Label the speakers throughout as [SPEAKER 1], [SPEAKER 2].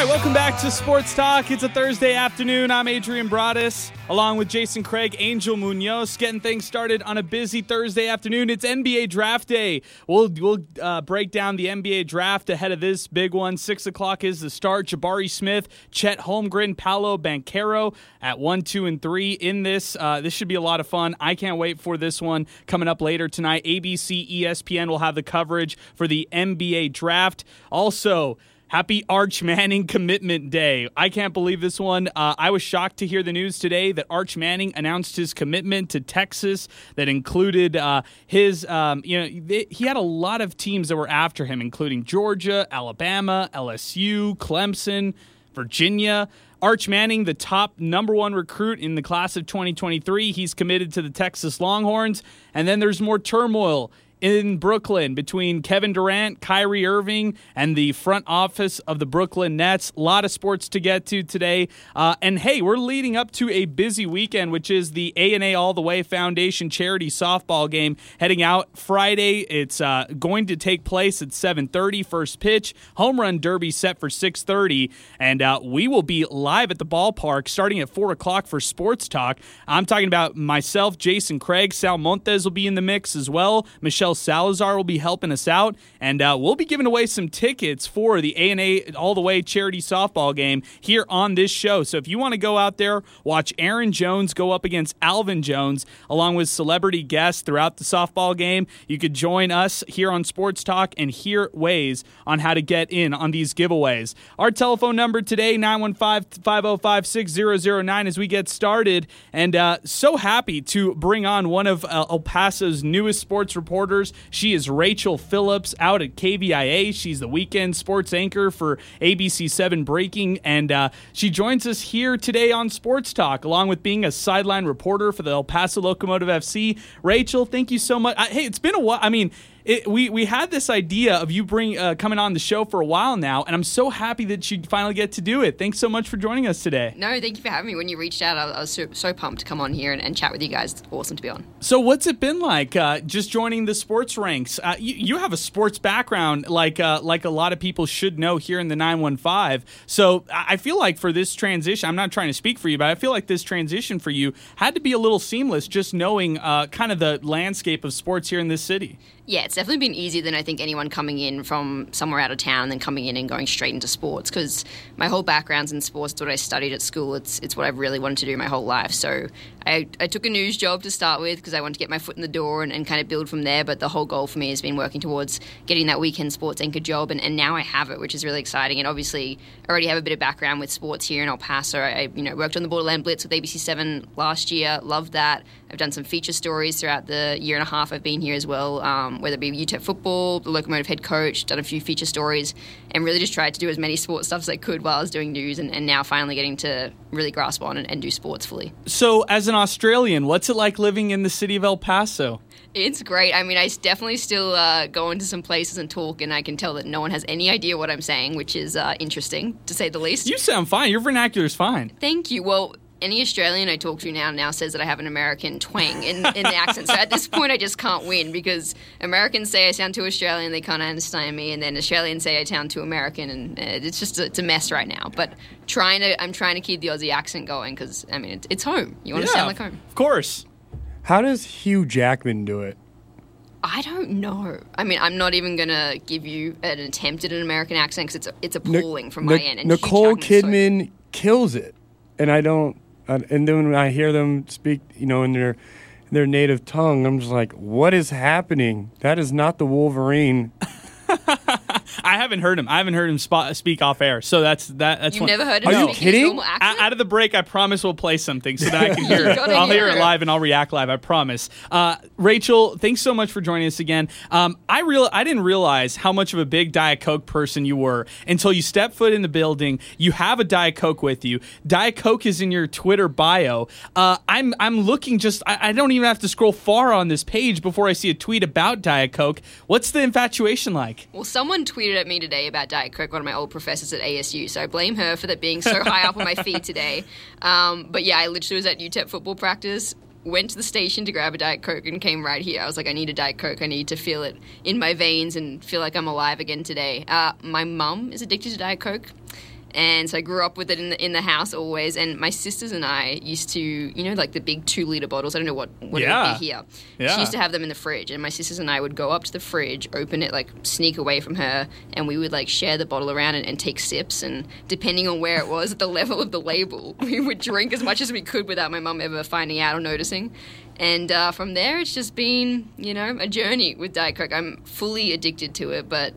[SPEAKER 1] right, welcome back to Sports Talk. It's a Thursday afternoon. I'm Adrian Broadus, along with Jason Craig, Angel Munoz, getting things started on a busy Thursday afternoon. It's NBA Draft Day. We'll we'll uh, break down the NBA Draft ahead of this big one. Six o'clock is the start. Jabari Smith, Chet Holmgren, Paolo Banchero at one, two, and three in this. Uh, this should be a lot of fun. I can't wait for this one coming up later tonight. ABC, ESPN will have the coverage for the NBA Draft. Also. Happy Arch Manning Commitment Day. I can't believe this one. Uh, I was shocked to hear the news today that Arch Manning announced his commitment to Texas that included uh, his, um, you know, he had a lot of teams that were after him, including Georgia, Alabama, LSU, Clemson, Virginia. Arch Manning, the top number one recruit in the class of 2023, he's committed to the Texas Longhorns. And then there's more turmoil in Brooklyn between Kevin Durant, Kyrie Irving, and the front office of the Brooklyn Nets. A lot of sports to get to today. Uh, and hey, we're leading up to a busy weekend, which is the A&A All the Way Foundation charity softball game heading out Friday. It's uh, going to take place at 7.30, first pitch. Home run derby set for 6.30. And uh, we will be live at the ballpark starting at 4 o'clock for sports talk. I'm talking about myself, Jason Craig. Sal Montes will be in the mix as well. Michelle Salazar will be helping us out, and uh, we'll be giving away some tickets for the A and A All the Way charity softball game here on this show. So if you want to go out there, watch Aaron Jones go up against Alvin Jones, along with celebrity guests throughout the softball game, you could join us here on Sports Talk and hear ways on how to get in on these giveaways. Our telephone number today 915-505-6009 as we get started, and uh, so happy to bring on one of uh, El Paso's newest sports reporters. She is Rachel Phillips out at KVIA. She's the weekend sports anchor for ABC7 Breaking, and uh, she joins us here today on Sports Talk, along with being a sideline reporter for the El Paso Locomotive FC. Rachel, thank you so much. I, hey, it's been a while. I mean, it, we we had this idea of you bring uh, coming on the show for a while now, and I'm so happy that you finally get to do it. Thanks so much for joining us today.
[SPEAKER 2] No, thank you for having me. When you reached out, I, was so, so, pumped to come on here and, and, chat with you guys. It's awesome to be on.
[SPEAKER 1] So, what's it been like uh, just joining the sports ranks? Uh, you, you, have a sports background, like uh, like a lot of people should know here in the 915. So, I feel like for this transition, I'm not trying to speak for you, but I feel like this transition for you had to be a little seamless, just knowing uh, kind of the landscape of sports here in this city.
[SPEAKER 2] Yeah, it's definitely been easier than I think anyone coming in from somewhere out of town and then coming in and going straight into sports because my whole background's in sports. It's what I studied at school. It's it's what I've really wanted to do my whole life. So I, I took a news job to start with because I wanted to get my foot in the door and, and, kind of build from there. But the whole goal for me has been working towards getting that weekend sports anchor job, and, and now I have it, which is really exciting. And obviously, I already have a bit of background with sports here in El Paso. I you know worked on the Borderland Blitz with ABC7 last year. Loved that. I've done some feature stories throughout the year and a half I've been here as well, um, whether it be UTEP football, the locomotive head coach, done a few feature stories, and really just tried to do as many sports stuff as I could while I was doing news, and, and now finally getting to really grasp on and, and do sports fully.
[SPEAKER 1] So, as an Australian, what's it like living in the city of El Paso?
[SPEAKER 2] It's great. I mean, I definitely still uh, go into some places and talk, and I can tell that no one has any idea what I'm saying, which is uh, interesting to say the least.
[SPEAKER 1] You sound fine. Your vernacular is fine.
[SPEAKER 2] Thank you. Well, any Australian I talk to now now says that I have an American twang in, in the accent. So at this point, I just can't win because Americans say I sound too Australian, they can't understand me, and then Australians say I sound too American, and uh, it's just a, it's a mess right now. But trying to I'm trying to keep the Aussie accent going because I mean it's, it's home. You want to sound like home,
[SPEAKER 1] of course.
[SPEAKER 3] How does Hugh Jackman do it?
[SPEAKER 2] I don't know. I mean, I'm not even gonna give you an attempt at an American accent because it's it's appalling N- from my end. And
[SPEAKER 3] Nicole Kidman so kills it, and I don't and then when I hear them speak, you know, in their their native tongue, I'm just like, what is happening? That is not the Wolverine.
[SPEAKER 1] I haven't heard him. I haven't heard him spot, speak off air. So that's that. That's
[SPEAKER 2] You've
[SPEAKER 1] one.
[SPEAKER 2] never heard him
[SPEAKER 3] Are you kidding?
[SPEAKER 1] out of the break, I promise we'll play something so that I can hear it. I'll hear it live and I'll react live. I promise. Uh, Rachel, thanks so much for joining us again. Um, I real I didn't realize how much of a big Diet Coke person you were until you step foot in the building. You have a Diet Coke with you. Diet Coke is in your Twitter bio. Uh, I'm I'm looking just. I, I don't even have to scroll far on this page before I see a tweet about Diet Coke. What's the infatuation like?
[SPEAKER 2] Well, someone tweeted at me today about Diet Coke, one of my old professors at ASU. So I blame her for that being so high up on my feed today. Um, but yeah, I literally was at UTEP football practice, went to the station to grab a Diet Coke, and came right here. I was like, I need a Diet Coke. I need to feel it in my veins and feel like I'm alive again today. Uh, my mum is addicted to Diet Coke And so I grew up with it in the in the house always. And my sisters and I used to, you know, like the big two liter bottles. I don't know what what it
[SPEAKER 1] Yeah.
[SPEAKER 2] would be here.
[SPEAKER 1] Yeah.
[SPEAKER 2] She used to have them in the fridge, and my sisters and I would go up to the fridge, open it, like sneak away from her, and we would like share the bottle around and, and take sips. And depending on where it was, at the level of the label, we would drink as much as we could without my mum ever finding out or noticing. And uh, from there, it's just been, you know, a journey with Diet Coke. I'm fully addicted to it, but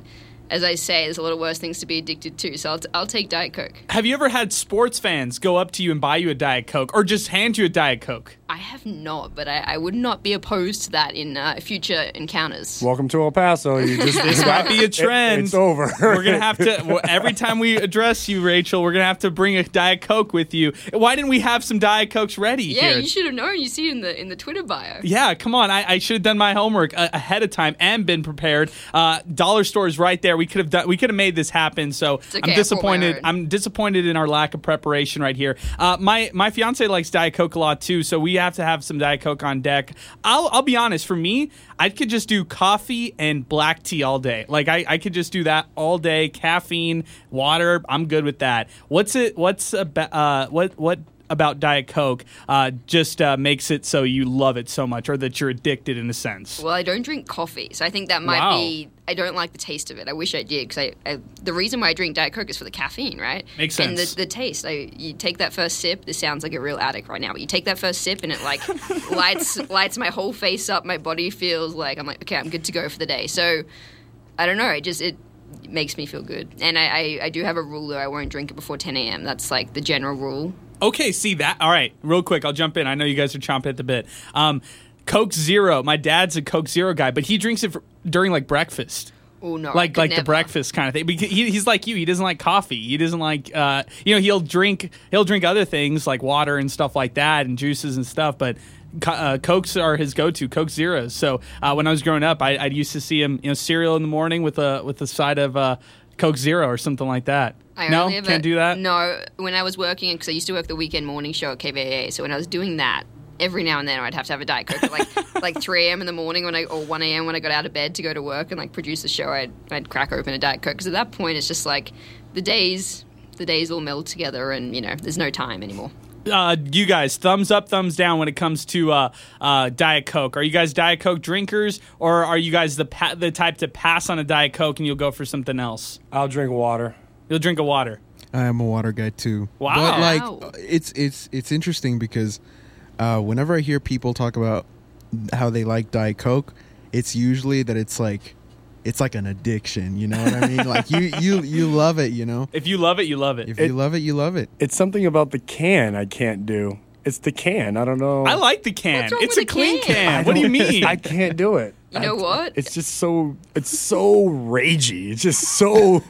[SPEAKER 2] as I say, there's a lot of worse things to be addicted to. So I'll, t- I'll take Diet Coke.
[SPEAKER 1] Have you ever had sports fans go up to you and buy you a Diet Coke or just hand you a Diet Coke?
[SPEAKER 2] I have not, but I, I would not be opposed to that in uh, future encounters.
[SPEAKER 3] Welcome to El Paso. You just
[SPEAKER 1] This might be a trend.
[SPEAKER 3] it's over.
[SPEAKER 1] We're gonna have to well, every time we address you, Rachel. We're gonna have to bring a Diet Coke with you. Why didn't we have some Diet Cokes ready
[SPEAKER 2] Yeah,
[SPEAKER 1] here?
[SPEAKER 2] you should have known. You see it in the in the Twitter bio.
[SPEAKER 1] Yeah, come on. I, I should have done my homework uh, ahead of time and been prepared. Uh, dollar is right there. We could have done. We could have made this happen. So
[SPEAKER 2] okay,
[SPEAKER 1] I'm disappointed. I'm disappointed in our lack of preparation right here. Uh, my my fiance likes Diet Coke a lot too, so we have to have some Diet Coke on deck. I'll I'll be honest. For me, I could just do coffee and black tea all day. Like I, I could just do that all day. Caffeine, water. I'm good with that. What's it? What's a Uh, what what? About Diet Coke, uh, just uh, makes it so you love it so much, or that you're addicted in a sense.
[SPEAKER 2] Well, I don't drink coffee, so I think that might
[SPEAKER 1] Wow.
[SPEAKER 2] be. I don't like the taste of it. I wish I did because I, I. The reason why I drink Diet Coke is for the caffeine, right?
[SPEAKER 1] Makes
[SPEAKER 2] And
[SPEAKER 1] sense.
[SPEAKER 2] the, the taste. I, you take that first sip. This sounds like a real addict right now. But you take that first sip and it like lights lights my whole face up. My body feels like I'm like okay, I'm good to go for the day. So I don't know. It just it makes me feel good. And I, I, I do have a rule though. I won't drink it before 10 a.m. That's like the general rule.
[SPEAKER 1] Okay, see that. All right, real quick, I'll jump in. I know you guys are chomping at the bit. Um, Coke Zero. My dad's a Coke Zero guy, but he drinks it for, during like breakfast.
[SPEAKER 2] Oh no,
[SPEAKER 1] like like the breakfast kind of thing. Because he, he's like you. He doesn't like coffee. He doesn't like uh, you know he'll drink he'll drink other things like water and stuff like that and juices and stuff. But uh, Cokes are his go to Coke Zeros. So uh, when I was growing up, I, I used to see him you know cereal in the morning with a with a side of uh, Coke Zero or something like that.
[SPEAKER 2] I
[SPEAKER 1] no,
[SPEAKER 2] only ever-
[SPEAKER 1] can't do that.
[SPEAKER 2] No, when I was working, because I used to work the weekend morning show at KVIA, so when I was doing that, every now and then I'd have to have a Diet Coke at like like 3 a.m. in the morning when I or 1 a.m. when I got out of bed to go to work and like produce the show. I'd I'd crack open a Diet Coke because at that point it's just like the days the days all meld together and you know there's no time anymore.
[SPEAKER 1] uh, you guys, thumbs up, thumbs down when it comes to uh, uh, Diet Coke. Are you guys Diet Coke drinkers, or are you guys the pa- the type to pass on a Diet Coke and you'll go for something else?
[SPEAKER 3] I'll drink water.
[SPEAKER 1] You'll drink a water.
[SPEAKER 4] I am a water guy too.
[SPEAKER 1] Wow.
[SPEAKER 4] But like
[SPEAKER 2] Wow.
[SPEAKER 4] it's it's it's interesting because uh, whenever I hear people talk about how they like Diet Coke, it's usually that it's like it's like an addiction. You know what I mean? like you you you love it. You know,
[SPEAKER 1] If you love it, you love it.
[SPEAKER 4] if
[SPEAKER 3] It-
[SPEAKER 4] you love it, you love it.
[SPEAKER 3] It's something about the can I can't do. It's the can. I don't know.
[SPEAKER 1] I like the can.
[SPEAKER 2] What's wrong
[SPEAKER 1] It's
[SPEAKER 2] with
[SPEAKER 1] a
[SPEAKER 2] the
[SPEAKER 1] clean
[SPEAKER 2] can?
[SPEAKER 1] can. What do you mean?
[SPEAKER 3] I can't do it.
[SPEAKER 2] You know
[SPEAKER 3] I-
[SPEAKER 2] what?
[SPEAKER 3] It's just so. It's so ragey. It's just so.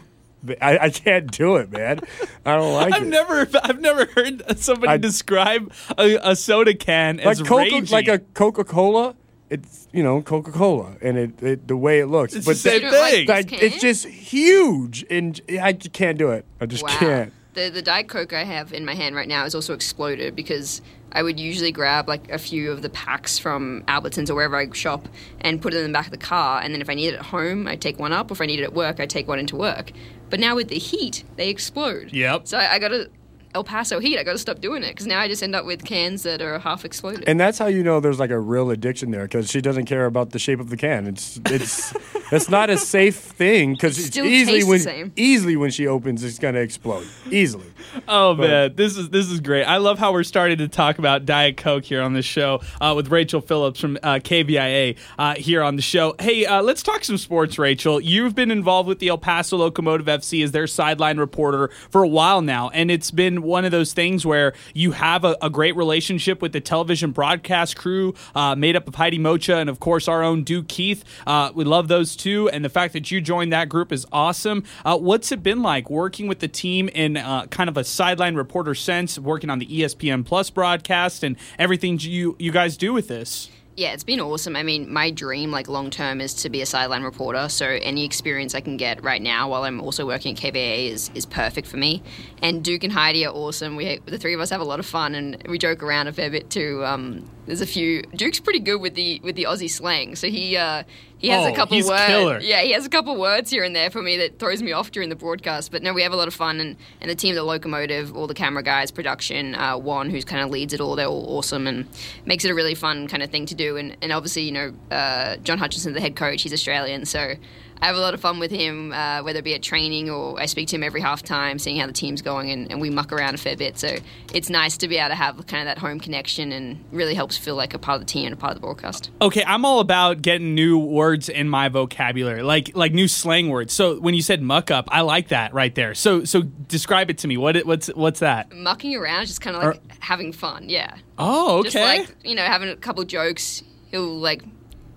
[SPEAKER 3] I, I can't do it, man. I don't like
[SPEAKER 1] I've
[SPEAKER 3] it.
[SPEAKER 1] never I've never heard somebody
[SPEAKER 3] I-
[SPEAKER 1] describe a, a soda can
[SPEAKER 3] like
[SPEAKER 1] as
[SPEAKER 3] Coca,
[SPEAKER 1] ragey.
[SPEAKER 3] like a Coca Cola. It's you know Coca Cola, and it, it the way it looks.
[SPEAKER 1] It's
[SPEAKER 3] but
[SPEAKER 1] the same
[SPEAKER 2] You don't like
[SPEAKER 1] thing.
[SPEAKER 3] like, it's just huge, and I can't do it. I just
[SPEAKER 2] Wow.
[SPEAKER 3] can't.
[SPEAKER 2] The the Diet Coke I have in my hand right now is also exploded because I would usually grab like a few of the packs from Albertsons or wherever I shop and put it in the back of the car. And then if I need it at home, I'd take one up. Or if I need it at work, I'd take one into work. But now with the heat, they explode.
[SPEAKER 1] Yep.
[SPEAKER 2] So I, I got to El Paso heat. I got to stop doing it because now I just end up with cans that are half exploded.
[SPEAKER 3] And that's how you know there's like a real addiction there because she doesn't care about the shape of the can. It's it's it's not a safe thing because
[SPEAKER 2] It
[SPEAKER 3] easily when easily when she opens it's gonna explode easily.
[SPEAKER 1] Oh man, this is this is great. I love how we're starting to talk about Diet Coke here on this show uh, with Rachel Phillips from uh, KVIA uh, here on the show. Hey, uh, let's talk some sports, Rachel. You've been involved with the El Paso Locomotive FC as their sideline reporter for a while now, and it's been one of those things where you have a, a great relationship with the television broadcast crew uh, made up of Heidi Mocha and of course our own Duke Keith. Uh, we love those two, and the fact that you joined that group is awesome. Uh, what's it been like working with the team in uh, kind of a sideline reporter sense, working on the ESPN Plus broadcast and everything you you guys do with this?
[SPEAKER 2] Yeah, it's been awesome. I mean, my dream, like long term, is to be a sideline reporter. So any experience I can get right now, while I'm also working at KVIA, is is perfect for me. And Duke and Heidi are awesome. We the three of us have a lot of fun, and we joke around a fair bit too. Um, there's a few. Duke's pretty good with the with the Aussie slang, so he uh, He has
[SPEAKER 1] Oh,
[SPEAKER 2] a couple
[SPEAKER 1] he's
[SPEAKER 2] words.
[SPEAKER 1] killer.
[SPEAKER 2] Yeah, he has a couple words here and there for me that throws me off during the broadcast. But no, we have a lot of fun, and, and the team, the locomotive, all the camera guys, production, uh, Juan, who's kind of leads it all. They're all awesome and makes it a really fun kind of thing to do. And, and obviously, you know, uh, John Hutchinson, the head coach, he's Australian, so I have a lot of fun with him, uh, whether it be at training or I speak to him every half time, seeing how the team's going, and, and we muck around a fair bit. So it's nice to be able to have kind of that home connection, and really helps feel like a part of the team and a part of the broadcast.
[SPEAKER 1] Okay, I'm all about getting new words in my vocabulary, like like new slang words. So when you said muck up, I like that right there. So so describe it to me. What what's what's that?
[SPEAKER 2] Mucking around is just kind of like having fun, yeah.
[SPEAKER 1] Oh, okay.
[SPEAKER 2] Just like, you know, having a couple jokes. He'll like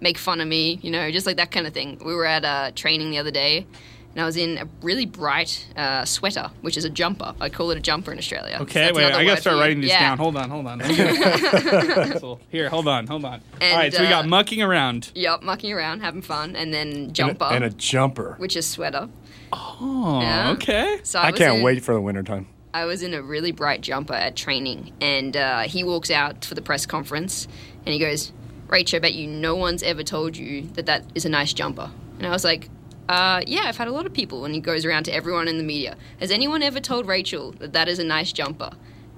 [SPEAKER 2] make fun of me, you know, just like that kind of thing. We were at a training the other day and I was in a really bright uh, sweater, which is a jumper. I call it a jumper in Australia.
[SPEAKER 1] Okay,
[SPEAKER 2] that's
[SPEAKER 1] wait, I gotta start writing these
[SPEAKER 2] Yeah.
[SPEAKER 1] down. Hold on, hold on. Let me get a- Here, hold on, hold on.
[SPEAKER 2] And,
[SPEAKER 1] All right, so we got
[SPEAKER 2] uh,
[SPEAKER 1] mucking around.
[SPEAKER 2] Yep, mucking around, having fun, and then
[SPEAKER 3] And a-
[SPEAKER 2] jumper,
[SPEAKER 3] and a jumper.
[SPEAKER 2] which is sweater.
[SPEAKER 1] Oh,
[SPEAKER 2] yeah.
[SPEAKER 1] okay.
[SPEAKER 2] So
[SPEAKER 3] I
[SPEAKER 2] was
[SPEAKER 3] can't
[SPEAKER 2] in-
[SPEAKER 3] wait for the wintertime.
[SPEAKER 2] I was in a really bright jumper at training, and uh, he walks out for the press conference, and he goes, "Rachel, I bet you no one's ever told you that that is a nice jumper." And I was like, uh, "Yeah, I've had a lot of people." And he goes around to everyone in the media. Has anyone ever told Rachel that that is a nice jumper?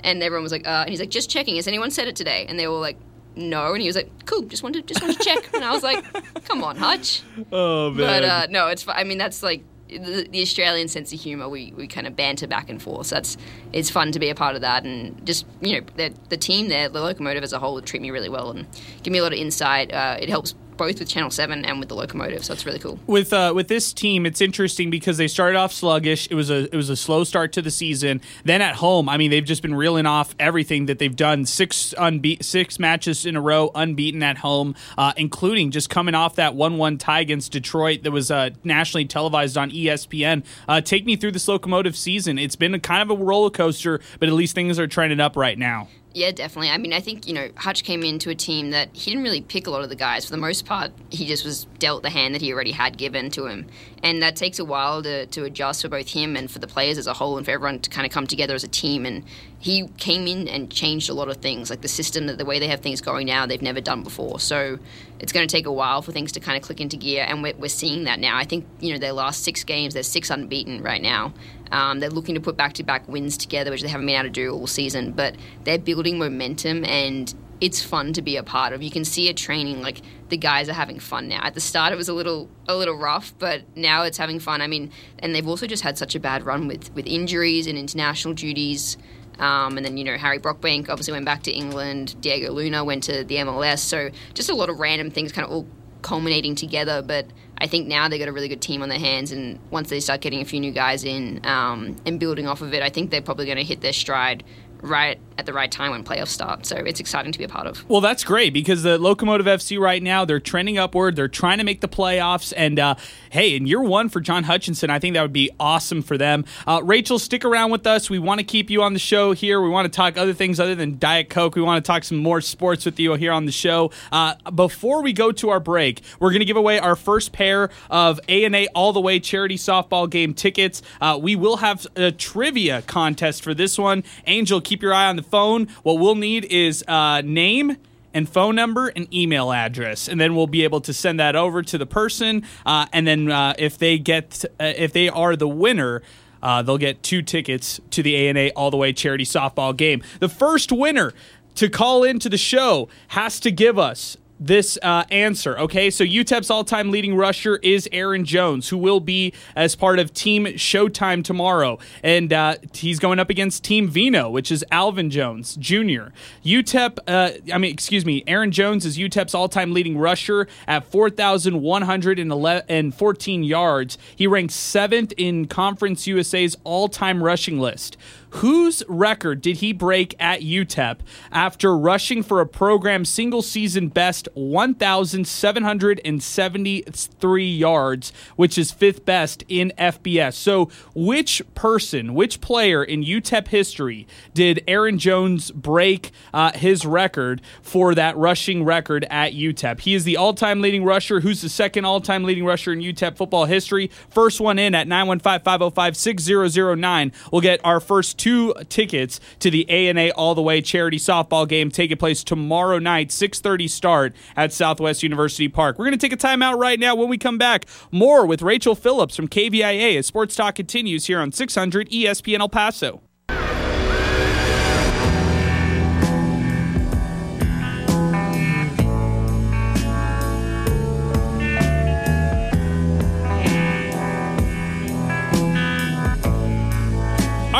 [SPEAKER 2] And everyone was like, uh, and he's like, "Just checking. Has anyone said it today?" And they were like. No, and he was like, "Cool, just wanted, just wanted to check." And I was like, "Come on, Hutch."
[SPEAKER 1] Oh man.
[SPEAKER 2] But uh, no, it's. I mean, that's like the, the Australian sense of humor. We, we kind of banter back and forth. So that's it's fun to be a part of that, and just you know the the team there, the locomotive as a whole, treat me really well and give me a lot of insight. Uh, it helps both with Channel Seven and with the locomotive, so it's really cool.
[SPEAKER 1] with uh, with this team, it's interesting because they started off sluggish. It was a it was a slow start to the season. Then at home, I mean, they've just been reeling off everything that they've done. Six unbe- six matches in a row, unbeaten at home, uh, including just coming off that one one tie against Detroit that was uh, nationally televised on ESPN. Uh, take me through this locomotive season. It's been a kind of a roller coaster, but at least things are trending up right now.
[SPEAKER 2] Yeah, definitely. I mean, I think, you know, Hutch came into a team that he didn't really pick a lot of the guys. For the most part, he just was dealt the hand that he already had given to him. And that takes a while to, to adjust for both him and for the players as a whole and for everyone to kind of come together as a team. And he came in and changed a lot of things, like the system, that the way they have things going now, they've never done before. So it's going to take a while for things to kind of click into gear. And we're, we're seeing that now. I think, you know, their last six games, they're six unbeaten right now. Um, they're looking to put back to back wins together, which they haven't been able to do all season, but they're building momentum and it's fun to be a part of. You can see it training, like the guys are having fun now. At the start, it was a little a little rough, but now it's having fun. I mean, and they've also just had such a bad run with with injuries and international duties. Um, and then you know Harry Brockbank obviously went back to England. Diego Luna went to the MLS. So just a lot of random things, kind of all culminating together. But I think now they've got a really good team on their hands, and once they start getting a few new guys in um, and building off of it, I think they're probably going to hit their stride right at the right time when playoffs start. So it's exciting to be a part of.
[SPEAKER 1] Well, that's great because the Locomotive FC right now they're trending upward. They're trying to make the playoffs, and uh, hey, in year one for John Hutchinson, I think that would be awesome for them. Uh, Rachel, stick around with us. We want to keep you on the show here. We want to talk other things other than Diet Coke. We want to talk some more sports with you here on the show. Uh, before we go to our break, we're going to give away our first pair of A and A All the Way charity softball game tickets. Uh, we will have a trivia contest for this one. Angel, keep your eye on the phone. What we'll need is uh, name and phone number and email address, and then we'll be able to send that over to the person. Uh, and then uh, if they get, uh, if they are the winner. Uh, they'll get two tickets to the A and A All the Way charity softball game. The first winner to call into the show has to give us this uh, answer. Okay, so UTEP's all-time leading rusher is Aaron Jones, who will be as part of Team Showtime tomorrow, and uh, he's going up against Team Vino, which is Alvin Jones Jr. UTEP, uh, I mean, excuse me, Aaron Jones is UTEP's all-time leading rusher at 4,114 yards. He ranks seventh in Conference USA's all-time rushing list. Whose record did he break at UTEP after rushing for a program single season best 1,773 yards, which is fifth best in FBS? So, which person, which player in UTEP history did Aaron Jones break uh, his record for that rushing record at UTEP? He is the all time leading rusher. Who's the second all time leading rusher in UTEP football history? First one in at 915 505 6009. We'll get our first two tickets to the A&A All the Way charity softball game taking place tomorrow night, 6:30 start at Southwest University Park. We're going to take a timeout right now. When we come back, more with Rachel Phillips from KVIA as Sports Talk continues here on 600 ESPN El Paso.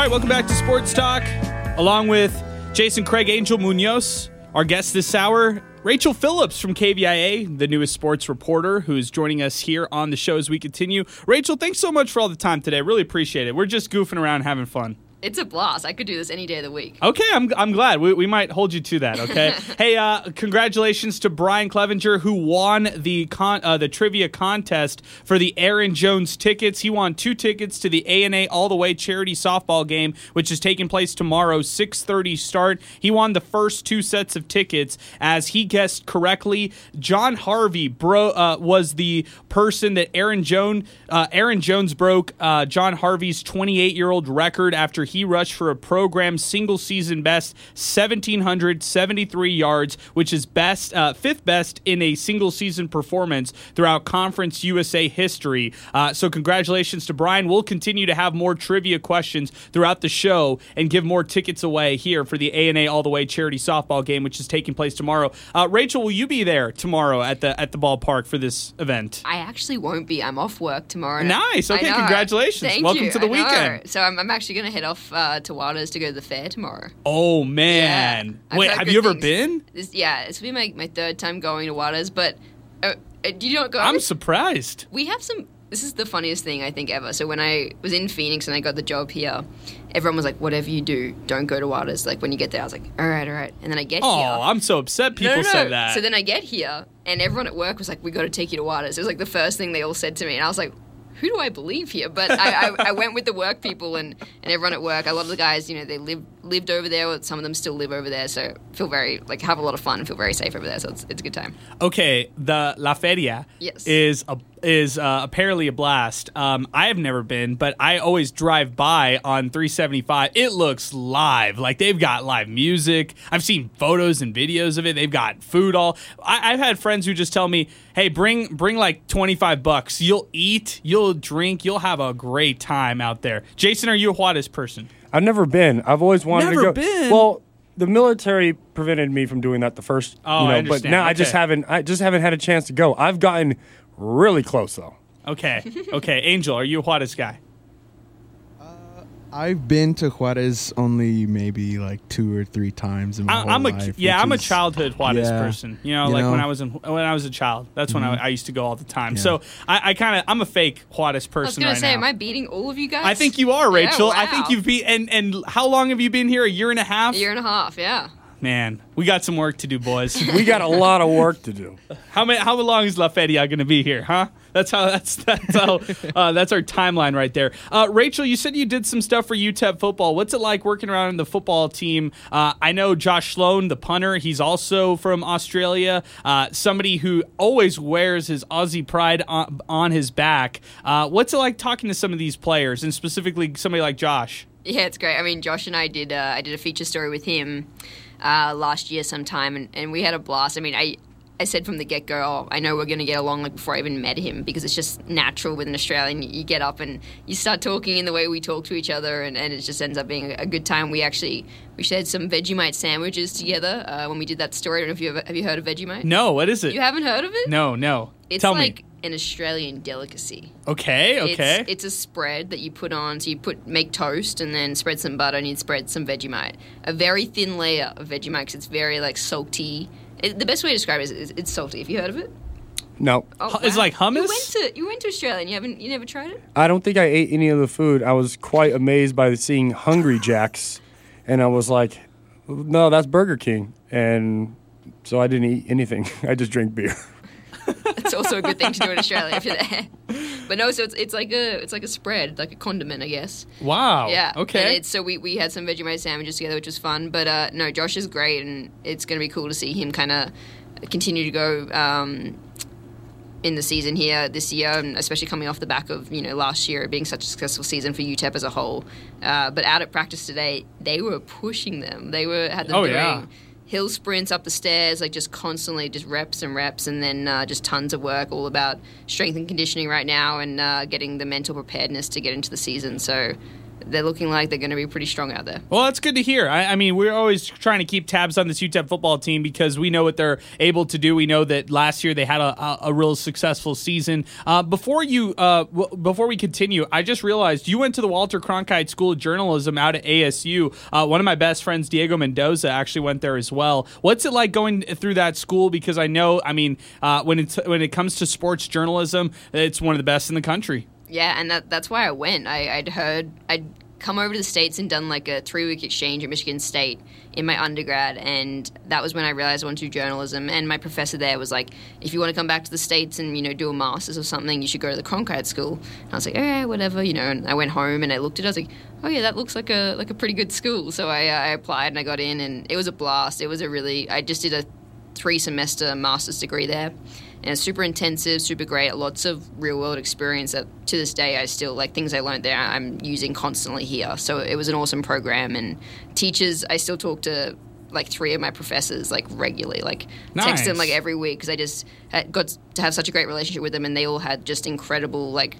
[SPEAKER 1] Right, welcome back to Sports Talk, along with Jason Craig Angel Munoz. Our guest this hour, Rachel Phillips from KVIA, the newest sports reporter who's joining us here on the show as we continue. Rachel, thanks so much for all the time today. Really appreciate it. We're just goofing around, having fun.
[SPEAKER 2] It's a blast. I could do this any day of the week.
[SPEAKER 1] Okay, I'm, I'm glad. We, we might hold you to that, okay? hey, uh, congratulations to Brian Clevenger, who won the con- uh, the trivia contest for the Aaron Jones tickets. He won two tickets to the A&A All the Way charity softball game, which is taking place tomorrow, 6.30 start. He won the first two sets of tickets as he guessed correctly. John Harvey bro uh, was the person that Aaron Jones, uh, Aaron Jones broke uh, John Harvey's 28-year-old record after he rushed for a program single season best 1773 yards which is best uh, fifth best in a single season performance throughout conference usa history uh, so congratulations to brian we'll continue to have more trivia questions throughout the show and give more tickets away here for the A&A all the way charity softball game which is taking place tomorrow uh, rachel will you be there tomorrow at the at the ballpark for this event
[SPEAKER 2] I actually won't be. I'm off work tomorrow.
[SPEAKER 1] Nice. Okay, congratulations.
[SPEAKER 2] Thank
[SPEAKER 1] Welcome
[SPEAKER 2] you.
[SPEAKER 1] to the
[SPEAKER 2] I know.
[SPEAKER 1] weekend.
[SPEAKER 2] So I'm, I'm actually going to head off uh, to Juarez to go to the fair tomorrow.
[SPEAKER 1] oh man
[SPEAKER 2] I've
[SPEAKER 1] wait have you ever
[SPEAKER 2] things.
[SPEAKER 1] been
[SPEAKER 2] This, yeah, this will be my, my third time going to Juarez, but uh, uh, do you not go?
[SPEAKER 1] i'm surprised
[SPEAKER 2] we have some. This is the funniest thing I think ever. So when I was in Phoenix and I got the job here, everyone was like, "Whatever you do, don't go to Juarez." Like when you get there, I was like, "All right, all right." And then I get
[SPEAKER 1] Oh,
[SPEAKER 2] here.
[SPEAKER 1] I'm so upset people
[SPEAKER 2] no, no, no.
[SPEAKER 1] said that.
[SPEAKER 2] So then I get here, and everyone at work was like, "We got to take you to Juarez." It was like the first thing they all said to me, and I was like, "Who do I believe here?" But I, I, I went with the work people and, and everyone at work. A lot of the guys, you know, they live lived over there, or some of them still live over there. So feel very like have a lot of fun, and feel very safe over there. So it's, it's a good time.
[SPEAKER 1] okay, the La Feria
[SPEAKER 2] Yes.
[SPEAKER 1] is a is uh, apparently a blast. Um, I have never been, but I always drive by on 375. It looks live, like they've got live music. I've seen photos and videos of it. They've got food all. I, I've had friends who just tell me, "Hey, bring bring like 25 bucks. You'll eat, you'll drink, you'll have a great time out there." Jason, are you a Juarez person?
[SPEAKER 3] I've never been. I've always wanted
[SPEAKER 1] Never
[SPEAKER 3] to go.
[SPEAKER 1] been?
[SPEAKER 3] Well, the military prevented me from doing that the first.
[SPEAKER 1] Oh,
[SPEAKER 3] you know,
[SPEAKER 1] I
[SPEAKER 3] but
[SPEAKER 1] understand.
[SPEAKER 3] now I just haven't. I just haven't had a chance to go. I've gotten really close though.
[SPEAKER 1] Okay, okay. Angel, are you a Juarez guy?
[SPEAKER 4] I've been to Juarez only maybe like two or three times in my
[SPEAKER 1] I,
[SPEAKER 4] whole
[SPEAKER 1] I'm a
[SPEAKER 4] life.
[SPEAKER 1] yeah, I'm a childhood Juarez
[SPEAKER 4] yeah,
[SPEAKER 1] person. You know,
[SPEAKER 4] you
[SPEAKER 1] like when
[SPEAKER 4] know. Mm-hmm.
[SPEAKER 1] I was in when I was a child. That's when I, I used to go all the time.
[SPEAKER 4] Yeah.
[SPEAKER 1] So I, I kind of I'm a fake Juarez person.
[SPEAKER 2] I was
[SPEAKER 1] person
[SPEAKER 2] gonna
[SPEAKER 1] right
[SPEAKER 2] say,
[SPEAKER 1] now.
[SPEAKER 2] am I beating all of you guys?
[SPEAKER 1] I think you are,
[SPEAKER 2] Yeah,
[SPEAKER 1] Rachel. I think you've been and and how long have you been here? A year and a half.
[SPEAKER 2] a year and a half. Yeah.
[SPEAKER 1] Man, we got some work to do, boys.
[SPEAKER 3] We got a lot of work to do.
[SPEAKER 1] how many? How long is La Feria going to be here? Huh? That's how. That's that's how. Uh, that's our timeline right there. Uh, Rachel, you said you did some stuff for UTEP football. What's it like working around in the football team? Uh, I know Josh Sloan, the punter. He's also from Australia. Uh, somebody who always wears his Aussie pride on, on his back. Uh, what's it like talking to some of these players, and specifically somebody like Josh?
[SPEAKER 2] Yeah, it's great. I mean, Josh and I did uh, I did a feature story with him uh, last year sometime, and, and we had a blast. I mean, I I said from the get go, oh, I know we're going to get along like before I even met him because it's just natural with an Australian. You, get up and you start talking in the way we talk to each other, and, and it just ends up being a, a good time. We actually we shared some Vegemite sandwiches together uh, when we did that story. I don't know if you ever, have you heard of Vegemite?
[SPEAKER 1] No, what is it?
[SPEAKER 2] You haven't heard of it?
[SPEAKER 1] no, no.
[SPEAKER 2] It's
[SPEAKER 1] Tell
[SPEAKER 2] like
[SPEAKER 1] me.
[SPEAKER 2] An Australian delicacy.
[SPEAKER 1] Okay, okay.
[SPEAKER 2] It's, it's a spread that you put on. So you put make toast and then spread some butter and you spread some Vegemite. A very thin layer of Vegemite because it's very like salty. It, the best way to describe it is, is it's salty. Have you heard of it?
[SPEAKER 3] No,
[SPEAKER 2] Oh,
[SPEAKER 1] Hu- it's like hummus?
[SPEAKER 2] You went to you went to Australia and you haven't you never tried it?
[SPEAKER 3] I don't think I ate any of the food. I was quite amazed by seeing Hungry Jacks, and I was like, "No, that's Burger King." And so I didn't eat anything. I just drank beer.
[SPEAKER 2] It's also a good thing to do in Australia if you're there. But no, so it's, it's like a it's like a spread, like a condiment, I guess.
[SPEAKER 1] wow.
[SPEAKER 2] Yeah. And
[SPEAKER 1] Okay.
[SPEAKER 2] it's, so we, we had some Vegemite sandwiches together, which was fun. But uh, no, Josh is great, and it's going to be cool to see him kind of continue to go. Um, in the season here this year, and especially coming off the back of you know last year being such a successful season for UTEP as a whole. Uh, but out at practice today, they were pushing them. They were had them
[SPEAKER 1] Oh,
[SPEAKER 2] doing
[SPEAKER 1] yeah.
[SPEAKER 2] Hill sprints up the stairs, like just constantly, just reps and reps, and then uh, just tons of work, all about strength and conditioning right now, and uh, getting the mental preparedness to get into the season. So they're looking like they're going to be pretty strong out there.
[SPEAKER 1] Well, that's good to hear. I, I mean, we're always trying to keep tabs on this UTEP football team because we know what they're able to do. We know that last year they had a, a, a real successful season. Uh, before you, uh, w- before we continue, I just realized you went to the Walter Cronkite School of Journalism out at ASU. Uh, one of my best friends, Diego Mendoza, actually went there as well. What's it like going through that school? Because I know, I mean, uh, when it's when it comes to sports journalism, it's one of the best in the country.
[SPEAKER 2] Yeah, and that, that's why I went. I, I'd heard I'd come over to the states and done like a three week exchange at Michigan State in my undergrad, and that was when I realized I wanted to do journalism. And my professor there was like, "If you want to come back to the states and you know do a master's or something, you should go to the Cronkite School." And I was like, "Okay, whatever," you know. And I went home and I looked at it. I was like, "Oh yeah, that looks like a like a pretty good school." So I, I applied and I got in, and it was a blast. It was a really I just did a three semester master's degree there and it's super intensive super great lots of real world experience that to this day i still like things i learned there i'm using constantly here so it was an awesome program and teachers i still talk to like three of my professors like regularly like text them like every week because i just had, got to have such a great relationship with them and they all had just incredible like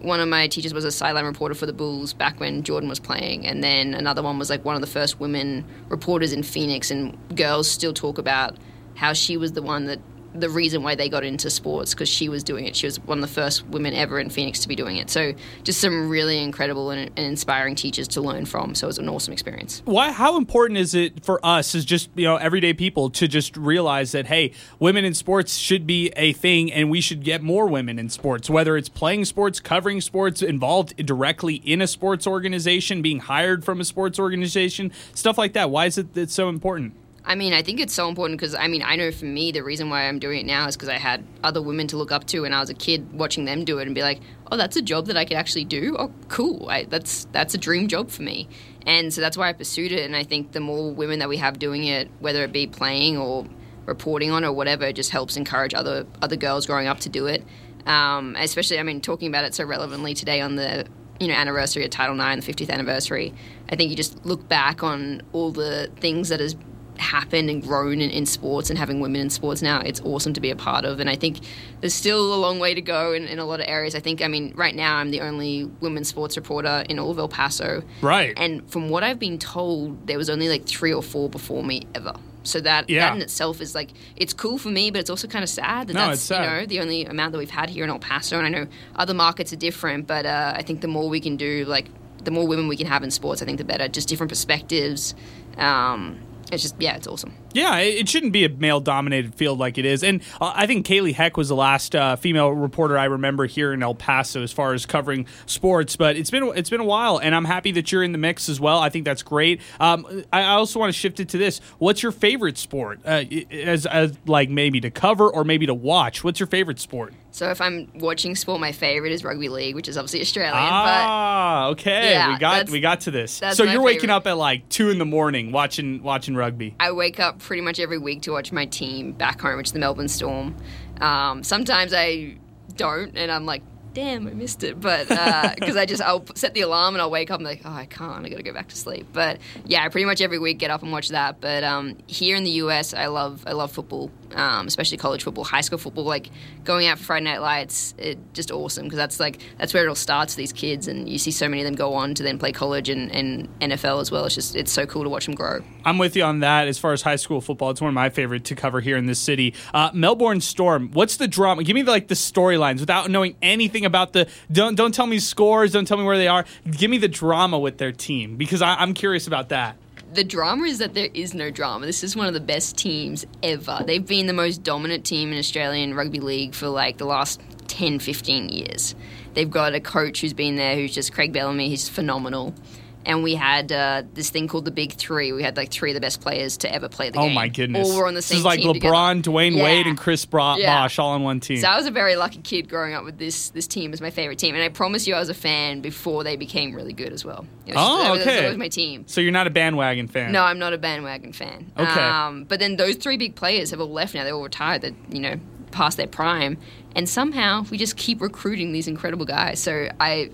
[SPEAKER 2] one of my teachers was a sideline reporter for the Bulls back when Jordan was playing, and then another one was like one of the first women reporters in Phoenix. And girls still talk about how she was the one that the reason why they got into sports because she was doing it. She was one of the first women ever in Phoenix to be doing it. So just some really incredible and, and inspiring teachers to learn from. So it was an awesome experience.
[SPEAKER 1] why how important is it for us as just you know everyday people to just realize that hey women in sports should be a thing and we should get more women in sports whether it's playing sports covering sports involved directly in a sports organization being hired from a sports organization stuff like that why is it it's so important
[SPEAKER 2] I mean, I think it's so important because I mean, I know for me, the reason why I'm doing it now is because I had other women to look up to when I was a kid, watching them do it and be like, "Oh, that's a job that I could actually do. Oh, cool. I, that's that's a dream job for me." And so that's why I pursued it. And I think the more women that we have doing it, whether it be playing or reporting on or whatever, it just helps encourage other other girls growing up to do it. Um, especially, I mean, talking about it so relevantly today on the you know anniversary of Title IX, the 50th anniversary. I think you just look back on all the things that has happened and grown in, in sports and having women in sports now it's awesome to be a part of and i think there's still a long way to go in, in a lot of areas i think i mean right now i'm the only women's sports reporter in all of el paso
[SPEAKER 1] Right.
[SPEAKER 2] and from what i've been told there was only like three or four before me ever so that
[SPEAKER 1] Yeah.
[SPEAKER 2] that in itself is like it's cool for me but it's also kind of sad that
[SPEAKER 1] No,
[SPEAKER 2] that's
[SPEAKER 1] sad.
[SPEAKER 2] you know the only amount that we've had here in el paso and i know other markets are different but uh, i think the more we can do like the more women we can have in sports i think the better just different perspectives um, it's just yeah it's awesome
[SPEAKER 1] Yeah, it shouldn't be a male dominated field like it is. And uh, I think Kaylee Heck was the last uh, female reporter I remember here in El Paso as far as covering sports. But it's been it's been a while, and I'm happy that you're in the mix as well. I think that's great. Um, I also want to shift it to this. What's your favorite sport? Uh, as, as like maybe to cover or maybe to watch. What's your favorite sport?
[SPEAKER 2] So if I'm watching sport, my favorite is rugby league, which is obviously Australian.
[SPEAKER 1] Ah, okay.
[SPEAKER 2] Yeah,
[SPEAKER 1] we got we got to this. So you're waking up at like two in the morning watching watching rugby.
[SPEAKER 2] I wake up pretty much every week to watch my team back home, which is the Melbourne Storm. Um, sometimes I don't, and I'm like, damn, I missed it. But because I just I'll set the alarm and I'll wake up and like, oh, I can't. I got to go back to sleep. But yeah, pretty much every week get up and watch that. But um, here in the US, I love I love football, um, especially college football, high school football. Like going out for Friday Night Lights, it just awesome because that's like that's where it all starts these kids, and you see so many of them go on to then play college and, and NFL as well. It's just it's so cool to watch them grow.
[SPEAKER 1] I'm with you on that. As far as high school football, it's one of my favorite to cover here in this city. Uh, Melbourne Storm. What's the drama? Give me the, like the storylines without knowing anything about the. Don't don't tell me scores. Don't tell me where they are. Give me the drama with their team because I, I'm curious about that.
[SPEAKER 2] The drama is that there is no drama. This is one of the best teams ever. They've been the most dominant team in Australian rugby league for like the last 10, 15 years. They've got a coach who's been there who's just Craig Bellamy. He's phenomenal. And we had uh, this thing called the Big Three. We had like three of the best players to ever play the
[SPEAKER 1] Oh
[SPEAKER 2] game.
[SPEAKER 1] Oh my goodness!
[SPEAKER 2] All were on the
[SPEAKER 1] this is like LeBron,
[SPEAKER 2] together.
[SPEAKER 1] Dwayne
[SPEAKER 2] Yeah.
[SPEAKER 1] Wade, and Chris Bra-
[SPEAKER 2] Yeah.
[SPEAKER 1] Bosh all on one team.
[SPEAKER 2] So I was a very lucky kid growing up with this this team as my favorite team, and I promise you, I was a fan before they became really good as well. It was
[SPEAKER 1] Oh,
[SPEAKER 2] was-
[SPEAKER 1] okay.
[SPEAKER 2] That was my team.
[SPEAKER 1] so you're not a bandwagon fan.
[SPEAKER 2] No, I'm not a bandwagon fan.
[SPEAKER 1] Okay.
[SPEAKER 2] Um, but then those three big players have all left now. They're all retired. That you know, past their prime, and somehow we just keep recruiting these incredible guys. So I,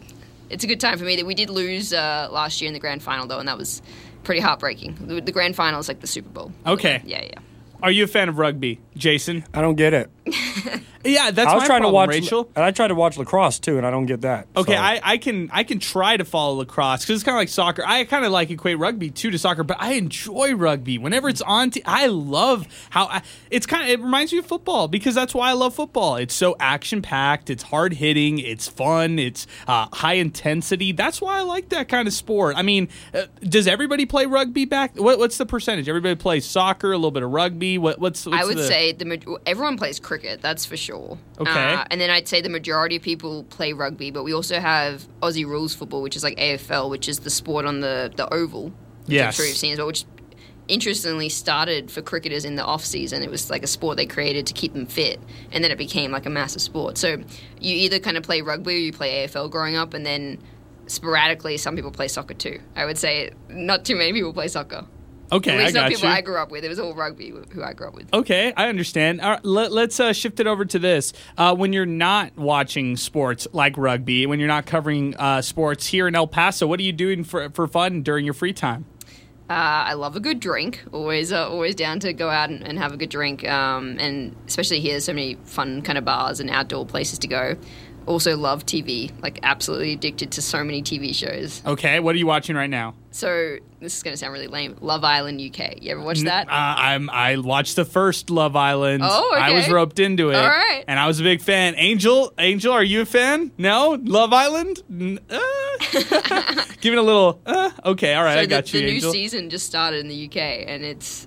[SPEAKER 2] it's a good time for me that we did lose uh, last year in the grand final though, and that was pretty heartbreaking. The, the grand final is like the Super Bowl.
[SPEAKER 1] Okay.
[SPEAKER 2] Yeah, yeah.
[SPEAKER 1] Are you a fan of rugby, Jason?
[SPEAKER 3] I don't get it.
[SPEAKER 1] Yeah, that's
[SPEAKER 3] I was
[SPEAKER 1] my
[SPEAKER 3] trying
[SPEAKER 1] problem,
[SPEAKER 3] to watch
[SPEAKER 1] Rachel.
[SPEAKER 3] and I tried to watch lacrosse too, and I don't get that.
[SPEAKER 1] Okay,
[SPEAKER 3] So-
[SPEAKER 1] I, I can I can try to follow lacrosse because it's kind of like soccer. I kind of like equate rugby too to soccer, but I enjoy rugby whenever it's on. T- I love how I, it's kind of it reminds me of football because that's why I love football. It's so action packed, it's hard hitting, it's fun, it's uh, high intensity. That's why I like that kind of sport. I mean, uh, does everybody play rugby back? What, what's the percentage? Everybody plays soccer, a little bit of rugby. What, what's, what's
[SPEAKER 2] I would
[SPEAKER 1] the-
[SPEAKER 2] say the ma- everyone plays cricket. That's for sure.
[SPEAKER 1] Okay.
[SPEAKER 2] Uh, and then I'd say the majority of people play rugby, but we also have Aussie rules football, which is like AFL, which is the sport on the the oval. Which I'm
[SPEAKER 1] Yes.
[SPEAKER 2] sure you've seen as well. Which interestingly started for cricketers in the off season. It was like a sport they created to keep them fit, and then it became like a massive sport. So you either kind of play rugby or you play AFL growing up, and then sporadically some people play soccer too. I would say not too many people play soccer.
[SPEAKER 1] Okay,
[SPEAKER 2] At
[SPEAKER 1] I
[SPEAKER 2] least not
[SPEAKER 1] got
[SPEAKER 2] people
[SPEAKER 1] you.
[SPEAKER 2] I grew up with. It was all rugby who I grew up with.
[SPEAKER 1] Okay, I understand. All right, let, us uh, shift it over to this. Uh, when you're not watching sports like rugby, when you're not covering uh, sports here in El Paso, what are you doing for, for fun during your free time?
[SPEAKER 2] Uh, I love a good drink. Always, uh, always down to go out and, and have a good drink. Um, and especially here, so many fun kind of bars and outdoor places to go. Also love TV. Like absolutely addicted to so many TV shows.
[SPEAKER 1] Okay, what are you watching right now?
[SPEAKER 2] So this is going to sound really lame. Love Island UK. You ever watch that?
[SPEAKER 1] Uh, I'm I watched the first Love Island.
[SPEAKER 2] Oh, okay.
[SPEAKER 1] I was roped into it.
[SPEAKER 2] All right.
[SPEAKER 1] and I was a big fan. Angel, Angel, are you a fan? No, Love Island. Uh. Give it a little. Uh, okay, all right,
[SPEAKER 2] so
[SPEAKER 1] I got
[SPEAKER 2] the,
[SPEAKER 1] you,
[SPEAKER 2] the new season just started in the UK, and it's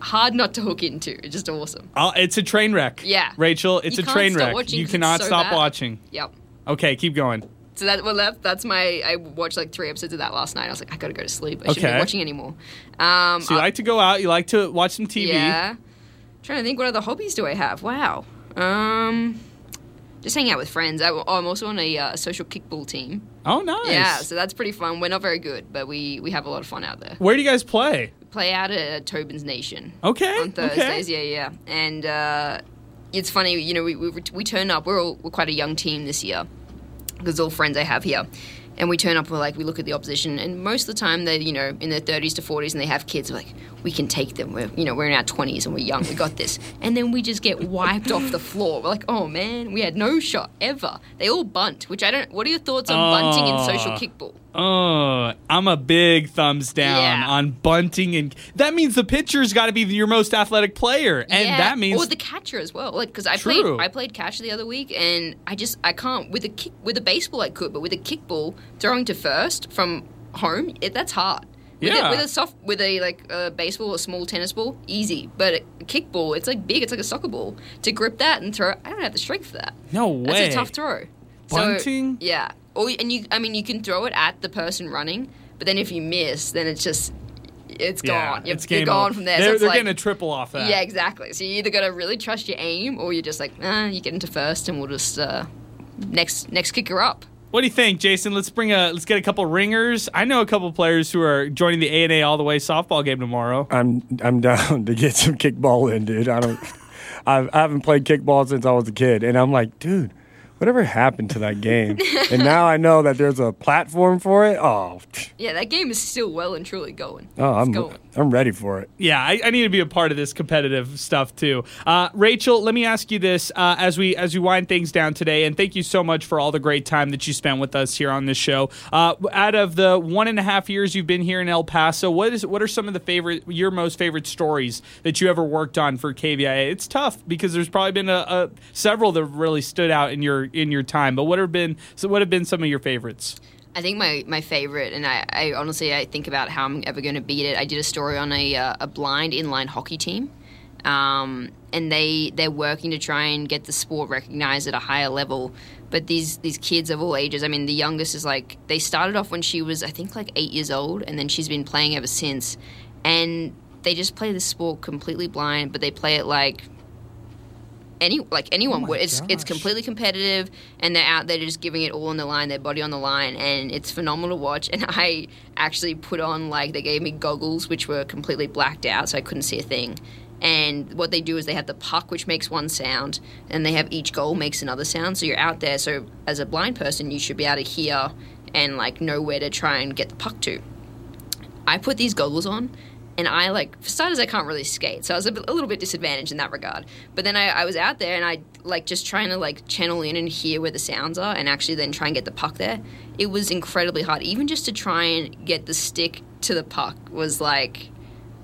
[SPEAKER 2] hard not to hook into. It's just awesome.
[SPEAKER 1] I'll- it's a train wreck.
[SPEAKER 2] Yeah.
[SPEAKER 1] Rachel, it's
[SPEAKER 2] You
[SPEAKER 1] a train wreck.
[SPEAKER 2] watching
[SPEAKER 1] You cannot
[SPEAKER 2] so
[SPEAKER 1] stop
[SPEAKER 2] bad.
[SPEAKER 1] watching.
[SPEAKER 2] Yep.
[SPEAKER 1] Okay, keep going.
[SPEAKER 2] So that well, that, that's my. I watched like three episodes of that last night. I was like, I gotta go to sleep. I shouldn't be watching anymore. Um,
[SPEAKER 1] So you
[SPEAKER 2] I-
[SPEAKER 1] like to go out, you like to watch some TV.
[SPEAKER 2] Yeah. trying to think, what other hobbies do I have? Wow. Um, just hang out with friends. I, am also on a uh, social kickball team.
[SPEAKER 1] Oh, nice.
[SPEAKER 2] Yeah, so that's pretty fun. We're not very good, but we we have a lot of fun out there.
[SPEAKER 1] Where do you guys play?
[SPEAKER 2] Play out at Tobin's Nation
[SPEAKER 1] Okay.
[SPEAKER 2] on Thursdays. Yeah, yeah. And uh, it's funny, you know, we we, we turn up. We're all we're quite a young team this year because all friends I have here. And we turn up, we're like, we look at the opposition, and most of the time they're, you know, in their 30s to 40s and they have kids. We're like, we can take them. We're, you know, we're in our 20s and we're young. We got this. And then we just get wiped off the floor. We're like, oh man, we had no shot ever. They all bunt, which I don't, what are your thoughts on bunting in social
[SPEAKER 1] Oh.
[SPEAKER 2] kickball?
[SPEAKER 1] Oh, I'm a big thumbs down
[SPEAKER 2] Yeah.
[SPEAKER 1] on bunting, and that means the pitcher's got to be your most athletic player, and
[SPEAKER 2] yeah.
[SPEAKER 1] that means
[SPEAKER 2] or the catcher as well. Like because I
[SPEAKER 1] True.
[SPEAKER 2] played I played catcher the other week, and I just I can't with a kick with a baseball I could, but with a kickball throwing to first from home, it, that's hard. With
[SPEAKER 1] Yeah.
[SPEAKER 2] a, with a soft with a like a baseball or small tennis ball, easy. But a kickball, it's like big. It's like a soccer ball. To grip that and throw, I don't have the strength for that.
[SPEAKER 1] no way.
[SPEAKER 2] That's a tough throw. So,
[SPEAKER 1] Bunting?
[SPEAKER 2] yeah. Or and you, I mean, you can throw it at the person running, but then if you miss, then it's just it's
[SPEAKER 1] Yeah,
[SPEAKER 2] gone. You're,
[SPEAKER 1] it's
[SPEAKER 2] you're gone
[SPEAKER 1] over.
[SPEAKER 2] from there.
[SPEAKER 1] They're,
[SPEAKER 2] so
[SPEAKER 1] they're
[SPEAKER 2] like,
[SPEAKER 1] getting a triple off that.
[SPEAKER 2] yeah, exactly. So you either got to really trust your aim, or you're just like, ah, you get into first, and we'll just uh, next next kicker up.
[SPEAKER 1] What do you think, Jason? Let's bring a let's get a couple ringers. I know a couple players who are joining the A and A all the way softball game tomorrow.
[SPEAKER 3] I'm I'm down to get some kickball in, dude. I don't. I've, I haven't played kickball since I was a kid, and I'm like, dude, whatever happened to that game? and now I know that there's a platform for it. Oh,
[SPEAKER 2] Yeah, that game is still well and truly going.
[SPEAKER 3] oh,
[SPEAKER 2] It's
[SPEAKER 3] I'm
[SPEAKER 2] going.
[SPEAKER 3] I'm ready for it.
[SPEAKER 1] Yeah, I, I need to be a part of this competitive stuff too. Uh, Rachel, let me ask you this uh, as we as we wind things down today, and thank you so much for all the great time that you spent with us here on this show. Uh, out of the one and a half years you've been here in El Paso, what is what are some of the favorite your most favorite stories that you ever worked on for KVIA? It's tough because there's probably been a, a several that really stood out in your in your time, but what have been so what have been some of your favorites?
[SPEAKER 2] I think my, my favorite, and I, I honestly I think about how I'm ever going to beat it. I did a story on a uh, a blind inline hockey team, um, and they they're working to try and get the sport recognized at a higher level. But these these kids of all ages, I mean, the youngest is like they started off when she was I think like eight years old, and then she's been playing ever since, and they just play the sport completely blind, but they play it like any like anyone
[SPEAKER 1] Oh
[SPEAKER 2] would. It's it's completely competitive, and they're out there just giving it all on the line, their body on the line, and it's phenomenal to watch. And I actually put on like they gave me goggles which were completely blacked out, so I couldn't see a thing. And what they do is they have the puck, which makes one sound, and they have each goal makes another sound. So you're out there. So as a blind person, you should be able to hear and like know where to try and get the puck to. I put these goggles on, and I like for starters I can't really skate, so I was a, a little bit disadvantaged in that regard. But then I, I was out there and I like just trying to like channel in and hear where the sounds are, and actually then try and get the puck there. It was incredibly hard, even just to try and get the stick to the puck was like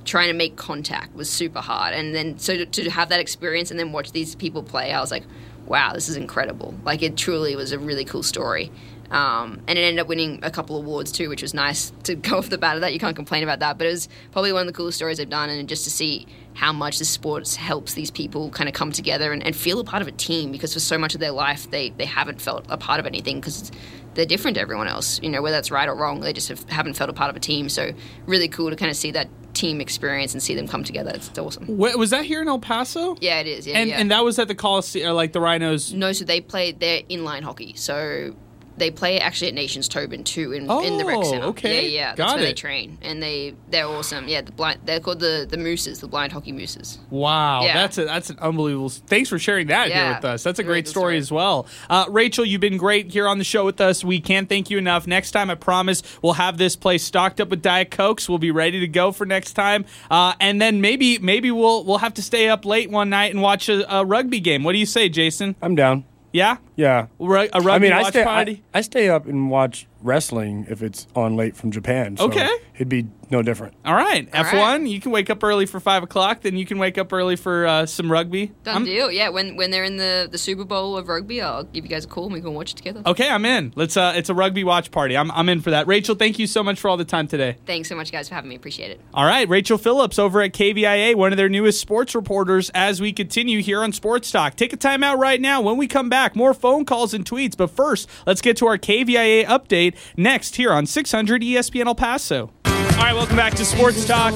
[SPEAKER 2] trying to make contact was super hard. And then so to, to have that experience and then watch these people play, I was like, wow, this is incredible. Like it truly was a really cool story. Um, and it ended up winning a couple awards too, which was nice to go off the bat of that. You can't complain about that. But it was probably one of the coolest stories I've done, and just to see how much the sports helps these people kind of come together and, and feel a part of a team because for so much of their life they, they haven't felt a part of anything because they're different to everyone else. You know, whether that's right or wrong, they just have, haven't felt a part of a team. So really cool to kind of see that team experience and see them come together. It's awesome.
[SPEAKER 1] Wait, was that here in El Paso?
[SPEAKER 2] Yeah, it is. Yeah,
[SPEAKER 1] And
[SPEAKER 2] yeah.
[SPEAKER 1] and that was at the Coliseum, like the Rhinos.
[SPEAKER 2] no, so they played their inline hockey. So they play actually at Nations Tobin too in, in the rec
[SPEAKER 1] Oh,
[SPEAKER 2] center.
[SPEAKER 1] okay.
[SPEAKER 2] Yeah, yeah. That's
[SPEAKER 1] Got
[SPEAKER 2] where they train, and they they're awesome. Yeah, the blind they're called the the Mooses, the blind hockey Mooses.
[SPEAKER 1] Wow,
[SPEAKER 2] Yeah.
[SPEAKER 1] that's a, that's an unbelievable. Thanks for sharing that here with us. That's a
[SPEAKER 2] it's a really
[SPEAKER 1] great story,
[SPEAKER 2] story.
[SPEAKER 1] as well. Uh, Rachel, you've been great here on the show with us. We can't thank you enough. Next time, I promise we'll have this place stocked up with Diet Cokes. We'll be ready to go for next time, uh, and then maybe maybe we'll we'll have to stay up late one night and watch a, a rugby game. What do you say, Jason?
[SPEAKER 3] I'm down.
[SPEAKER 1] Yeah,
[SPEAKER 3] Yeah.
[SPEAKER 1] Ru- a rugby
[SPEAKER 3] I mean, I
[SPEAKER 1] watch
[SPEAKER 3] stay,
[SPEAKER 1] party.
[SPEAKER 3] I, I stay up and watch wrestling if it's on late from Japan. So
[SPEAKER 1] Okay.
[SPEAKER 3] It'd be no different.
[SPEAKER 1] All right,
[SPEAKER 2] All
[SPEAKER 1] F1.
[SPEAKER 2] right.
[SPEAKER 1] You can wake up early for five o'clock. Then you can wake up early for uh, some rugby.
[SPEAKER 2] Done
[SPEAKER 1] I'm-
[SPEAKER 2] deal. Yeah, when when they're in the the Super Bowl of rugby, I'll give you guys a call and we can watch it together.
[SPEAKER 1] Okay, I'm in. Let's. Uh, it's a rugby watch party. I'm, I'm in for that. Rachel, thank you so much for all the time today.
[SPEAKER 2] Thanks so much, guys, for having me. Appreciate it.
[SPEAKER 1] All right, Rachel Phillips over at KVIA, one of their newest sports reporters. As we continue here on Sports Talk, take a time out right now. When we come back, more phone calls and tweets. But first, let's get to our KVIA update next here on 600 ESPN El Paso. All right, welcome back to Sports Talk.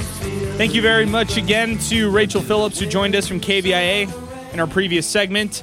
[SPEAKER 1] Thank you very much again to Rachel Phillips who joined us from KVIA in our previous segment.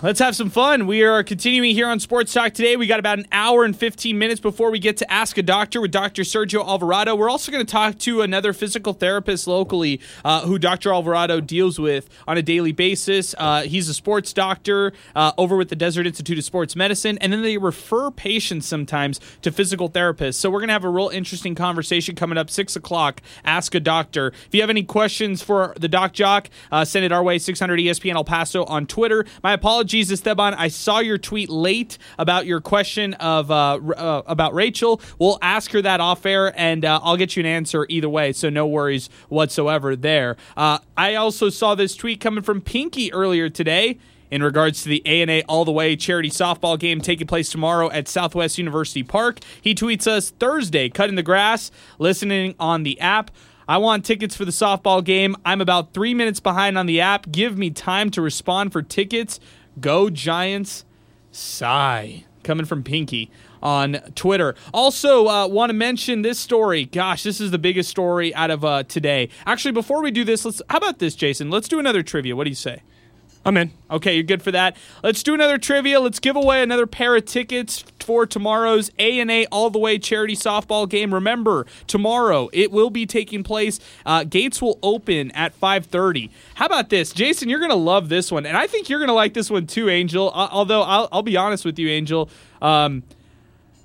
[SPEAKER 1] Let's have some fun. We are continuing here on Sports Talk today. We got about an hour and 15 minutes before we get to Ask a Doctor with Dr. Sergio Alvarado. We're also going to talk to another physical therapist locally uh, who Dr. Alvarado deals with on a daily basis. Uh, he's a sports doctor uh, over with the Desert Institute of Sports Medicine, and then they refer patients sometimes to physical therapists. So we're going to have a real interesting conversation coming up 6 o'clock. Ask a Doctor. If you have any questions for the Doc Jock, uh, send it our way, 600 ESPN El Paso on Twitter. My apologies, Esteban. I saw your tweet late about your question of uh, uh, about Rachel. We'll ask her that off air, and uh, I'll get you an answer either way. So no worries whatsoever there. Uh, I also saw this tweet coming from Pinky earlier today in regards to the A&A All the Way charity softball game taking place tomorrow at Southwest University Park. He tweets us Thursday, cutting the grass, listening on the app. I want tickets for the softball game. I'm about three minutes behind on the app. Give me time to respond for tickets. Go Giants. Sigh. Coming from Pinky on Twitter. Also, uh, want to mention this story. Gosh, this is the biggest story out of uh, today. Actually, before we do this, let's. How about this, Jason? Let's do another trivia. What do you say?
[SPEAKER 3] I'm in.
[SPEAKER 1] Okay, you're good for that. Let's do another trivia. Let's give away another pair of tickets for tomorrow's A and A All the Way charity softball game. Remember, tomorrow it will be taking place. Uh, gates will open at 5:30. How about this, Jason? You're gonna love this one, and I think you're gonna like this one too, Angel. Uh, although I'll, I'll be honest with you, Angel. Um,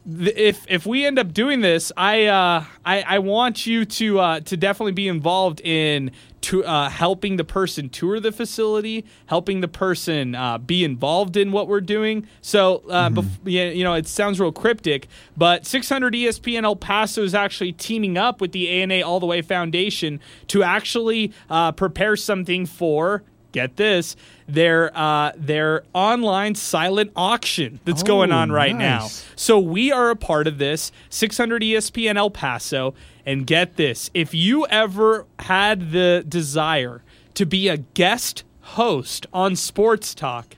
[SPEAKER 1] if if we end up doing this, I uh, I, I want you to uh, to definitely be involved in to uh, helping the person tour the facility, helping the person uh, be involved in what we're doing. So, uh, bef- yeah, you know, it sounds real cryptic, but 600 ESPN El Paso is actually teaming up with the A&A All the Way Foundation to actually uh, prepare something for get this their uh, their online silent auction that's going
[SPEAKER 4] Oh,
[SPEAKER 1] on right now. So we are a part of this 600 ESPN El Paso and get this if you ever had the desire to be a guest host on Sports Talk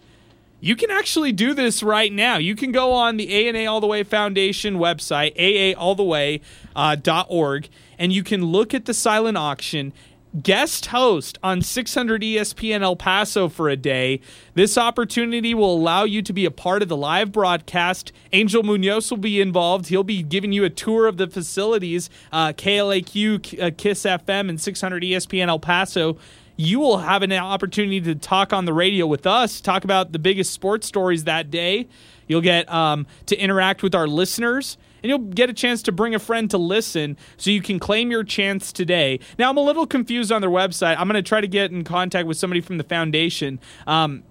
[SPEAKER 1] you can actually do this right now. You can go on the A&A All the Way Foundation website, aaalltheway.org, uh, dot org, and you can look at the silent auction. Guest host on 600 ESPN El Paso for a day. This opportunity will allow you to be a part of the live broadcast. Angel Munoz will be involved. He'll be giving you a tour of the facilities, uh, KLAQ, uh, Kiss FM, and 600 ESPN El Paso you will have an opportunity to talk on the radio with us, talk about the biggest sports stories that day. You'll get um, to interact with our listeners and you'll get a chance to bring a friend to listen so you can claim your chance today. Now, I'm a little confused on their website. I'm going to try to get in contact with somebody from the foundation. Um,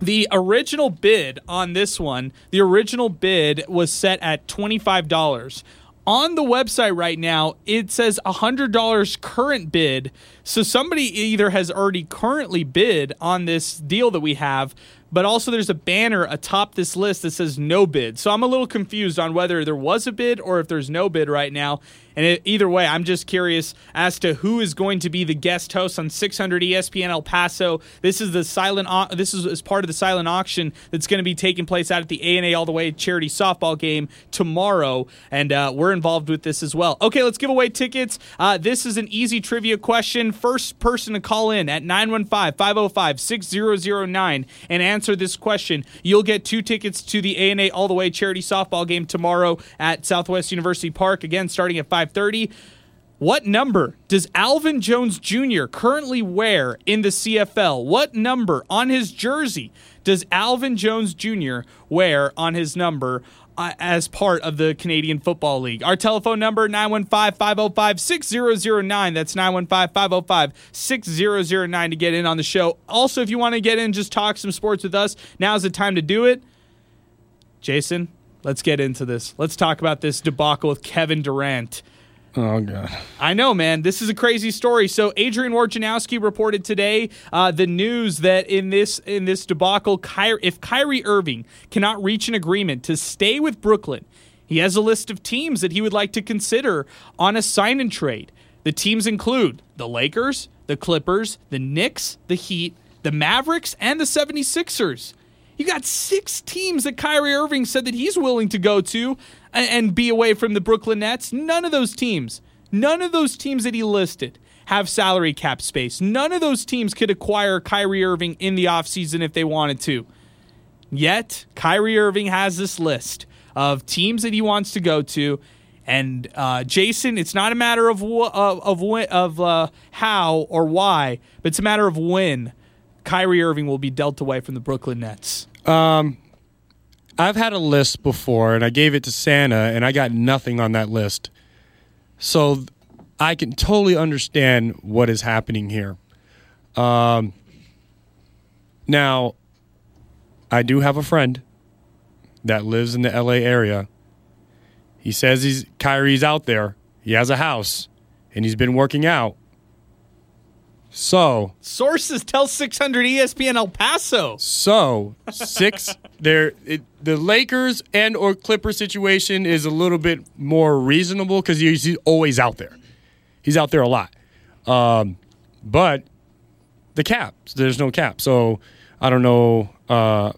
[SPEAKER 1] the original bid on this one, the original bid was set at $25 on the website right now, it says $100 current bid. So somebody either has already currently bid on this deal that we have, but also there's a banner atop this list that says no bid. So I'm a little confused on whether there was a bid or if there's no bid right now. And it, either way, I'm just curious as to who is going to be the guest host on 600 ESPN El Paso. This is the silent. Au- this is as part of the silent auction that's going to be taking place out at the A&A All the Way charity softball game tomorrow, and uh, we're involved with this as well. Okay, let's give away tickets. Uh, this is an easy trivia question. First person to call in at 915-505-6009 and answer this question, you'll get two tickets to the A&A All the Way charity softball game tomorrow at Southwest University Park. Again, starting at 5 5:30. What number does Alvin Jones Jr. currently wear in the CFL? What number on his jersey does Alvin Jones Jr. wear on his number uh, as part of the Canadian Football League? Our telephone number 915-505-6009. That's 915-505-6009 to get in on the show. Also, if you want to get in just talk some sports with us, now's the time to do it. Jason, let's get into this. Let's talk about this debacle with Kevin Durant.
[SPEAKER 3] Oh god.
[SPEAKER 1] I know, man. This is a crazy story. So Adrian Wojnarowski reported today uh, the news that in this in this debacle, if Kyrie Irving cannot reach an agreement to stay with Brooklyn, he has a list of teams that he would like to consider on a sign and trade. The teams include the Lakers, the Clippers, the Knicks, the Heat, the Mavericks, and the 76ers. You got six teams that Kyrie Irving said that he's willing to go to and be away from the Brooklyn Nets. None of those teams, none of those teams that he listed have salary cap space. None of those teams could acquire Kyrie Irving in the offseason if they wanted to. Yet, Kyrie Irving has this list of teams that he wants to go to. And uh, Jason, it's not a matter of of of, of uh, how or why, but it's a matter of when Kyrie Irving will be dealt away from the Brooklyn Nets.
[SPEAKER 3] Um, I've had a list before, and I gave it to Santa, and I got nothing on that list. So I can totally understand what is happening here. Um, now, I do have a friend that lives in the LA area. He says he's Kyrie's out there. He has a house, and he's been working out. So
[SPEAKER 1] sources tell 600 ESPN El Paso.
[SPEAKER 3] So six there the Lakers and or Clipper situation is a little bit more reasonable because he's, he's, always out there. He's out there a lot, um, but the cap there's no cap. So I don't know. Uh,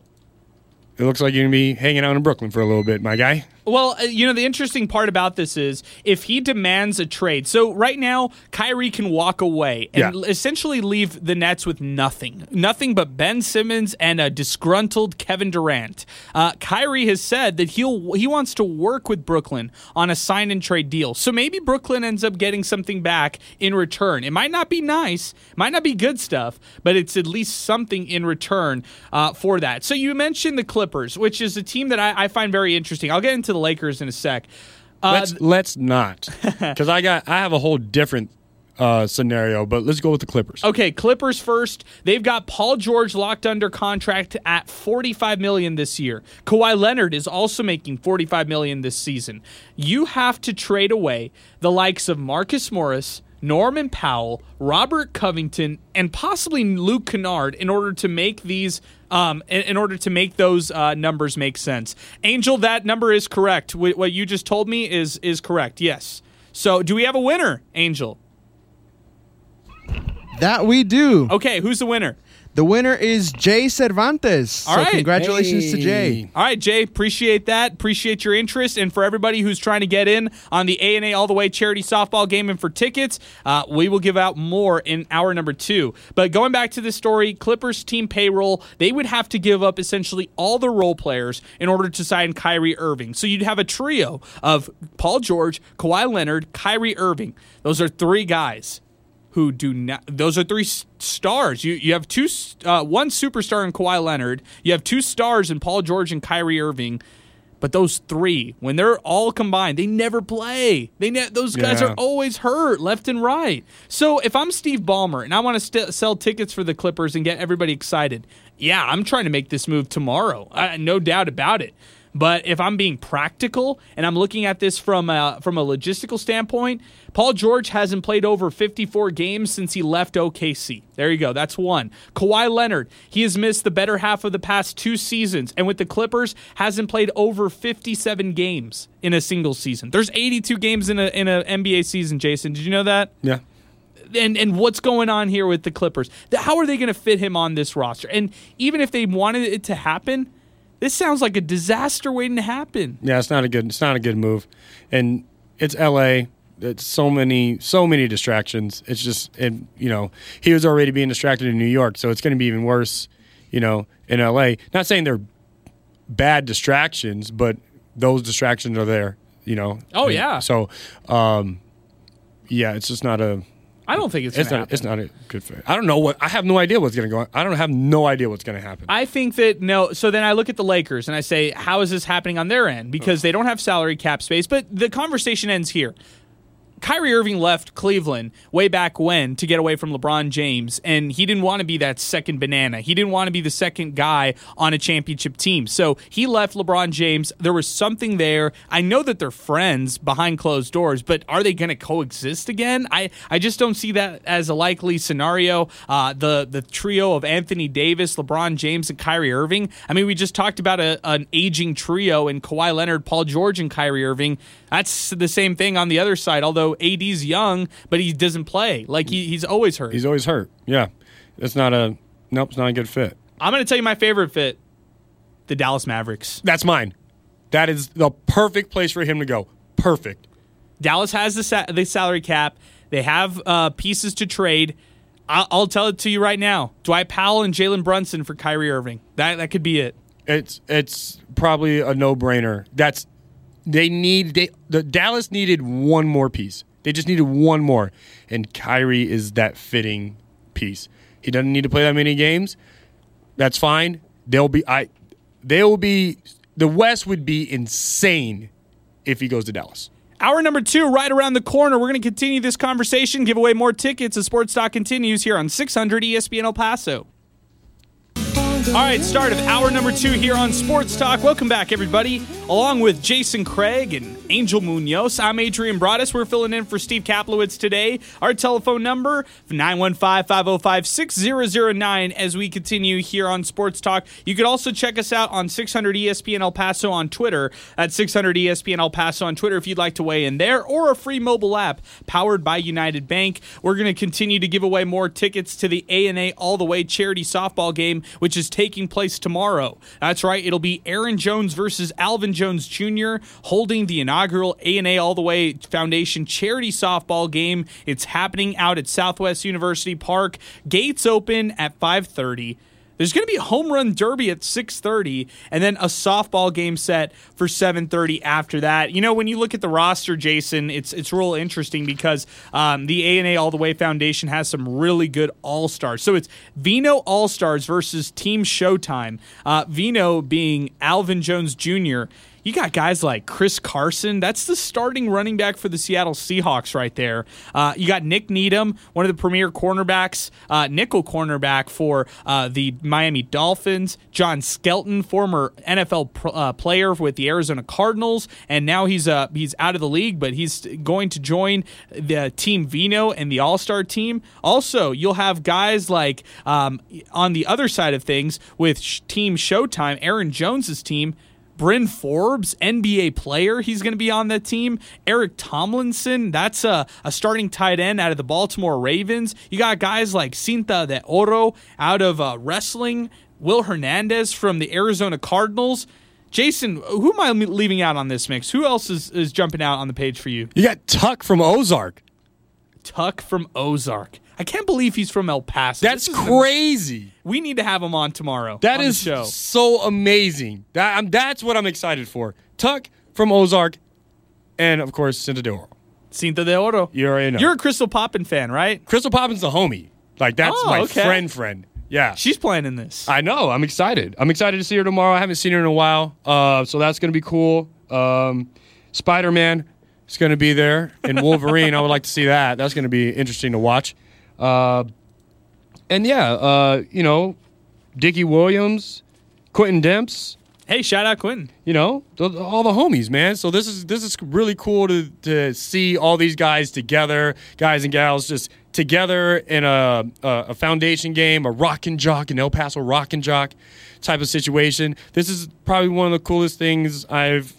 [SPEAKER 3] it looks like you're gonna be hanging out in Brooklyn for a little bit, my guy.
[SPEAKER 1] Well, uh, you know, the interesting part about this is if he demands a trade. So right now, Kyrie can walk away and yeah. essentially leave the Nets with nothing. Nothing but Ben Simmons and a disgruntled Kevin Durant. Uh, Kyrie has said that he'll he wants to work with Brooklyn on a sign and trade deal. So maybe Brooklyn ends up getting something back in return. It might not be nice, might not be good stuff, but it's at least something in return uh, for that. So you mentioned the Clippers, which is a team that I, I find very interesting. I'll get into the Lakers in a sec.
[SPEAKER 3] Uh, let's let's not because I got I have a whole different uh, scenario, but let's go with the Clippers.
[SPEAKER 1] Okay, Clippers first. They've got Paul George locked under contract at 45 million this year. Kawhi Leonard is also making 45 million this season. You have to trade away the likes of Marcus Morris, Norman Powell, Robert Covington, and possibly Luke Kennard in order to make these um, in, in, order to make those uh, numbers make sense. Angel, that number is correct. what you just told me is is correct. Yes. So, do we have a winner, Angel?
[SPEAKER 4] That we do.
[SPEAKER 1] Okay, who's the winner?
[SPEAKER 4] The winner is Jay Cervantes.
[SPEAKER 1] All so right.
[SPEAKER 4] congratulations hey. to Jay.
[SPEAKER 1] All right, Jay, appreciate that. Appreciate your interest. And for everybody who's trying to get in on the A&A All the Way charity softball game and for tickets, uh, we will give out more in hour number two. But going back to the story, Clippers team payroll, they would have to give up essentially all the role players in order to sign Kyrie Irving. So you'd have a trio of Paul George, Kawhi Leonard, Kyrie Irving. Those are three guys who do not. Those are three stars. You you have two, uh, one superstar in Kawhi Leonard. You have two stars in Paul George and Kyrie Irving. But those three, when they're all combined, they never play. They ne- those guys
[SPEAKER 3] Yeah.
[SPEAKER 1] are always hurt left and right. So if I'm Steve Ballmer and I want to st- sell tickets for the Clippers and get everybody excited, yeah, I'm trying to make this move tomorrow. I, no doubt about it. But if I'm being practical and I'm looking at this from a, from a logistical standpoint, Paul George hasn't played over 54 games since he left OKC. There you go. That's one. Kawhi Leonard, he has missed the better half of the past two seasons, and with the Clippers, hasn't played over 57 games in a single season. There's 82 games in a in a NBA season. Jason, did you know that?
[SPEAKER 3] Yeah.
[SPEAKER 1] and and what's going on here with the Clippers? How are they going to fit him on this roster? And even if they wanted it to happen, this sounds like a disaster waiting to happen.
[SPEAKER 3] Yeah, it's not a good. It's not a good move, and it's L.A. It's so many, so many distractions. It's just, and you know, he was already being distracted in New York, so it's going to be even worse, you know, in L.A. Not saying they're bad distractions, but those distractions are there, you know.
[SPEAKER 1] Oh, yeah.
[SPEAKER 3] So, um, yeah, it's just not a.
[SPEAKER 1] I don't think it's,
[SPEAKER 3] It's
[SPEAKER 1] going to
[SPEAKER 3] not.
[SPEAKER 1] happen.
[SPEAKER 3] It's not a good fit. I don't know what. I have no idea what's going to go. on. I don't have no idea what's going to happen.
[SPEAKER 1] I think that no. So then I look at the Lakers and I say, how is this happening on their end? Because they don't have salary cap space. But the conversation ends here. Kyrie Irving left Cleveland way back when to get away from LeBron James, and he didn't want to be that second banana. He didn't want to be the second guy on a championship team. So he left LeBron James. There was something there. I know that they're friends behind closed doors, but are they going to coexist again? I, I just don't see that as a likely scenario. Uh, the the trio of Anthony Davis, LeBron James, and Kyrie Irving. I mean, we just talked about a, an aging trio in Kawhi Leonard, Paul George, and Kyrie Irving. That's the same thing on the other side. Although AD's young, but he doesn't play. Like he, he's always hurt.
[SPEAKER 3] He's always hurt. Yeah, it's not a. Nope, it's not a good fit.
[SPEAKER 1] I'm going to tell you my favorite fit: the Dallas Mavericks.
[SPEAKER 3] That's mine. That is the perfect place for him to go. Perfect.
[SPEAKER 1] Dallas has the sa- the salary cap. They have uh, pieces to trade. I'll, I'll tell it to you right now: Dwight Powell and Jalen Brunson for Kyrie Irving. That that could be it.
[SPEAKER 3] It's it's probably a no brainer. That's they need they the Dallas needed one more piece. They just needed one more, and Kyrie is that fitting piece. He doesn't need to play that many games. That's fine. They'll be I. They will be the West would be insane if he goes to Dallas.
[SPEAKER 1] Hour number two, right around the corner. We're going to continue this conversation, give away more tickets as Sports Talk continues here on 600 ESPN El Paso. All right, start of hour number two here on Sports Talk. Welcome back, everybody. Along with Jason Craig and Angel Munoz, I'm Adrian Broadus. We're filling in for Steve Kaplowitz today. Our telephone number, 915-505-6009 as we continue here on Sports Talk. You could also check us out on 600 ESPN El Paso on Twitter, at 600 ESPN El Paso on Twitter if you'd like to weigh in there, or a free mobile app powered by United Bank. We're going to continue to give away more tickets to the A&A All the Way charity softball game, which is taking place tomorrow. That's right, it'll be Aaron Jones versus Alvin Jones Jr. holding the inaugural A&A All the Way Foundation charity softball game. It's happening out at Southwest University Park. Gates open at 5:30. There's going to be a home run derby at 6:30 and then a softball game set for 7:30 after that. You know, when you look at the roster, Jason, it's it's real interesting because um, the A and A All the Way Foundation has some really good All Stars. So it's Vino All Stars versus Team Showtime. Uh, Vino being Alvin Jones Jr. You got guys like Chris Carson. That's the starting running back for the Seattle Seahawks right there. Uh, you got Nik Needham, one of the premier cornerbacks, uh, nickel cornerback for uh, the Miami Dolphins. John Skelton, former NFL pr- uh, player with the Arizona Cardinals, and now he's uh, he's out of the league, but he's going to join the Team Vino and the All Star team. Also, you'll have guys like um, on the other side of things with sh- Team Showtime, Aaron Jones's team. Bryn Forbes, NBA player, he's going to be on that team. Eric Tomlinson, that's a, a starting tight end out of the Baltimore Ravens. You got guys like Cinta de Oro out of uh, wrestling, Will Hernandez from the Arizona Cardinals. Jason, who am I leaving out on this mix? Who else is, is jumping out on the page for you?
[SPEAKER 3] You got Tuck from Ozark.
[SPEAKER 1] Tuck from Ozark. I can't believe he's from El Paso.
[SPEAKER 3] That's crazy.
[SPEAKER 1] we need to have him on tomorrow.
[SPEAKER 3] That
[SPEAKER 1] on the
[SPEAKER 3] is so amazing. That I'm, that's what I'm excited for. Tuck from Ozark, and of course Cinta de Oro.
[SPEAKER 1] Cinta de Oro.
[SPEAKER 3] You already know.
[SPEAKER 1] You're a Crystal Poppin fan, right?
[SPEAKER 3] Crystal Poppin's the homie. Like that's
[SPEAKER 1] Oh,
[SPEAKER 3] my
[SPEAKER 1] okay.
[SPEAKER 3] friend friend. Yeah.
[SPEAKER 1] She's playing in this.
[SPEAKER 3] I know. I'm excited. I'm excited to see her tomorrow. I haven't seen her in a while, uh, so that's going to be cool. Um, Spider Man is going to be there, and Wolverine. I would like to see that. That's going to be interesting to watch. Uh, and yeah, uh, you know, Dickie Williams, Quentin Demps.
[SPEAKER 1] hey, shout out Quentin.
[SPEAKER 3] You know, all the homies, man. So this is this is really cool to to see all these guys together, guys and gals, just together in a a, a foundation game, a rock and jock, an El Paso rock and jock type of situation. This is probably one of the coolest things I've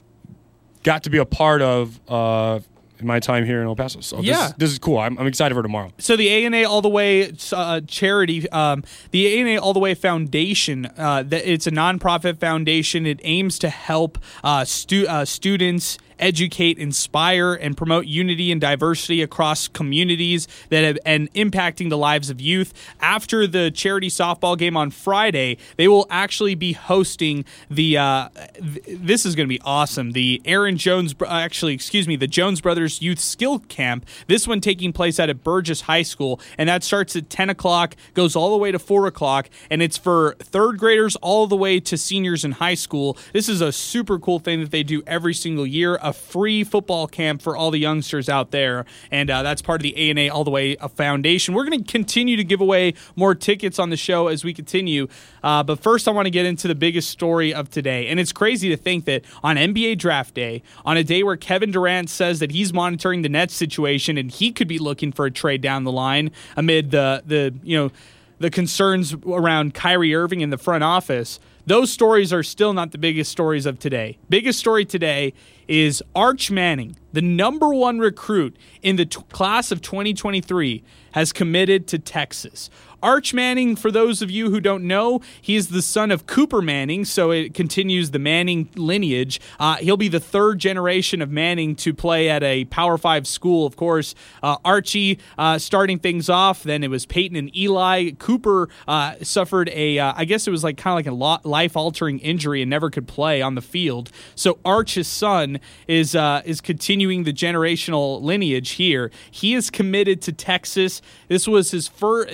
[SPEAKER 3] got to be a part of uh, in my time here in El Paso. So
[SPEAKER 1] Yeah.
[SPEAKER 3] this, this is cool. I'm, I'm excited for tomorrow.
[SPEAKER 1] So the A&A All the Way uh, charity, um, the A&A All the Way Foundation, uh, that it's a nonprofit foundation. It aims to help uh, stu- uh, students educate, inspire, and promote unity and diversity across communities that have and impacting the lives of youth. After the charity softball game on Friday, they will actually be hosting the. Uh, th- this is going to be awesome. The Aaron Jones, actually, excuse me, the Jones Brothers Youth Skill Camp. This one taking place out at Burgess High School, and that starts at 10 o'clock, goes all the way to 4 o'clock, and it's for third graders all the way to seniors in high school. This is a super cool thing that they do every single year, a free football camp for all the youngsters out there, and uh, that's part of the A&A All the Way uh, Foundation. We're going to continue to give away more tickets on the show as we continue, uh, but first I want to get into the biggest story of today, and it's crazy to think that on NBA Draft Day, on a day where Kevin Durant says that he's monitoring the Nets situation and he could be looking for a trade down the line amid the the you know the concerns around Kyrie Irving in the front office, those stories are still not the biggest stories of today. Biggest story today is Arch Manning, the number one recruit in the t- class of 2023, has committed to Texas. Arch Manning, for those of you who don't know, he is the son of Cooper Manning, so it continues the Manning lineage. Uh, he'll be the third generation of Manning to play at a Power Five school, of course. Uh, Archie uh, starting things off, then it was Peyton and Eli. Cooper uh, suffered a, uh, I guess it was like kind of like a life altering injury and never could play on the field. So Arch, his son, is uh, is continuing the generational lineage here. He is committed to Texas. This was his first.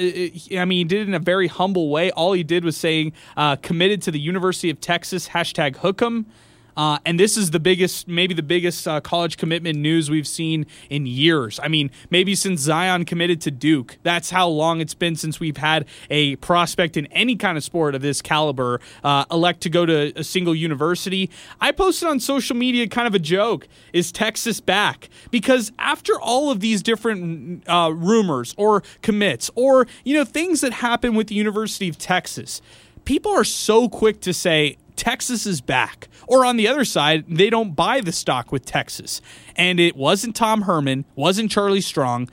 [SPEAKER 1] I mean, he did it in a very humble way. All he did was saying uh, committed to the University of Texas. Hashtag Hook'em. Uh, and this is the biggest, maybe the biggest uh, college commitment news we've seen in years. I mean, maybe since Zion committed to Duke. That's how long it's been since we've had a prospect in any kind of sport of this caliber uh, elect to go to a single university. I posted on social media kind of a joke is Texas back? Because after all of these different uh, rumors or commits or, you know, things that happen with the University of Texas, people are so quick to say, Texas is back. Or on the other side, they don't buy the stock with Texas. And it wasn't Tom Herman, wasn't Charlie Strong.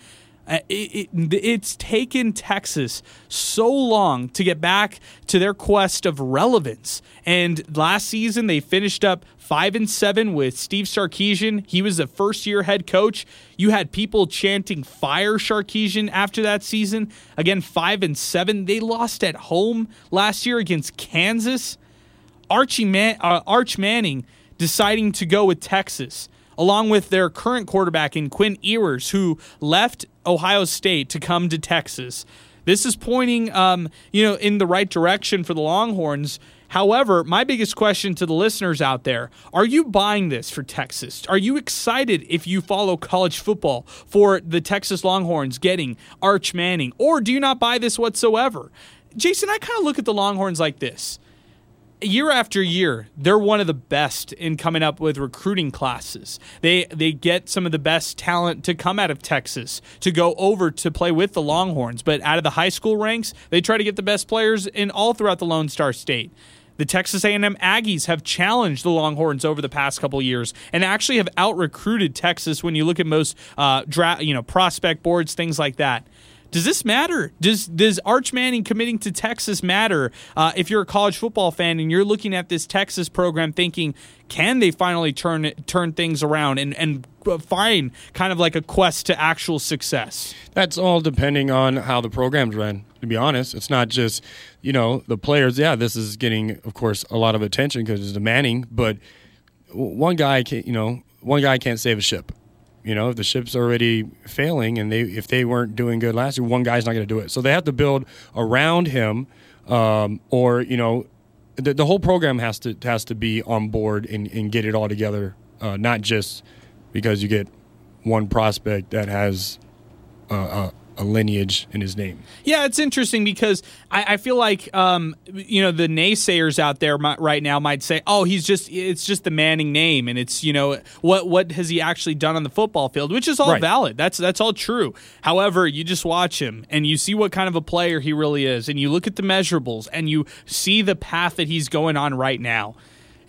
[SPEAKER 1] Uh, it, it, it's taken Texas so long to get back to their quest of relevance. And last season, they finished up five and seven with Steve Sarkisian. He was the first year head coach. You had people chanting "Fire Sarkisian" after that season. Again, five and seven. They lost at home last year against Kansas. Archie Man- uh, Arch Manning deciding to go with Texas, along with their current quarterback in Quinn Ewers, who left Ohio State to come to Texas. This is pointing, um, you know, in the right direction for the Longhorns. However, my biggest question to the listeners out there are you buying this for Texas? Are you excited if you follow college football for the Texas Longhorns getting Arch Manning? Or do you not buy this whatsoever? Jason, I kind of look at the Longhorns like this year after year, they're one of the best in coming up with recruiting classes. They they get some of the best talent to come out of Texas to go over to play with the Longhorns. But out of the high school ranks, they try to get the best players in all throughout the Lone Star State. The Texas A&M Aggies have challenged the Longhorns over the past couple years and actually have out recruited Texas when you look at most uh, dra- you know prospect boards, things like that. Does this matter? Does does Arch Manning committing to Texas matter? Uh, if you're a college football fan and you're looking at this Texas program, thinking, can they finally turn turn things around and and find kind of like a quest to actual success?
[SPEAKER 3] That's all depending on how the program's run. To be honest, it's not just you know the players. Yeah, this is getting, of course, a lot of attention because it's a Manning, but one guy can you know one guy can't save a ship. You know, if the ship's already failing and they if they weren't doing good last year, one guy's not going to do it. So they have to build around him, um, or you know, the, the whole program has to has to be on board and, and get it all together, uh, not just because you get one prospect that has uh, a, lineage in his name.
[SPEAKER 1] Yeah, it's interesting because I, I feel like um, you know the naysayers out there might, right now might say, "Oh, he's just it's just the Manning name, and it's you know what what has he actually done on the football field?" Which is all
[SPEAKER 3] Right.
[SPEAKER 1] valid. That's that's all true. However, you just watch him and you see what kind of a player he really is, and you look at the measurables and you see the path that he's going on right now.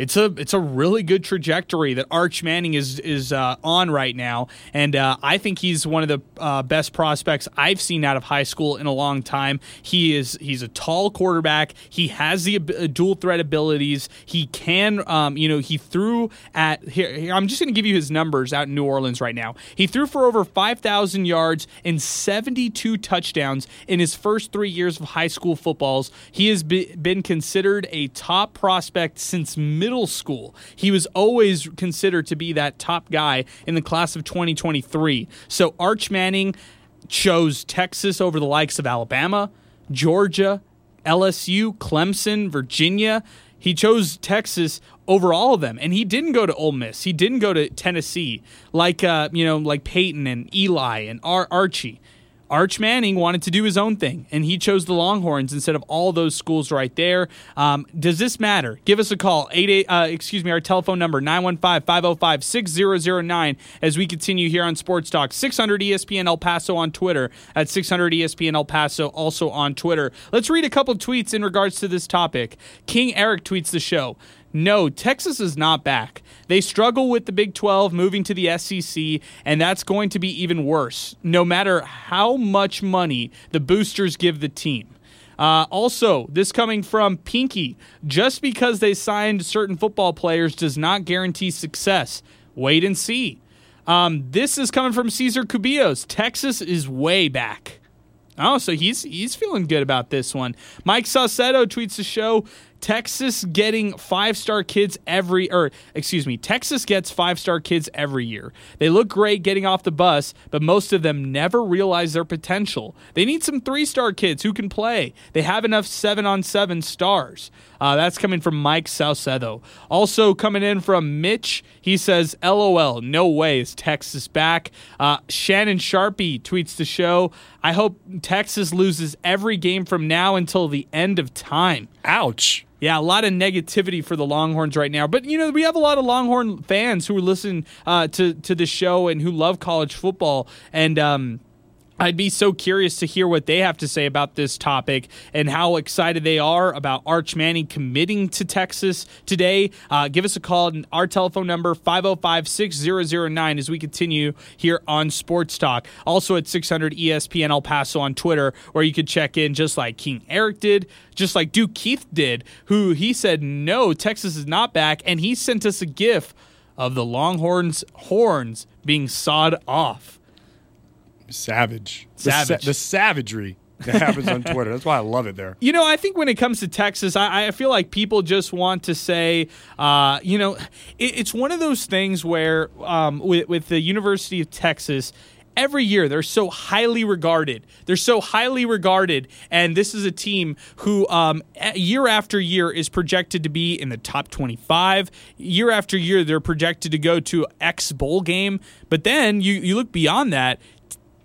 [SPEAKER 1] It's a it's a really good trajectory that Arch Manning is is uh, on right now, and uh, I think he's one of the uh, best prospects I've seen out of high school in a long time. He is he's a tall quarterback. He has the uh, dual threat abilities. He can, um, you know, he threw at here. here I'm just going to give you his numbers out in New Orleans right now. He threw for over five thousand yards and 72 touchdowns in his first three years of high school footballs. He has be, been considered a top prospect since middle school. He was always considered to be that top guy in the class of 2023. So Arch Manning chose Texas over the likes of Alabama, Georgia, LSU, Clemson, Virginia. He chose Texas over all of them, and he didn't go to Ole Miss. He didn't go to Tennessee, like uh, you know, like Peyton and Eli and Ar- Archie. Arch Manning wanted to do his own thing, and he chose the Longhorns instead of all those schools right there. Um, does this matter? Give us a call. Eight eight. Uh, excuse me. Our telephone number 915-505-6009 as we continue here on Sports Talk. 600 ESPN El Paso on Twitter at 600 ESPN El Paso also on Twitter. Let's read a couple tweets in regards to this topic. King Eric tweets the show. No, Texas is not back. They struggle with the Big 12 moving to the SEC, and that's going to be even worse, no matter how much money the boosters give the team. Uh, also, this coming from Pinky just because they signed certain football players does not guarantee success. Wait and see. Um, this is coming from Caesar Cubillos. Texas is way back. Oh, so he's he's feeling good about this one. Mike Saucedo tweets the show. Texas getting five star kids every, or excuse me, Texas gets five star kids every year. They look great getting off the bus, but most of them never realize their potential. They need some three star kids who can play. They have enough seven on seven stars. Uh, that's coming from Mike Saucedo. Also coming in from Mitch, he says, LOL, no way is Texas back. Uh, Shannon Sharpie tweets the show. I hope Texas loses every game from now until the end of time.
[SPEAKER 3] Ouch.
[SPEAKER 1] Yeah, a lot of negativity for the Longhorns right now. But you know, we have a lot of Longhorn fans who listen uh, to to the show and who love college football. And um, I'd be so curious to hear what they have to say about this topic and how excited they are about Arch Manning committing to Texas today. Uh, give us a call. Our telephone number, 505 6009, as we continue here on Sports Talk. Also at 600 ESPN El Paso on Twitter, where you could check in just like King Eric did, just like Duke Keith did, who he said, no, Texas is not back. And he sent us a gif of the Longhorns' horns being sawed off.
[SPEAKER 3] Savage. The, sa- the savagery that happens on Twitter. That's why I love it there.
[SPEAKER 1] You know, I think when it comes to Texas, I, I feel like people just want to say, uh, you know, it, it's one of those things where um, with, with the University of Texas, every year they're so highly regarded. They're so highly regarded, and this is a team who, um, year after year, is projected to be in the top 25. Year after year, they're projected to go to X bowl game. But then you, you look beyond that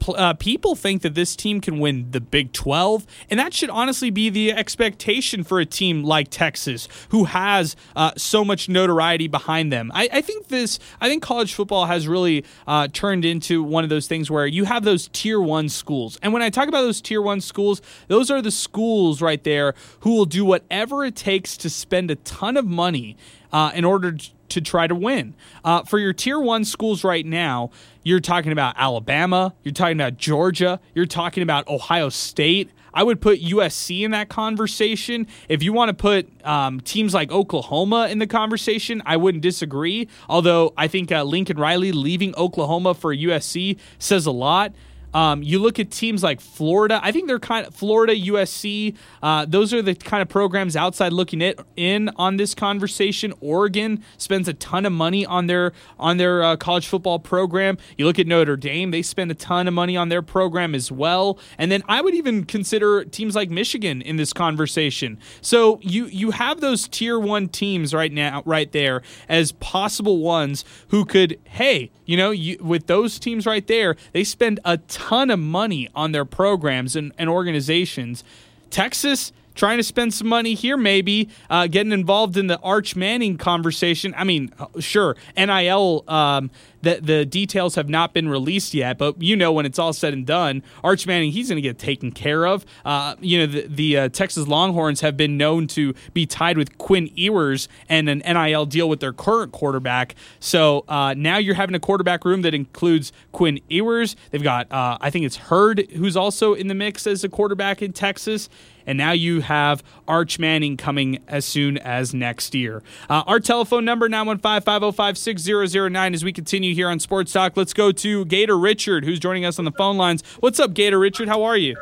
[SPEAKER 1] uh, people think that this team can win the Big 12, and that should honestly be the expectation for a team like Texas, who has uh, so much notoriety behind them. I, I think this, I think college football has really uh, turned into one of those things where you have those tier one schools, and when I talk about those tier one schools, those are the schools right there who will do whatever it takes to spend a ton of money uh, in order to try to win. Uh, for your tier one schools right now, you're talking about Alabama, you're talking about Georgia, you're talking about Ohio State. I would put USC in that conversation. If you want to put um, teams like Oklahoma in the conversation, I wouldn't disagree. Although I think uh, Lincoln Riley leaving Oklahoma for USC says a lot. Um, you look at teams like Florida. I think they're kind of Florida, USC. Uh, those are the kind of programs outside looking it in on this conversation. Oregon spends a ton of money on their on their uh, college football program. You look at Notre Dame; they spend a ton of money on their program as well. And then I would even consider teams like Michigan in this conversation. So you you have those tier one teams right now, right there, as possible ones who could. Hey, you know, you, with those teams right there, they spend a ton of money on their programs and, and organizations. Texas trying to spend some money here, maybe uh, getting involved in the Arch Manning conversation. I mean, sure, NIL. Um, the, the details have not been released yet, but you know when it's all said and done, Arch Manning he's going to get taken care of. Uh, you know the, the uh, Texas Longhorns have been known to be tied with Quinn Ewers and an NIL deal with their current quarterback. So uh, now you're having a quarterback room that includes Quinn Ewers. They've got uh, I think it's Hurd who's also in the mix as a quarterback in Texas and now you have Arch Manning coming as soon as next year. Uh, our telephone number 915-505-6009 as we continue here on Sports Talk. Let's go to Gator Richard who's joining us on the phone lines. What's up Gator Richard? How are you?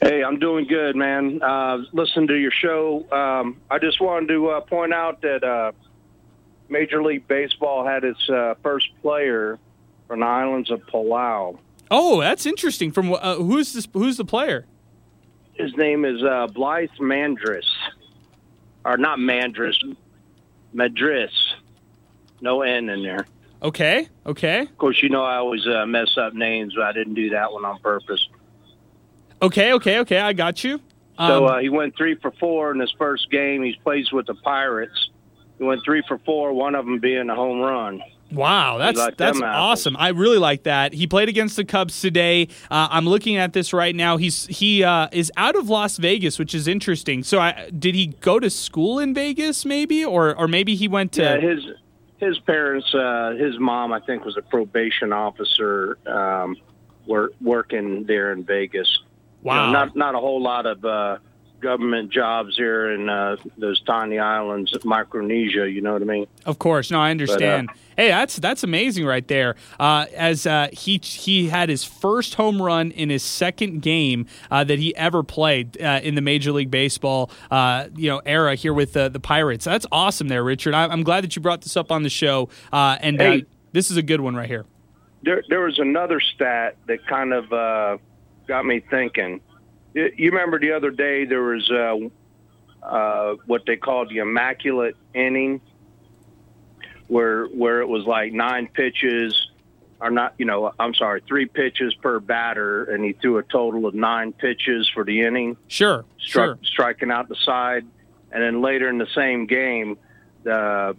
[SPEAKER 5] Hey, I'm doing good, man. Uh, listen to your show. Um, I just wanted to uh, point out that uh, Major League Baseball had its uh, first player from the islands of Palau.
[SPEAKER 1] Oh, that's interesting. From uh, who's this? Who's the player?
[SPEAKER 5] His name is uh, Bligh Mandris, or not Mandris, Madris. No N in there.
[SPEAKER 1] Okay. Okay.
[SPEAKER 5] Of course, you know I always uh, mess up names, but I didn't do that one on purpose.
[SPEAKER 1] Okay. Okay. Okay. I got you.
[SPEAKER 5] So
[SPEAKER 1] Um,
[SPEAKER 5] uh, he went three for four in his first game. He plays with the Pirates. He went three for four, one of them being a home run.
[SPEAKER 1] Wow, that's
[SPEAKER 5] like
[SPEAKER 1] that's awesome. I really like that. He played against the Cubs today. Uh, I'm looking at this right now. He's he uh, is out of Las Vegas, which is interesting. So, I, did he go to school in Vegas, maybe, or or maybe he went to?
[SPEAKER 5] Yeah, his his parents, uh, his mom, I think, was a probation officer, um, wor- working there in Vegas. You know,
[SPEAKER 1] wow,
[SPEAKER 5] not not a whole lot of uh, government jobs here in uh, those tiny islands of Micronesia. You know what I mean?
[SPEAKER 1] of course. No, I understand. hey, that's that's amazing right there. Uh, as uh, he he had his first home run in his second game uh, that he ever played uh, in the Major League Baseball uh, you know era here with the the Pirates. That's awesome, there, Richard. I, I'm glad that you brought this up on the show. Uh, and uh,
[SPEAKER 5] Hey.
[SPEAKER 1] this is a good one right here.
[SPEAKER 5] There, there was another stat that kind of uh, got me thinking. You remember the other day there was uh, uh, what they called the immaculate inning, where where it was like nine pitches, or not, you know, I'm sorry, three pitches per batter, and he threw a total of nine pitches for the inning,
[SPEAKER 1] Sure, sure.
[SPEAKER 5] striking out the side, and then later in the same game, the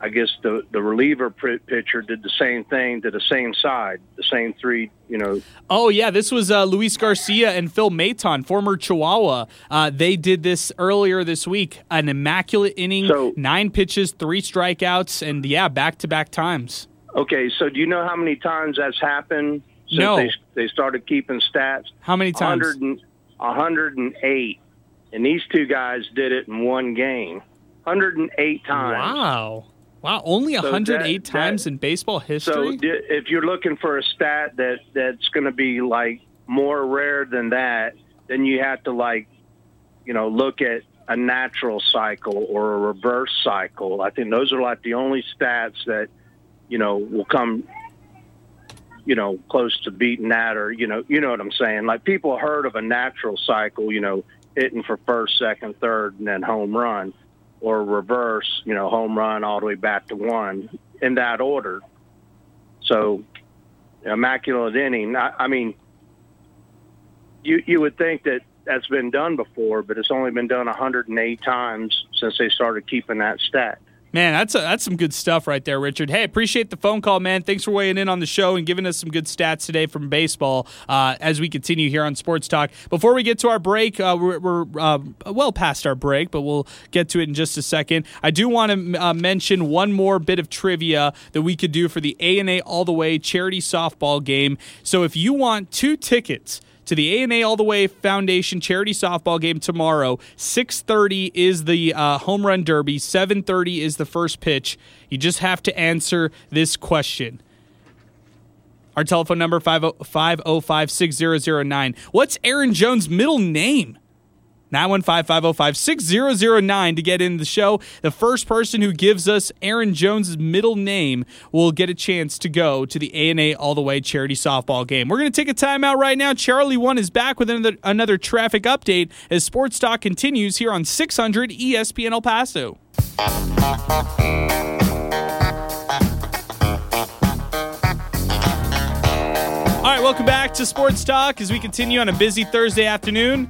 [SPEAKER 5] I guess the the reliever pitcher did the same thing to the same side, the same three, you know.
[SPEAKER 1] Oh yeah, this was uh, Luis Garcia and Phil Maton, former Chihuahua. Uh, they did this earlier this week. An immaculate inning,
[SPEAKER 5] So-
[SPEAKER 1] nine pitches, three strikeouts, and yeah, back to back times.
[SPEAKER 5] Okay, so do you know how many times that's happened since
[SPEAKER 1] No.
[SPEAKER 5] they they started keeping stats?
[SPEAKER 1] How many times?
[SPEAKER 5] 100 and, 108, and these two guys did it in one game. 108 times.
[SPEAKER 1] Wow. Wow, only
[SPEAKER 5] So
[SPEAKER 1] 108
[SPEAKER 5] that-
[SPEAKER 1] times
[SPEAKER 5] that-
[SPEAKER 1] in baseball history?
[SPEAKER 5] So if you're looking for a stat that that's going to be like more rare than that, then you have to like, you know, look at a natural cycle or a reverse cycle. I think those are like the only stats that, you know, will come, you know, close to beating that or you know, you know what I'm saying. Like people heard of a natural cycle, you know, hitting for first, second, third, and then home run, or reverse, you know, home run all the way back to one in that order. So, immaculate inning. I, I mean, you you would think that that's been done before, but it's only been done 108 times since they started keeping that stat.
[SPEAKER 1] Man, that's a, that's some good stuff right there, Richard. Hey, appreciate the phone call, man. Thanks for weighing in on the show and giving us some good stats today from baseball uh, as we continue here on Sports Talk. Before we get to our break, uh, we're, we're uh, well past our break, but we'll get to it in just a second. I do want to uh, mention one more bit of trivia that we could do for the A and A All the Way charity softball game. So if you want two tickets to the A&A All the Way Foundation charity softball game tomorrow. 6:30 is the uh, home run derby. 7:30 is the first pitch. You just have to answer this question. Our telephone number 505 6009. What's Aaron Jones' middle name? 915-505-6009 to get in the show. The first person who gives us Aaron Jones' middle name will get a chance to go to the A&A All The Way charity softball game. We're going to take a timeout right now. Charlie One is back with another, another traffic update as Sports Talk continues here on 600 ESPN El Paso. All right, welcome back to Sports Talk as we continue on a busy Thursday afternoon.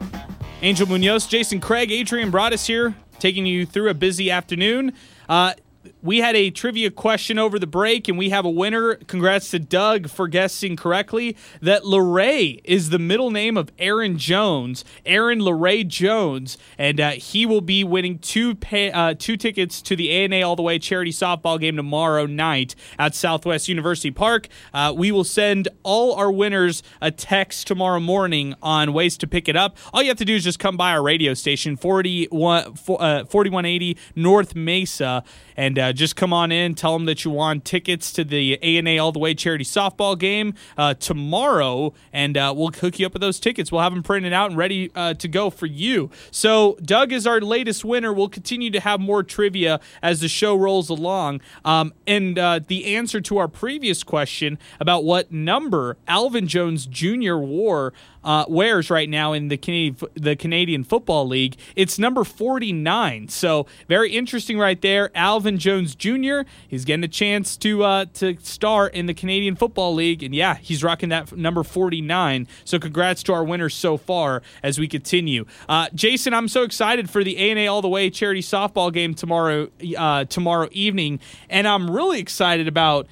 [SPEAKER 1] Angel Munoz, Jason Craig, Adrian Broadus here, taking you through a busy afternoon. Uh, we had a trivia question over the break, and we have a winner. Congrats to Doug for guessing correctly that Larray is the middle name of Aaron Jones, Aaron Larray Jones, and uh, he will be winning two pay, uh, two tickets to the A&A All the Way charity softball game tomorrow night at Southwest University Park. Uh, we will send all our winners a text tomorrow morning on ways to pick it up. All you have to do is just come by our radio station, 41, 4180 uh, North Mesa and uh, just come on in. Tell them that you want tickets to the A&A All the Way charity softball game uh, tomorrow, and uh, we'll hook you up with those tickets. We'll have them printed out and ready uh, to go for you. So Doug is our latest winner. We'll continue to have more trivia as the show rolls along. Um, and uh, the answer to our previous question about what number Alvin Jones Jr. wore uh, wears right now in the Canadian, the Canadian Football League. It's number 49. So very interesting right there. Alvin Jones Jr. He's getting a chance to uh, to start in the Canadian Football League, and yeah, he's rocking that number 49. So congrats to our winners so far as we continue. Uh, Jason, I'm so excited for the A&A All the Way charity softball game tomorrow uh, tomorrow evening, and I'm really excited about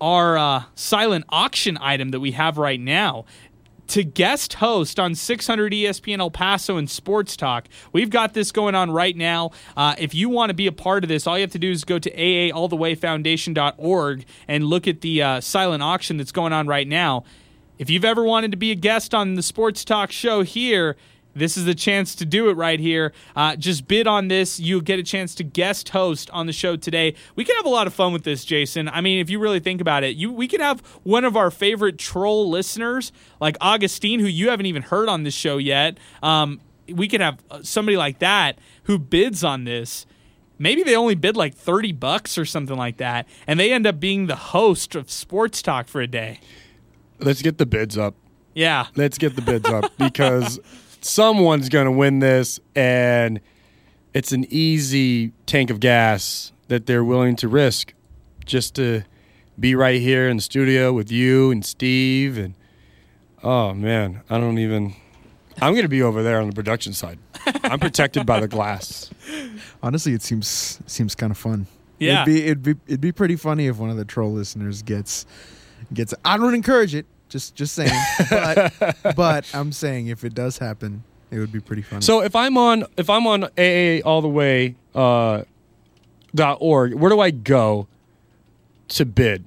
[SPEAKER 1] our uh, silent auction item that we have right now to guest host on 600 ESPN El Paso and Sports Talk. We've got this going on right now. Uh, if you want to be a part of this, all you have to do is go to aallthewayfoundation.org and look at the uh, silent auction that's going on right now. If you've ever wanted to be a guest on the Sports Talk show here, this is the chance to do it right here. Uh, just bid on this. You'll get a chance to guest host on the show today. We can have a lot of fun with this, Jason. I mean, if you really think about it, you we could have one of our favorite troll listeners, like Augustine, who you haven't even heard on this show yet. Um, we could have uh, somebody like that who bids on this. Maybe they only bid like 30 bucks or something like that, and they end up being the host of Sports Talk for a day.
[SPEAKER 3] Let's get the bids up.
[SPEAKER 1] Yeah.
[SPEAKER 3] Let's get the bids up because someone's going to win this, and it's an easy tank of gas that they're willing to risk just to be right here in the studio with you and Steve. And oh man, I don't even. I'm going to be over there on the production side. I'm protected by the glass.
[SPEAKER 4] Honestly, it seems seems kind of fun.
[SPEAKER 1] Yeah.
[SPEAKER 4] it'd be it'd be it'd be pretty funny if one of the troll listeners gets gets. I don't encourage it. Just just saying, but but I'm saying if it does happen, it would be pretty funny.
[SPEAKER 3] So if I'm on if I'm on AA all the way uh, dot org, where do I go to bid?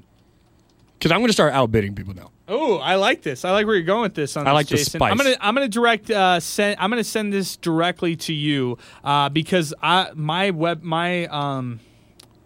[SPEAKER 3] Because I'm going to start outbidding people now.
[SPEAKER 1] Oh, I like this. I like where you're going with this. On
[SPEAKER 3] I
[SPEAKER 1] this,
[SPEAKER 3] like the
[SPEAKER 1] Jason.
[SPEAKER 3] spice.
[SPEAKER 1] I'm gonna I'm gonna direct uh, send I'm gonna send this directly to you uh, because I my web my um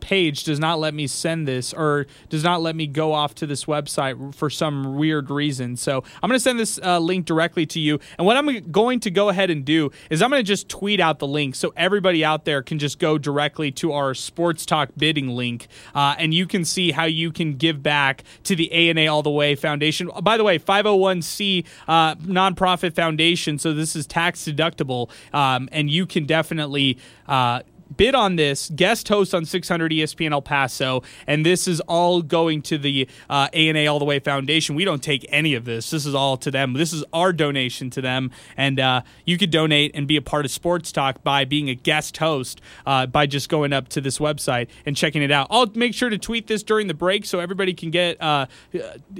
[SPEAKER 1] page does not let me send this or does not let me go off to this website for some weird reason. So I'm going to send this uh, link directly to you. And what I'm going to go ahead and do is I'm going to just tweet out the link so everybody out there can just go directly to our Sports Talk bidding link, uh, and you can see how you can give back to the A&A All the Way Foundation. By the way, 501c uh, nonprofit foundation, so this is tax deductible, um, and you can definitely. Uh, bid on this guest host on 600 espn el paso and this is all going to the uh, A&A all the way foundation. We don't take any of this. This is all to them. This is our donation to them. And uh, you could donate and be a part of sports talk by being a guest host uh, by just going up to this website and checking it out. I'll make sure to tweet this during the break so everybody can get uh,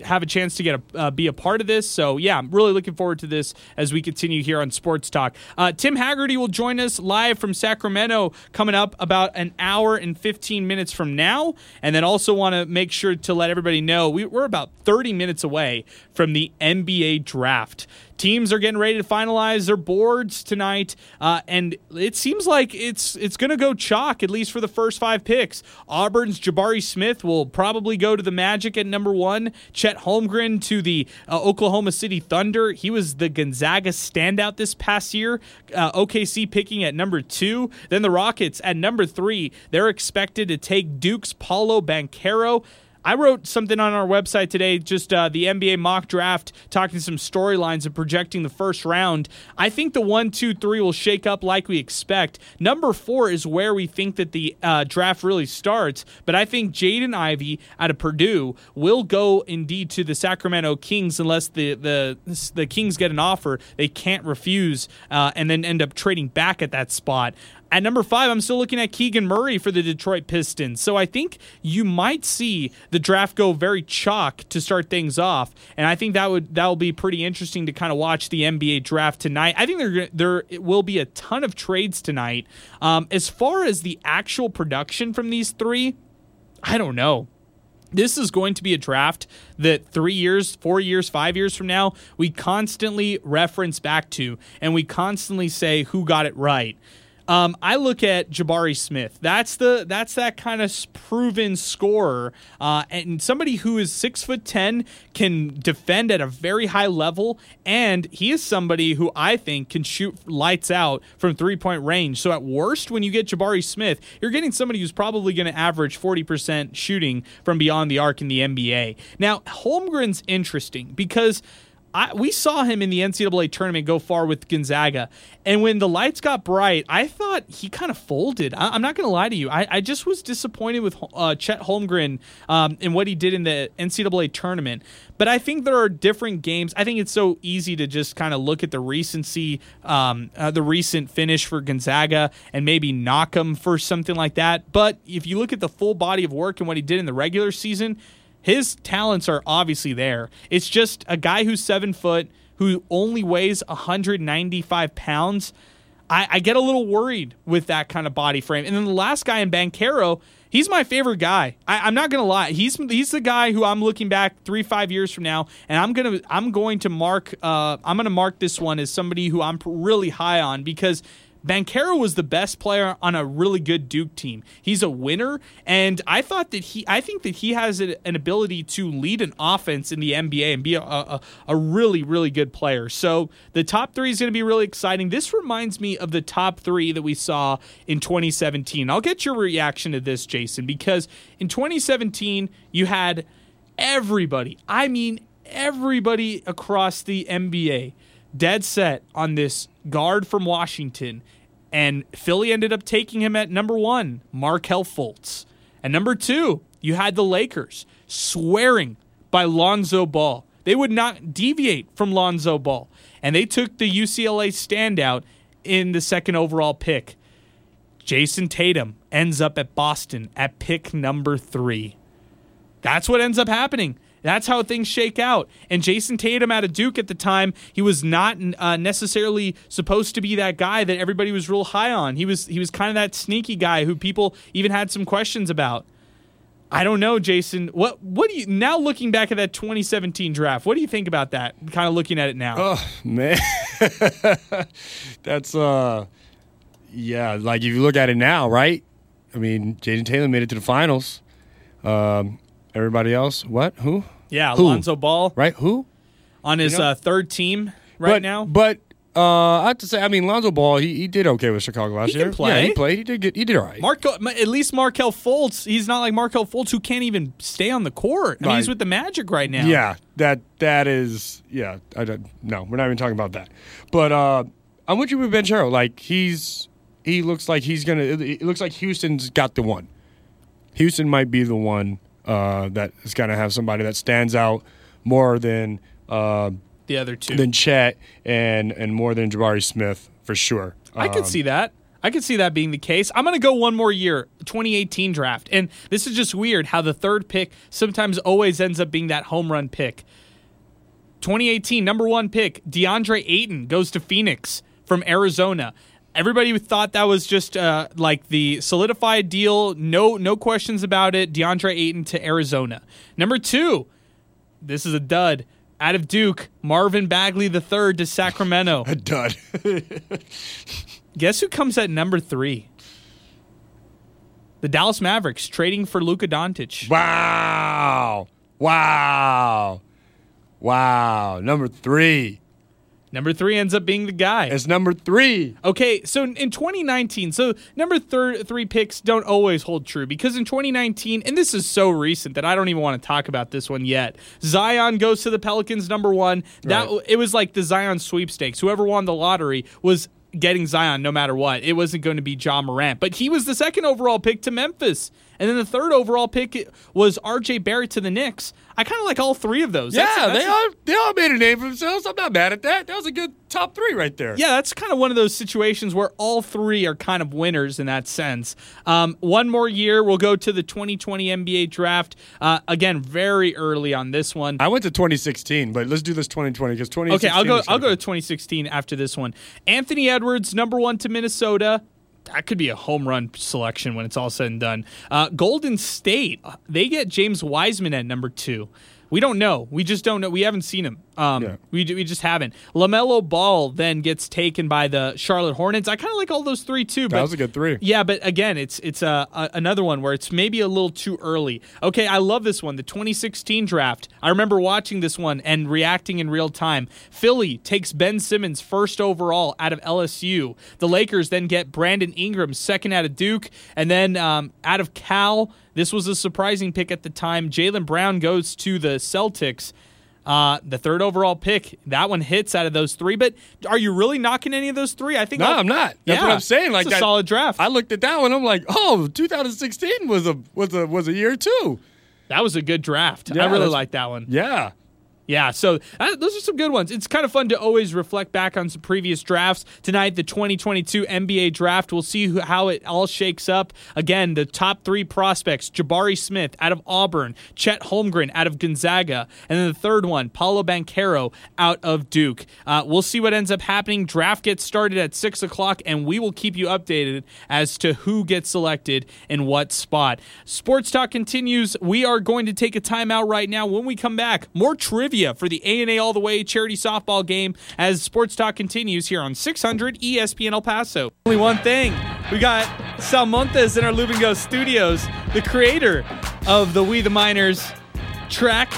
[SPEAKER 1] have a chance to get a, uh, be a part of this. So yeah i'm really looking forward to this as we continue here on sports talk. Uh, tim haggerty will join us live from sacramento coming up about an hour and 15 minutes from now. And then also want to make sure to let everybody know we, we're about 30 minutes away from the NBA draft. Teams are getting ready to finalize their boards tonight, uh, and it seems like it's it's going to go chalk at least for the first five picks. Auburn's Jabari Smith will probably go to the Magic at number one. Chet Holmgren to the uh, Oklahoma City Thunder. He was the Gonzaga standout this past year. Uh, OKC picking at number two. Then the Rockets at number three. They're expected to take Duke's Paolo Banchero. I wrote something on our website today, just uh, the NBA mock draft, talking some storylines and projecting the first round. I think the one, two, three will shake up like we expect. Number four is where we think that the uh, draft really starts, but I think Jaden Ivey out of Purdue will go indeed to the Sacramento Kings unless the the the Kings get an offer they can't refuse, uh, and then end up trading back at that spot. At number five, I'm still looking at Keegan Murray for the Detroit Pistons. So I think you might see the draft go very chalk to start things off, and I think that would that will be pretty interesting to kind of watch the NBA draft tonight. I think there there will be a ton of trades tonight. Um, as far as the actual production from these three, I don't know this is going to be a draft that three years, four years, five years from now, we constantly reference back to and we constantly say who got it right. Um, I look at Jabari Smith. That's the that's that kind of proven scorer, uh, and somebody who is six foot ten can defend at a very high level, and he is somebody who I think can shoot lights out from three point range. So at worst, when you get Jabari Smith, you're getting somebody who's probably going to average forty percent shooting from beyond the arc in the NBA. Now Holmgren's interesting because. I, we saw him in the NCAA tournament go far with Gonzaga, and when the lights got bright, I thought he kind of folded. I, am not going to lie to you. I, I, just was disappointed with uh, Chet Holmgren um, and what he did in the NCAA tournament. But I think there are different games. I think it's so easy to just kind of look at the recency, um, uh, the recent finish for Gonzaga, and maybe knock him for something like that. But if you look at the full body of work and what he did in the regular season, his talents are obviously there. It's just a guy who's seven foot, who only weighs 195 pounds. I, I, get a little worried with that kind of body frame. And then the last guy in Banchero, he's my favorite guy. I, am not gonna lie. He's he's the guy who I'm looking back three five years from now, and I'm gonna I'm going to mark uh, I'm gonna mark this one as somebody who I'm really high on because Banchero was the best player on a really good Duke team. He's a winner, and I thought that he, I think that he has an ability to lead an offense in the NBA and be a, a, a really, really good player. So the top three is going to be really exciting. This reminds me of the top three that we saw in 2017. I'll get your reaction to this, Jason, because in 2017 you had everybody. I mean, everybody across the NBA dead set on this guard from Washington, and Philly ended up taking him at number one, Markelle Fultz. And number two, you had the Lakers swearing by Lonzo Ball. They would not deviate from Lonzo Ball. And they took the UCLA standout in the second overall pick. Jayson Tatum ends up at Boston at pick number three. That's what ends up happening. That's how things shake out. And Jayson Tatum out of Duke at the time, he was not uh, necessarily supposed to be that guy that everybody was real high on. He was he was kind of that sneaky guy who people even had some questions about. I don't know, Jason. What what do you now looking back at that 2017 draft? What do you think about that? Kind of looking at it now.
[SPEAKER 3] Oh man, that's uh, yeah. Like if you look at it now, right? I mean, Jayden Tatum made it to the finals. Um, Everybody else, what? Who?
[SPEAKER 1] Yeah,
[SPEAKER 3] Who?
[SPEAKER 1] Lonzo Ball
[SPEAKER 3] Right? Who?
[SPEAKER 1] on his
[SPEAKER 3] You know-
[SPEAKER 1] uh, third team right
[SPEAKER 3] but,
[SPEAKER 1] now.
[SPEAKER 3] But uh, I have to say, I mean, Lonzo Ball, he, he did okay with Chicago last
[SPEAKER 1] He
[SPEAKER 3] year.
[SPEAKER 1] can play.
[SPEAKER 3] Yeah, he played. He did good. He did all right.
[SPEAKER 1] Marco, at least Markelle Fultz, he's not like Markelle Fultz who can't even stay on the court. I mean, he's with the Magic right now.
[SPEAKER 3] Yeah, that that is yeah. I don't, no, we're not even talking about that. But uh, I'm with you with Banchero. Like he's he looks like he's gonna. It, it looks like Houston's got the one. Houston might be the one uh, that is gonna have somebody that stands out more than uh,
[SPEAKER 1] the other two.
[SPEAKER 3] than Chet and and more than Jabari Smith for sure.
[SPEAKER 1] I could
[SPEAKER 3] Um,
[SPEAKER 1] see that. I could see that being the case. I'm going to go one more year, 2018 draft. And this is just weird how the third pick sometimes always ends up being that home run pick. 2018, number one pick, DeAndre Ayton goes to Phoenix from Arizona. Everybody who thought that was just uh, like the solidified deal. No, no questions about it. DeAndre Ayton to Arizona. Number two, this is a dud. out of Duke, Marvin Bagley III to Sacramento.
[SPEAKER 3] A dud.
[SPEAKER 1] Guess who comes at number three? The Dallas Mavericks trading for Luka Doncic.
[SPEAKER 3] wow. Wow. Wow. Number three.
[SPEAKER 1] Number three ends up being the guy.
[SPEAKER 3] It's number three.
[SPEAKER 1] Okay, so in 2019, so number thir- three picks don't always hold true because in 2019, and this is so recent that I don't even want to talk about this one yet. Zion goes to the Pelicans, number one. That
[SPEAKER 3] Right.
[SPEAKER 1] it was like the Zion sweepstakes. Whoever won the lottery was getting Zion no matter what. It wasn't going to be Ja Morant, but he was the second overall pick to Memphis, and then the third overall pick was R.J. Barrett to the Knicks. I kind of like all three of those.
[SPEAKER 3] Yeah,
[SPEAKER 1] That's- that's
[SPEAKER 3] they all they all made a name for themselves. I'm not mad at that. That was a good top three right there.
[SPEAKER 1] Yeah, that's kind of one of those situations where all three are kind of winners in that sense. Um, one more year, we'll go to the 2020 NBA draft. Uh, again, very early on this one.
[SPEAKER 3] I went to 2016, but let's do this 2020 because 2016.
[SPEAKER 1] Okay, I'll go. I'll go to 2016 after this one. Anthony Edwards, number one to Minnesota. That could be a home run selection when it's all said and done. Uh, Golden State, they get James Wiseman at number two. We don't know. We just don't know. We haven't seen him. Um,
[SPEAKER 3] Yeah.
[SPEAKER 1] we, we just haven't. Lamelo Ball then gets taken by the Charlotte Hornets. I kind of like all those three too. But
[SPEAKER 3] That was a good three.
[SPEAKER 1] yeah, but again, it's it's a, a another one where it's maybe a little too early. Okay, I love this one, the 2016 draft. I remember watching this one and reacting in real time. Philly takes Ben Simmons first overall out of LSU. The Lakers then get Brandon Ingram second out of Duke, and then um, out of Cal. This was a surprising pick at the time. Jaylen Brown goes to the Celtics. Uh, the third overall pick, that one hits out of those three. But are you really knocking any of those three? I think
[SPEAKER 3] No,
[SPEAKER 1] I'll-
[SPEAKER 3] I'm not. That's
[SPEAKER 1] Yeah,
[SPEAKER 3] what I'm saying. Like that,
[SPEAKER 1] solid draft.
[SPEAKER 3] I looked at that one. I'm like, oh, 2016 was a was a was a year too.
[SPEAKER 1] That was a good draft.
[SPEAKER 3] Yeah,
[SPEAKER 1] I really like that one.
[SPEAKER 3] Yeah.
[SPEAKER 1] Yeah, so uh, those are some good ones. It's kind of fun to always reflect back on some previous drafts. Tonight, the 2022 NBA draft. We'll see who, how it all shakes up. Again, the top three prospects Jabari Smith out of Auburn, Chet Holmgren out of Gonzaga, and then the third one, Paolo Banchero out of Duke. Uh, we'll see what ends up happening. Draft gets started at 6 o'clock, and we will keep you updated as to who gets selected in what spot. Sports Talk continues. We are going to take a timeout right now. When we come back, more trivia for the A&A All the Way charity softball game as Sports Talk continues here on 600 ESPN El Paso. Only one thing. We got Sal Montes in our Lubingo studios, the creator of the We the Miners track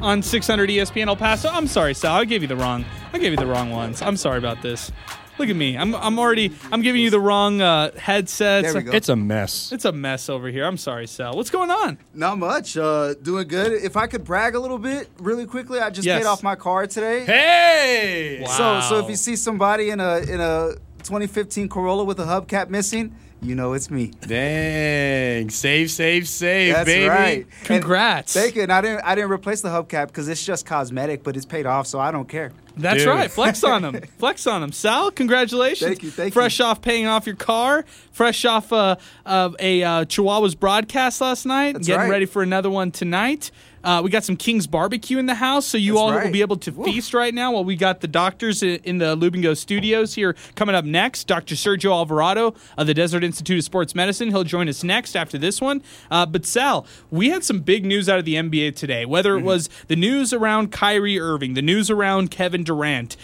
[SPEAKER 1] on 600 ESPN El Paso. I'm sorry, Sal. I gave you the wrong. I gave you the wrong ones. I'm sorry about this. Look at me. I'm I'm already I'm giving you the wrong uh, headsets.
[SPEAKER 6] There we go.
[SPEAKER 3] It's a mess.
[SPEAKER 1] It's a mess over here. I'm sorry, Sal. What's going on?
[SPEAKER 6] Not much. Uh, doing good. If I could brag a little bit, really quickly, I just
[SPEAKER 1] Yes.
[SPEAKER 6] paid off my car today.
[SPEAKER 3] Hey.
[SPEAKER 1] Wow.
[SPEAKER 6] So, so if you see somebody in a in a 2015 Corolla with a hubcap missing, you know it's me.
[SPEAKER 3] Dang. Save, save, save,
[SPEAKER 6] That's
[SPEAKER 3] baby.
[SPEAKER 6] right. And
[SPEAKER 1] Congrats.
[SPEAKER 6] Thank you. And I didn't I didn't replace the hubcap because it's just cosmetic, but it's paid off, so I don't care.
[SPEAKER 1] That's
[SPEAKER 3] Dude.
[SPEAKER 1] right. Flex on them. Flex on them. Sal, congratulations.
[SPEAKER 6] Thank you, thank you.
[SPEAKER 1] fresh
[SPEAKER 6] you.
[SPEAKER 1] off paying off your car. Fresh off uh, of a uh, Chihuahuas broadcast last night.
[SPEAKER 6] That's
[SPEAKER 1] getting
[SPEAKER 6] right.
[SPEAKER 1] ready for another one tonight. Uh, we got some King's barbecue in the house, so you
[SPEAKER 6] That's
[SPEAKER 1] all will be able to
[SPEAKER 6] Woof.
[SPEAKER 1] feast right now while we got the doctors in the Lubingo studios here coming up next. Dr. Sergio Alvarado of the Desert Institute of Sports Medicine. He'll join us next after this one. Uh, but Sal, we had some big news out of the NBA today, whether it
[SPEAKER 6] Mm-hmm.
[SPEAKER 1] was the news around Kyrie Irving, the news around Kevin Durant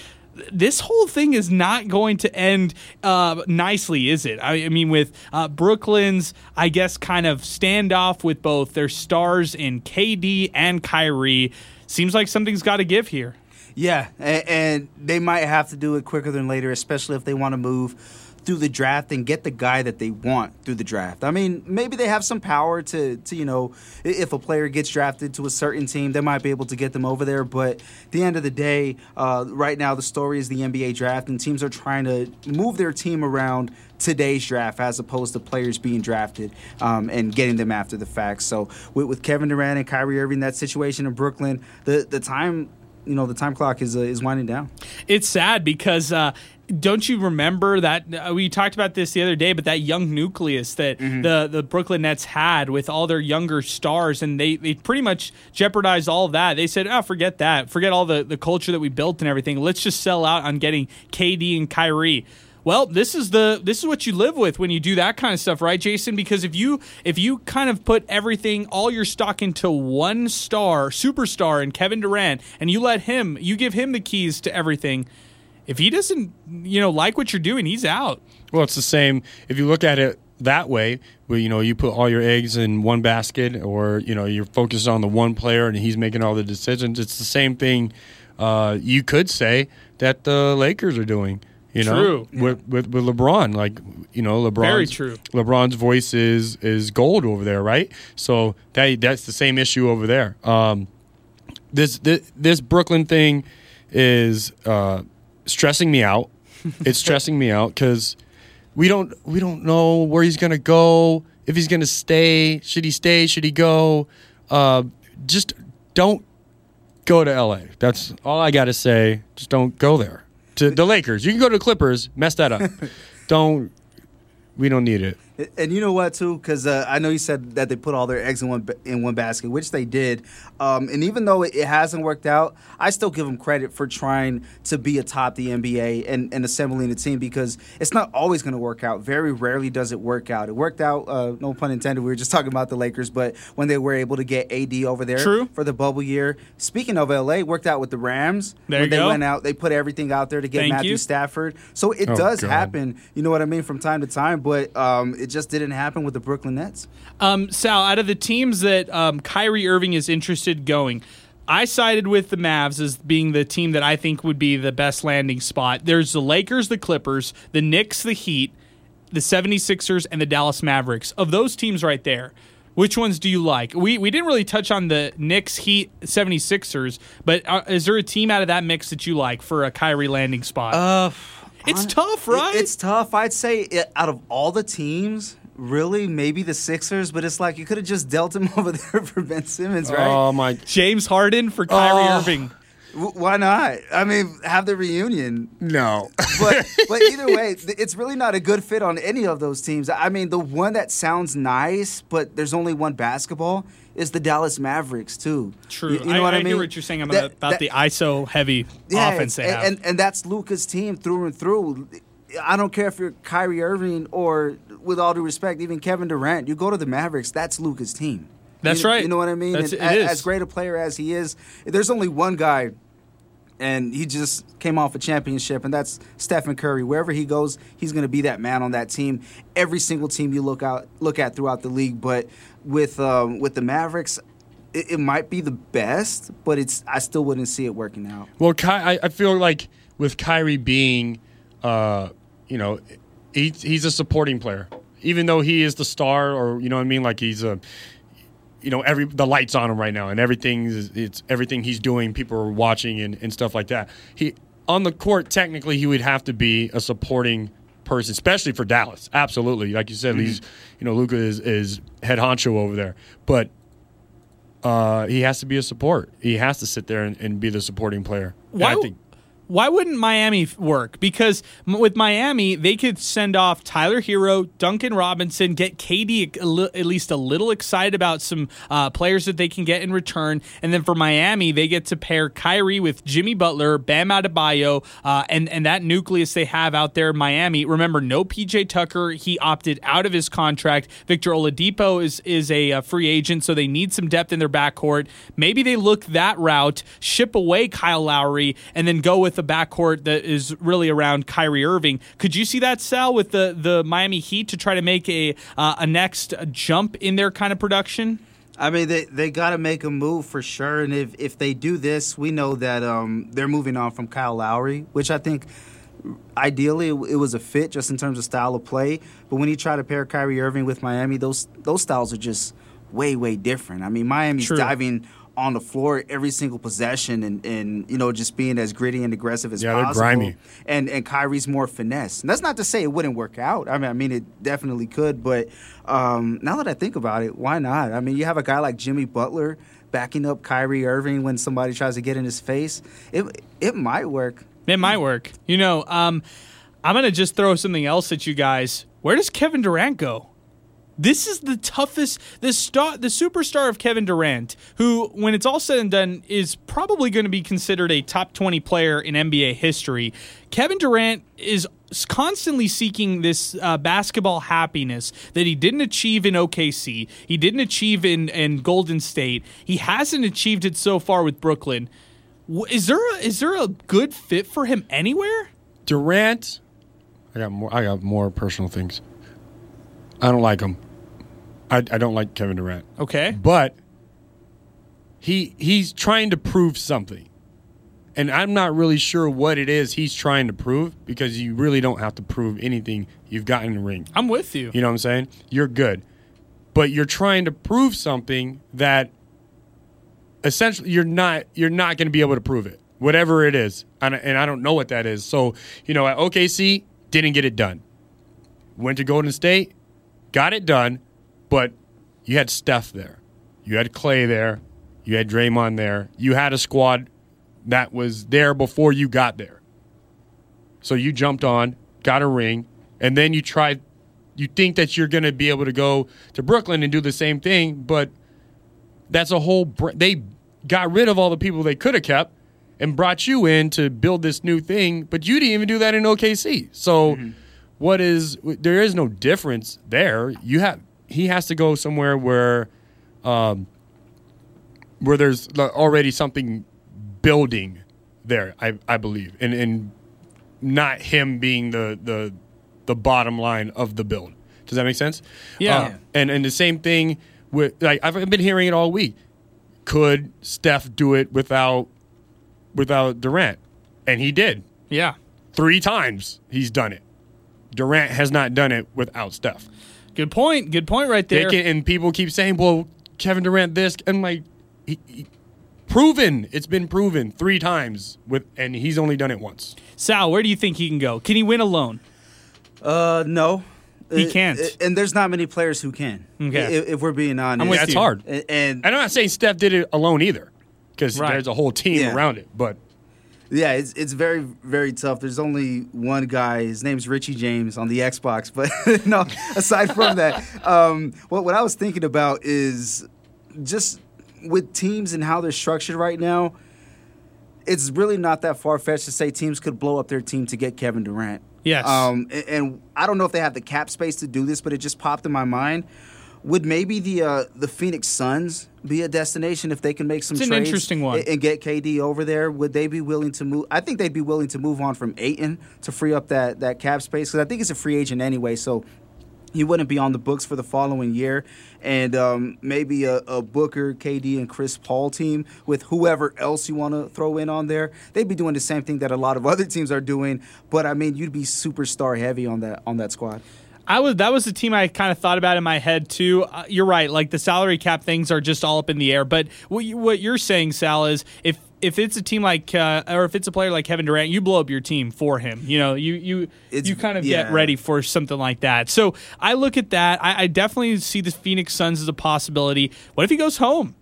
[SPEAKER 1] this whole thing is not going to end uh, nicely, is it? I, I mean, with uh, Brooklyn's, I guess, kind of standoff with both their stars in KD and Kyrie, seems like something's got to give here.
[SPEAKER 6] Yeah, and, and they might have to do it quicker than later, especially if they want to move through the draft and get the guy that they want through the draft. I mean, maybe they have some power to, to you know, if a player gets drafted to a certain team, they might be able to get them over there. But the end of the day, uh, right now the story is the NBA draft, and teams are trying to move their team around today's draft as opposed to players being drafted um, and getting them after the fact. So with, with Kevin Durant and Kyrie Irving, that situation in Brooklyn, the the time you know the time clock is uh, is winding down.
[SPEAKER 1] It's sad because uh, don't you remember that uh, we talked about this the other day? But that young nucleus that the the Brooklyn Nets had with all their younger stars, and they they pretty much jeopardized all of that. They said, "Oh, forget that. Forget all the the culture that we built and everything. Let's just sell out on getting KD and Kyrie." Well, this is the this is what you live with when you do that kind of stuff, right, Jason? Because if you if you kind of put everything, all your stock into one star, superstar, and Kevin Durant, and you let him, you give him the keys to everything. If he doesn't, you know, like what you're doing, he's out.
[SPEAKER 3] Well, it's the same. If you look at it that way, where you know you put all your eggs in one basket, or you know you're focused on the one player and he's making all the decisions. It's the same thing. Uh, you could say that the Lakers are doing. You know,
[SPEAKER 1] True.
[SPEAKER 3] with, with with LeBron, like you know, LeBron.
[SPEAKER 1] Very true.
[SPEAKER 3] LeBron's voice is is gold over there, right? So that that's the same issue over there. Um, this this, this Brooklyn thing is uh, stressing me out. It's stressing me out because we don't we don't know where he's gonna go. If he's gonna stay, should he stay? Should he go? Uh, just don't go to LA. That's all I gotta say. Just don't go there. To the Lakers, you can go to the Clippers. Mess that up. don't. We don't need it.
[SPEAKER 6] And you know what, too, because uh, I know you said that they put all their eggs in one in one basket, which they did. Um, and even though it, it hasn't worked out, I still give them credit for trying to be atop the NBA and, and assembling a team because it's not always going to work out. Very rarely does it work out. It worked out, uh, no pun intended. We were just talking about the Lakers, but when they were able to get AD over there
[SPEAKER 1] True.
[SPEAKER 6] for the bubble year. Speaking of LA, it worked out with the Rams.
[SPEAKER 1] There
[SPEAKER 6] when
[SPEAKER 1] you
[SPEAKER 6] they
[SPEAKER 1] go.
[SPEAKER 6] went out, they put everything out there to get
[SPEAKER 1] Thank
[SPEAKER 6] Matthew
[SPEAKER 1] you.
[SPEAKER 6] Stafford. So it
[SPEAKER 3] Oh,
[SPEAKER 6] does
[SPEAKER 3] God.
[SPEAKER 6] happen. You know what I mean from time to time, but um, it just didn't happen with the Brooklyn Nets.
[SPEAKER 1] Um, Sal, out of the teams that um, Kyrie Irving is interested going, I sided with the Mavs as being the team that I think would be the best landing spot. There's the Lakers, the Clippers, the Knicks, the Heat, the 76ers, and the Dallas Mavericks. Of those teams right there, which ones do you like? We we didn't really touch on the Knicks, Heat, 76ers, but uh, is there a team out of that mix that you like for a Kyrie landing spot?
[SPEAKER 6] Uh,
[SPEAKER 1] it's
[SPEAKER 6] hon-
[SPEAKER 1] tough, right?
[SPEAKER 6] It- it's tough. I'd say it, out of all the teams, really, maybe the Sixers, but it's like you could have just dealt him over there for Ben Simmons, right?
[SPEAKER 3] Oh my!
[SPEAKER 1] James Harden for Kyrie
[SPEAKER 6] Oh.
[SPEAKER 1] Irving.
[SPEAKER 6] W- Why not? I mean, have the reunion.
[SPEAKER 3] No.
[SPEAKER 6] But but either way, th- it's really not a good fit on any of those teams. I mean, the one that sounds nice, but there's only one basketball is the Dallas Mavericks too.
[SPEAKER 1] True.
[SPEAKER 6] You, you know
[SPEAKER 1] I,
[SPEAKER 6] what I,
[SPEAKER 1] I
[SPEAKER 6] mean?
[SPEAKER 1] hear what you're saying about,
[SPEAKER 6] That-
[SPEAKER 1] about
[SPEAKER 6] that-
[SPEAKER 1] the ISO heavy offense they
[SPEAKER 6] and,
[SPEAKER 1] have.
[SPEAKER 6] And, and that's Luka's team through and through. I don't care if you're Kyrie Irving or, with all due respect, even Kevin Durant. You go to the Mavericks, that's Luka's team.
[SPEAKER 1] That's
[SPEAKER 6] You-
[SPEAKER 1] right.
[SPEAKER 6] You know what I mean?
[SPEAKER 1] That's-
[SPEAKER 6] And
[SPEAKER 1] it
[SPEAKER 6] a-
[SPEAKER 1] is.
[SPEAKER 6] As great a player as he is, there's only one guy, and he just came off a championship, and that's Stephen Curry. Wherever he goes, he's going to be that man on that team. Every single team you look out look at throughout the league, but with um, with the Mavericks. It, it might be the best, but it's I still wouldn't see it working out.
[SPEAKER 3] Well, Ky- I, I feel like with Kyrie being, uh, you know, he, he's a supporting player, even though he is the star, or you know what I mean. Like he's a, you know, every the lights on him right now, and everything is it's everything he's doing. People are watching and, and stuff like that. He on the court, technically, he would have to be a supporting person, especially for Dallas. Absolutely, like you said, he's you know, Luka is is head honcho over there, but uh, he has to be a support. He has to sit there and, and be the supporting player.
[SPEAKER 1] Why,
[SPEAKER 3] I think
[SPEAKER 1] why wouldn't Miami work? Because with Miami, they could send off Tyler Herro, Duncan Robinson, get KD at least a little excited about some uh, players that they can get in return. And then for Miami, they get to pair Kyrie with Jimmy Butler, Bam Adebayo, uh, and, and that nucleus they have out there in Miami. Remember, no PJ Tucker. He opted out of his contract. Victor Oladipo is, is a, uh free agent, so they need some depth in their backcourt. Maybe they look that route, ship away Kyle Lowry, and then go with a backcourt that is really around Kyrie Irving. Could you see that, Sal, with the, the Miami Heat to try to make a, uh, a next jump in their kind of production?
[SPEAKER 6] I mean, they they got to make a move for sure, and if if they do this, we know that um, they're moving on from Kyle Lowry, which I think ideally it, it was a fit just in terms of style of play. But when you try to pair Kyrie Irving with Miami, those those styles are just way way different. I mean, Miami's
[SPEAKER 1] True.
[SPEAKER 6] diving on the floor every single possession and, and you know just being as gritty and aggressive as
[SPEAKER 3] Yeah, they're grimy.
[SPEAKER 6] And and Kyrie's more finesse. And that's not to say it wouldn't work out. I mean, I mean it definitely could. But um, now that I think about it, why not? I mean, you have a guy like Jimmy Butler backing up Kyrie Irving when somebody tries to get in his face. It it might work.
[SPEAKER 1] It might work. You know, um, I'm going to just throw something else at you guys. Where does Kevin Durant go? This is the toughest. The star, the superstar of Kevin Durant, who, when it's all said and done, is probably going to be considered a top twenty player in NBA history. Kevin Durant is constantly seeking this uh, basketball happiness that he didn't achieve in OKC. He didn't achieve in in Golden State. He hasn't achieved it so far with Brooklyn. Is there a, is there a good fit for him anywhere?
[SPEAKER 3] Durant, I got more. I got more personal things. I don't like him. I, I don't like Kevin Durant,
[SPEAKER 1] Okay.
[SPEAKER 3] but he he's trying to prove something, and I'm not really sure what it is he's trying to prove because you really don't have to prove anything. You've gotten in the ring.
[SPEAKER 1] I'm with you.
[SPEAKER 3] You know what I'm saying? You're good. But you're trying to prove something that essentially you're not you're not going to be able to prove it. Whatever it is. And, and I don't know what that is. So, you know, at OKC didn't get it done. Went to Golden State, got it done, but you had Steph there. You had Clay there. You had Draymond there. You had a squad that was there before you got there. So you jumped on, got a ring, and then you tried. You think that you're going to be able to go to Brooklyn and do the same thing, but that's a whole. Br- they got rid of all the people they could have kept and brought you in to build this new thing, but you didn't even do that in OKC. So, mm-hmm. what is there is no difference there. You have he has to go somewhere where, um, where there's already something building there. I I believe, and and not him being the the the bottom line of the build. Does that make sense?
[SPEAKER 1] Yeah.
[SPEAKER 3] Uh, and and the same thing with like I've been hearing it all week. Could Steph do it without without Durant? And he did.
[SPEAKER 1] Yeah.
[SPEAKER 3] Three times he's done it. Durant has not done it without Steph.
[SPEAKER 1] Good point. Good point right there.
[SPEAKER 3] can- and people keep saying, "Well, Kevin Durant this," and like, he, he- proven. It's been proven three times with, and he's only done it once.
[SPEAKER 1] Sal, where do you think he can go? Can he win alone?
[SPEAKER 6] Uh, no.
[SPEAKER 1] He can't.
[SPEAKER 6] uh, and there's not many players who can.
[SPEAKER 1] Okay.
[SPEAKER 6] If, if we're being honest.
[SPEAKER 1] I'm with
[SPEAKER 3] That's
[SPEAKER 1] you.
[SPEAKER 3] hard.
[SPEAKER 6] And, and
[SPEAKER 3] I'm not saying Steph did it alone either, because
[SPEAKER 1] Right.
[SPEAKER 3] there's a whole team
[SPEAKER 6] Yeah.
[SPEAKER 3] around it. But
[SPEAKER 6] Yeah, it's it's very very tough. There's only one guy. His name's Richie James on the Xbox. But no, aside from that, um, what what I was thinking about is just with teams and how they're structured right now. It's really not that far fetched to say teams could blow up their team to get Kevin Durant.
[SPEAKER 1] Yes.
[SPEAKER 6] Um, and, and I don't know if they have the cap space to do this, but it just popped in my mind. Would maybe the uh, the Phoenix Suns be a destination if they can make some
[SPEAKER 1] It's an
[SPEAKER 6] trades
[SPEAKER 1] interesting one.
[SPEAKER 6] and- get KD over there? Would they be willing to move? I think they'd be willing to move on from Ayton to free up that that cap space because I think he's a free agent anyway. So he wouldn't be on the books for the following year, and um, maybe a, a Booker, KD, and Chris Paul team with whoever else you want to throw in on there. They'd be doing the same thing that a lot of other teams are doing, but I mean, you'd be superstar heavy on that on that squad.
[SPEAKER 1] I was that was the team I kind of thought about in my head too. Uh, you're right, like the salary cap things are just all up in the air. But what you, what you're saying, Sal, is if if it's a team like uh, or if it's a player like Kevin Durant, you blow up your team for him. You know, you you
[SPEAKER 6] It's-
[SPEAKER 1] you kind of
[SPEAKER 6] yeah.
[SPEAKER 1] get ready for something like that. So I look at that. I, I definitely see the Phoenix Suns as a possibility. What if he goes home?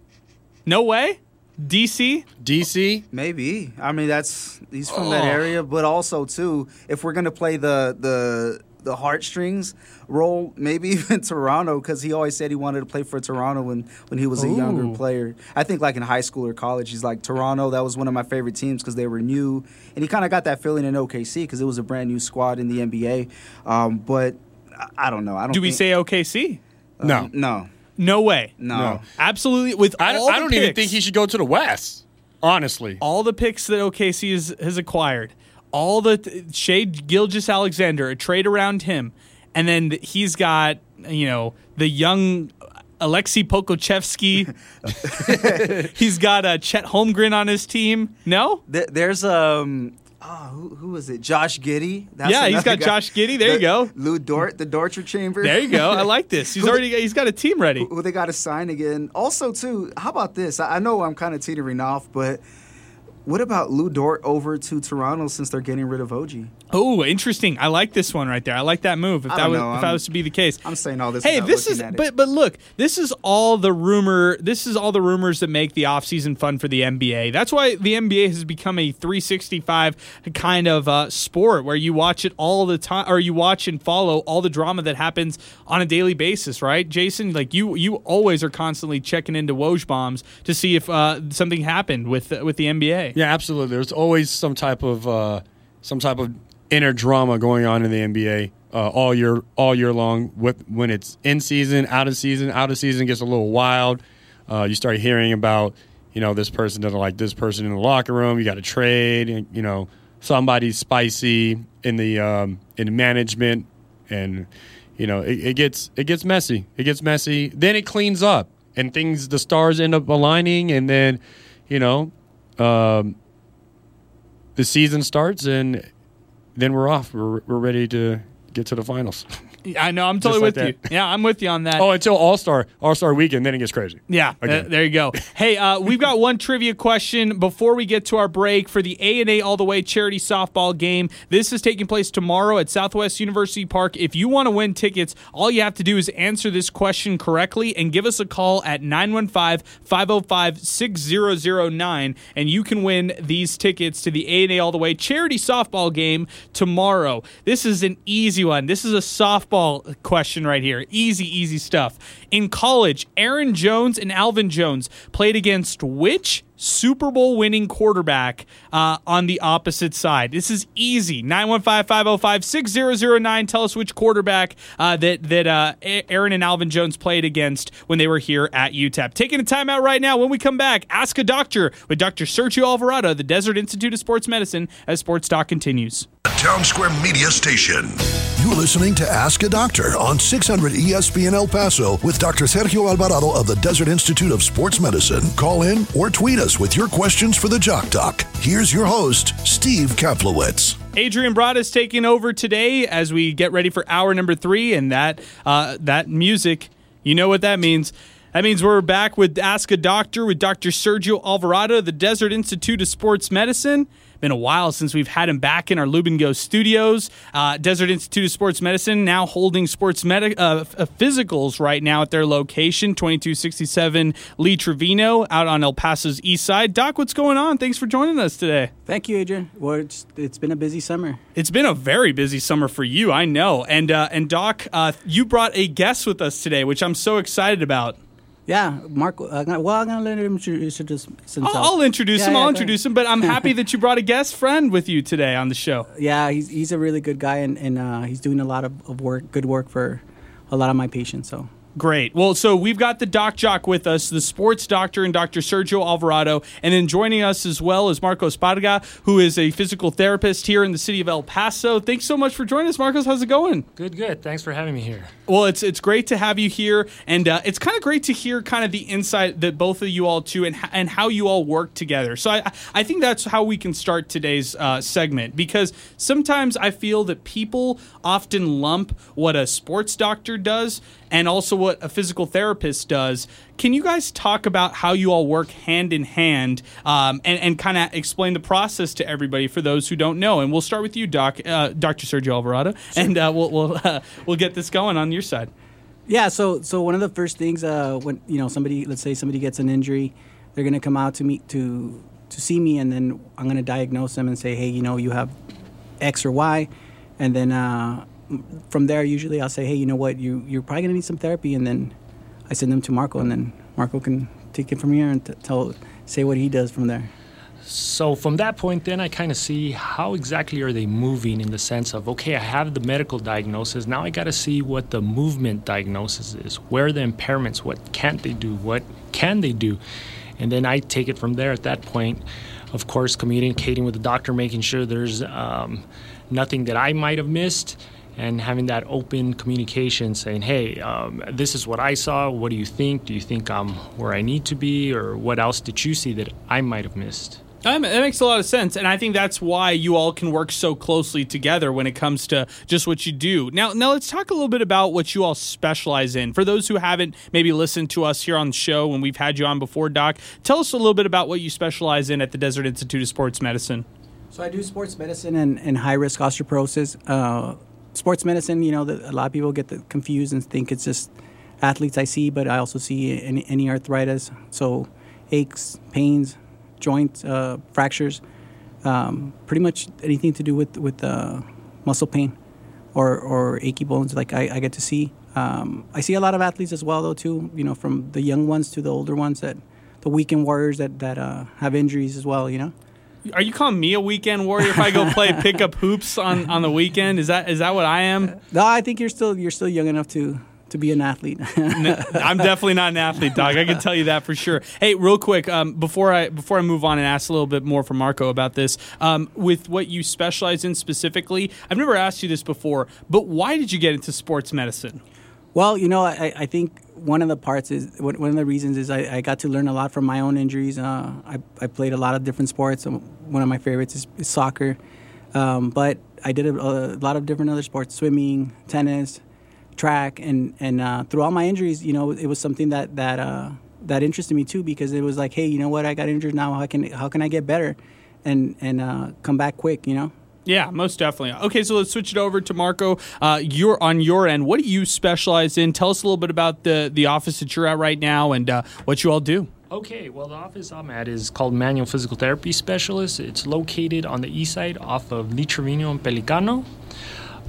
[SPEAKER 1] No way. DC.
[SPEAKER 3] DC,
[SPEAKER 6] Maybe. I mean, that's he's from that
[SPEAKER 1] Oh.
[SPEAKER 6] area, but also too, if we're gonna play the the the heartstrings role, maybe even Toronto, because he always said he wanted to play for Toronto when when he was a
[SPEAKER 1] Ooh.
[SPEAKER 6] younger player. I think like in high school or college, he's like Toronto. That was one of my favorite teams because they were new, and he kind of got that feeling in OKC because it was a brand new squad in the NBA. Um, but I- I don't know. I don't.
[SPEAKER 1] Do we
[SPEAKER 6] think-
[SPEAKER 1] say OKC?
[SPEAKER 3] no,
[SPEAKER 6] no?
[SPEAKER 1] No way.
[SPEAKER 6] No.
[SPEAKER 3] No.
[SPEAKER 1] Absolutely. With
[SPEAKER 3] I, don't- I don't even think he should go to the West. Honestly,
[SPEAKER 1] all the picks that OKC has, has acquired, all the Shai Gilgeous-Alexander, a trade around him, and then he's got you know the young Aleksej Pokusevski. he's got uh, Chet Holmgren on his team. No,
[SPEAKER 6] There, there's um. Oh, who, was it? Josh Giddey. That's
[SPEAKER 1] Yeah, he's got
[SPEAKER 6] guy.
[SPEAKER 1] Josh Giddey. There you go.
[SPEAKER 6] Lu Dort, the Dorture Chamber.
[SPEAKER 1] there you go. I like this. He's already got, he's got a team ready.
[SPEAKER 6] Who they got to sign again? Also, too. How about this? I I know I'm kind of teetering off, but what about Lu Dort over to Toronto since they're getting rid of OG?
[SPEAKER 1] Oh, interesting. I like this one right there. I like that move. If
[SPEAKER 6] I
[SPEAKER 1] that was
[SPEAKER 6] know.
[SPEAKER 1] if that was to be the case.
[SPEAKER 6] I'm saying all this.
[SPEAKER 1] Hey, this is but but look, this is all the rumor. This is all the rumors that make the offseason fun for the NBA. That's why the NBA has become a 365 kind of uh, sport where you watch it all the time, or you watch and follow all the drama that happens on a daily basis. Right, Jason? Like you, you always are constantly checking into Woj bombs to see if uh, something happened with with the NBA.
[SPEAKER 3] Yeah, absolutely. There's always some type of uh, some type of inner drama going on in the NBA uh, all year all year long. With when it's in season, out of season, out of season gets a little wild. Uh, you start hearing about you know this person doesn't like this person in the locker room. You got to trade, and you know somebody's spicy in the um, in management, and you know it, it gets it gets messy. It gets messy. Then it cleans up, and things the stars end up aligning, and then you know. Um, the season starts and then we're off. We're, we're ready to get to the finals.
[SPEAKER 1] I know. I'm totally
[SPEAKER 3] like
[SPEAKER 1] with you. Yeah, I'm with you on that.
[SPEAKER 3] oh, until All Star All Star Weekend, then it gets crazy.
[SPEAKER 1] Yeah, th- there you go. Hey, uh, we've got one trivia question before we get to our break for the A and A All the Way charity softball game. This is taking place tomorrow at Southwest University Park. If you want to win tickets, all you have to do is answer this question correctly and give us a call at 915-505-6009 and you can win these tickets to the A and A All the Way charity softball game tomorrow. This is an easy one. This is a softball question right here. Easy, easy stuff. In college, Aaron Jones and Alvin Jones played against which Super Bowl winning quarterback uh, on the opposite side? This is easy. 915-505-6009. Tell us which quarterback uh, that that uh, Aaron and Alvin Jones played against when they were here at UTEP. Taking a timeout right now. When we come back, ask a doctor with Dr. Sergio Alvarado, the Desert Institute of Sports Medicine, as Sports Talk continues.
[SPEAKER 7] Town Square Media Station. You're listening to Ask a Doctor on 600 ESPN El Paso with Dr. Sergio Alvarado of the Desert Institute of Sports Medicine. Call in or tweet us with your questions for the Jock Doc. Here's your host, Steve Kaplowitz.
[SPEAKER 1] Adrian Broaddus taking over today as we get ready for hour number three, and that uh, that music, you know what that means. That means we're back with Ask a Doctor with Dr. Sergio Alvarado, the Desert Institute of Sports Medicine. Been a while since we've had him back in our Lubin studios. Uh, Desert Institute of Sports Medicine now holding sports medi- uh, uh, physicals right now at their location, 2267 Lee Trevino, out on El Paso's east side. Doc, what's going on? Thanks for joining us today.
[SPEAKER 8] Thank you, Adrian. Well, it's, it's been a busy summer.
[SPEAKER 1] It's been a very busy summer for you, I know. And uh, and Doc, uh, you brought a guest with us today, which I'm so excited about.
[SPEAKER 8] Yeah, Mark. Uh, well, I'm gonna let him introduce himself.
[SPEAKER 1] I'll, I'll introduce
[SPEAKER 8] Yeah,
[SPEAKER 1] him.
[SPEAKER 8] yeah,
[SPEAKER 1] I'll introduce him. But I'm happy that you brought a guest friend with you today on the show.
[SPEAKER 8] Yeah, he's he's a really good guy, and and uh, he's doing a lot of, of work, good work for a lot of my patients. So
[SPEAKER 1] Great. Well, so we've got the Doc Jock with us, the sports doctor and Dr. Sergio Alvarado, and then joining us as well is Marcos Parga, who is a physical therapist here in the city of El Paso. Thanks so much for joining us, Marcos. How's it going?
[SPEAKER 9] Good, good. Thanks for having me here.
[SPEAKER 1] Well, it's it's great to have you here, and uh, it's kind of great to hear kind of the insight that both of you all too, and and how you all work together. So I I think that's how we can start today's uh, segment because sometimes I feel that people often lump what a sports doctor does and also what a physical therapist does. Can you guys talk about how you all work hand in hand um, and, and kind of explain the process to everybody for those who don't know? And we'll start with you, Doc, uh, Dr. Sergio Alvarado, and uh, we'll we'll uh, we'll get this going on your side.
[SPEAKER 8] yeah, so so one of the first things uh, when you know somebody, let's say somebody gets an injury, they're gonna come out to me to to see me, and then I'm gonna diagnose them and say, hey, you know, you have X or Y, and then uh, from there, usually I'll say, hey, you know what, you you're probably gonna need some therapy, and then I send them to Marco, and then Marco can take it from here and t- tell say what he does from there.
[SPEAKER 9] So from that point, then I kind of see how exactly are they moving in the sense of okay, I have the medical diagnosis. Now I got to see what the movement diagnosis is. Where are the impairments? What can't they do? What can they do? And then I take it from there. At that point, of course, communicating with the doctor, making sure there's um, nothing that I might have missed. And having that open communication, saying, "Hey, um, this is what I saw. What do you think? Do you think I'm where I need to be, or what else did you see that I might have missed?"
[SPEAKER 1] Um, that makes a lot of sense, and I think that's why you all can work so closely together when it comes to just what you do. Now, now let's talk a little bit about what you all specialize in. For those who haven't maybe listened to us here on the show when we've had you on before, Doc, tell us a little bit about what you specialize in at the Desert Institute of Sports Medicine.
[SPEAKER 8] So I do sports medicine and, and high risk osteoporosis. Uh, sports medicine, you know, the, a lot of people get the, confused and think it's just athletes I see, but I also see any, any arthritis. So aches, pains, joint uh, fractures, um, pretty much anything to do with with uh, muscle pain or or achy bones. Like I, I get to see. Um, I see a lot of athletes as well, though too. You know, from the young ones to the older ones that the weekend warriors that that uh, have injuries as well. You know.
[SPEAKER 1] Are you calling me a weekend warrior if I go play pickup hoops on, on the weekend? Is that is that what I am?
[SPEAKER 8] No, I think you're still you're still young enough to to be an athlete.
[SPEAKER 1] I'm definitely not an athlete, dog. I can tell you that for sure. Hey, real quick, um, before I before I move on and ask a little bit more from Marco about this, um, with what you specialize in specifically, I've never asked you this before, but why did you get into sports medicine?
[SPEAKER 8] Well, you know, I, I think one of the parts is one of the reasons is I, I got to learn a lot from my own injuries. Uh, I, I played a lot of different sports. Um, one of my favorites is, is soccer, um, but I did a, a, lot of different other sports: swimming, tennis, track, and and uh, through all my injuries, you know, it was something that that uh, that interested me too because it was like, hey, you know what? I got injured now. How can how can I get better, and and uh, come back quick? You know.
[SPEAKER 1] Yeah, most definitely. Okay, so let's switch it over to Marco. Uh, you're on your end. What do you specialize in? Tell us a little bit about the the office that you're at right now and uh, what you all do.
[SPEAKER 9] Okay, well, the office I'm at is called Manual Physical Therapy Specialist. It's located on the east side off of Lee and Pellicano.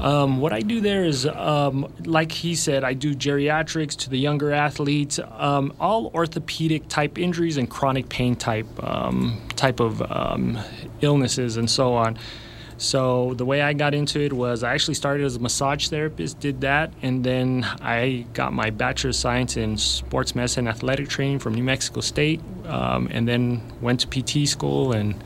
[SPEAKER 9] Um, what I do there is, um, like he said, I do geriatrics to the younger athletes, um, all orthopedic type injuries and chronic pain type um, type of um, illnesses and so on. So the way I got into it was I actually started as a massage therapist, did that, and then I got my bachelor of science in sports medicine athletic training from New Mexico State, um, and then went to PT school and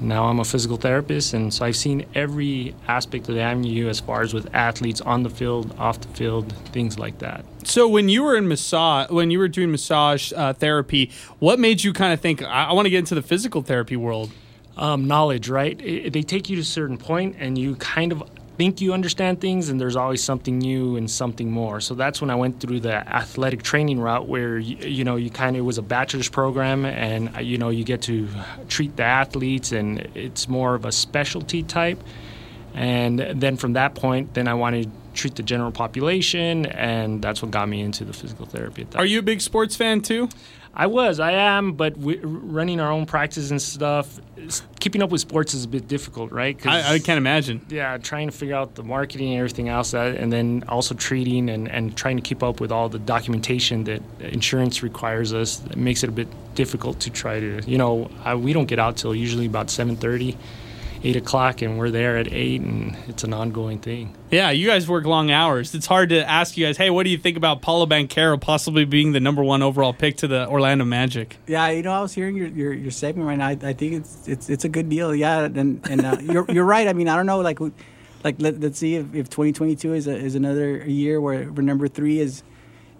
[SPEAKER 9] now I'm a physical therapist, and so I've seen every aspect of the AMU as far as with athletes on the field, off the field, things like that.
[SPEAKER 1] So when you were in massage, when you were doing massage uh, therapy, what made you kind of think I, I want to get into the physical therapy world?
[SPEAKER 9] Um, knowledge, right? It, they take you to a certain point, and you kind of think you understand things and there's always something new and something more. So that's when i went through the athletic training route where you, you know you kind of it was a bachelor's program and uh, you know you get to treat the athletes and it's more of a specialty type. And then from that point then i wanted to treat the general population and that's what got me into the physical therapy
[SPEAKER 1] are you a big sports fan too
[SPEAKER 9] I was, I am, but running our own practice and stuff, keeping up with sports is a bit difficult, right?
[SPEAKER 1] I, I, can't imagine.
[SPEAKER 9] Yeah, trying to figure out the marketing and everything else, that, and then also treating and, and trying to keep up with all the documentation that insurance requires us. It makes it a bit difficult to try to, you know, I, we don't get out till usually about seven thirty eight o'clock and we're there at eight and it's an ongoing thing.
[SPEAKER 1] Yeah, you guys work long hours. It's hard to ask you guys, hey, what do you think about Paolo Banchero possibly being the number one overall pick to the Orlando Magic?
[SPEAKER 8] Yeah, you know, I was hearing your, your, your segment right now. I, I, think it's it's it's a good deal. Yeah, and and uh, you're you're right. I mean, I don't know, like like let, us see if, if 2022 is a, is another year where number three is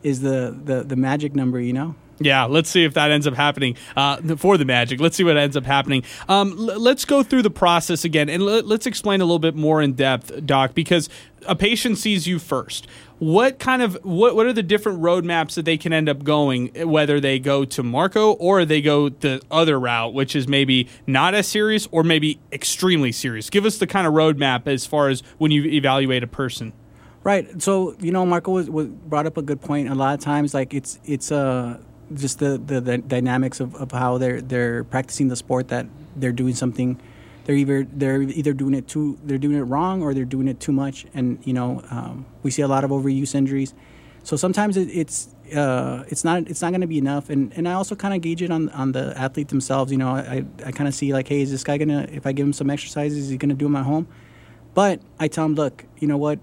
[SPEAKER 8] is the, the the magic number. You know.
[SPEAKER 1] Yeah, let's see if that ends up happening uh, for the Magic. Let's see what ends up happening. Um, l- let's go through the process again and l- let's explain a little bit more in depth, Doc, because a patient sees you first. What kind of what what are the different roadmaps that they can end up going, whether they go to Marco or they go the other route, which is maybe not as serious or maybe extremely serious? Give us the kind of roadmap as far as when you evaluate a person.
[SPEAKER 8] Right. So you know, Marco was, was brought up a good point. A lot of times, like it's it's a uh just the, the, the dynamics of, of how they're they're practicing the sport that they're doing something they're either they're either doing it too they're doing it wrong or they're doing it too much. And you know um, we see a lot of overuse injuries. So sometimes it, it's uh, it's not it's not going to be enough. And, and I also kind of gauge it on on the athlete themselves. You know I, I kind of see like hey is this guy gonna if I give him some exercises is he gonna do them at home? But I tell him look you know what?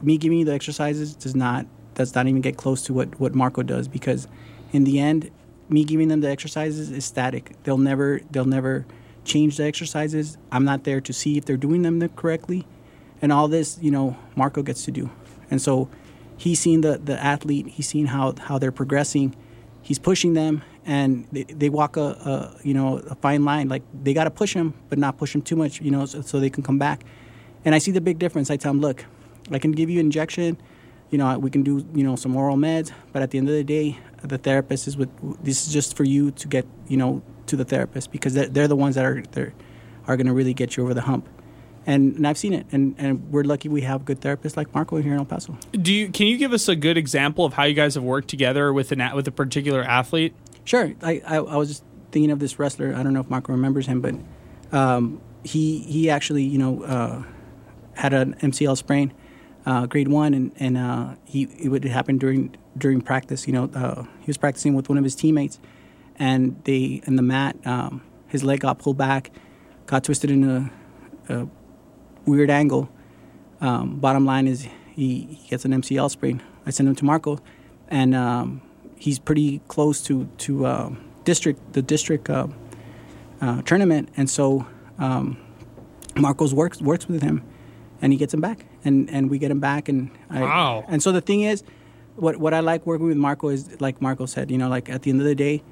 [SPEAKER 8] Me giving you the exercises does not does not even get close to what what Marco does because in the end, me giving them the exercises is static. They'll never they'll never change the exercises. I'm not there to see if they're doing them correctly, and all this you know Marco gets to do, and so he's seen the the athlete. He's seen how how they're progressing. He's pushing them, and they, they walk a, a you know a fine line. Like they got to push them, but not push them too much, you know, so, so they can come back. And I see the big difference. I tell them, look, I can give you injection you know, we can do, you know, some oral meds, but at the end of the day, the therapist is with, this is just for you to get, you know, to the therapist because they're, they're the ones that are, they're, are going to really get you over the hump. And, and I've seen it, and, and we're lucky we have good therapists like Marco here in El Paso.
[SPEAKER 1] Do you can you give us a good example of how you guys have worked together with an a- with a particular athlete?
[SPEAKER 8] Sure. I, I, I was just thinking of this wrestler. I don't know if Marco remembers him, but um, he he actually you know uh, had an MCL sprain, uh, grade one, and and uh, he it would happen during during practice. You know, uh, he was practicing with one of his teammates, and they in the mat, um, his leg got pulled back, got twisted in a, a weird angle. Um, bottom line is he, he gets an MCL sprain. I send him to Marco, and um, he's pretty close to to um, district the district uh, uh, tournament, and so um, Marcos works works with him, and he gets him back, and and we get him back, and I,
[SPEAKER 1] Wow.
[SPEAKER 8] And so the thing is, what what I like working with Marco is like Marco said, you know, like at the end of the day.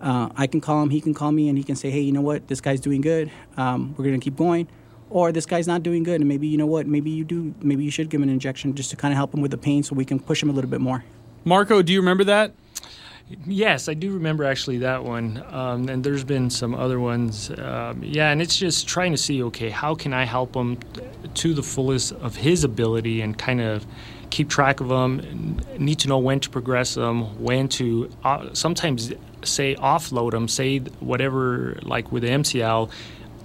[SPEAKER 8] Uh, I can call him, he can call me, and he can say, "Hey, you know what? This guy's doing good. Um, we're gonna keep going." Or this guy's not doing good, and maybe you know what? Maybe you do. Maybe you should give him an injection just to kind of help him with the pain, so we can push him a little bit more.
[SPEAKER 1] Marco, do you remember that?
[SPEAKER 9] Yes, I do remember actually that one. Um, and there's been some other ones. Um, yeah, and it's just trying to see okay, how can I help him to the fullest of his ability and kind of keep track of him, need to know when to progress them, when to uh, sometimes say offload them, say whatever, like with the MCL,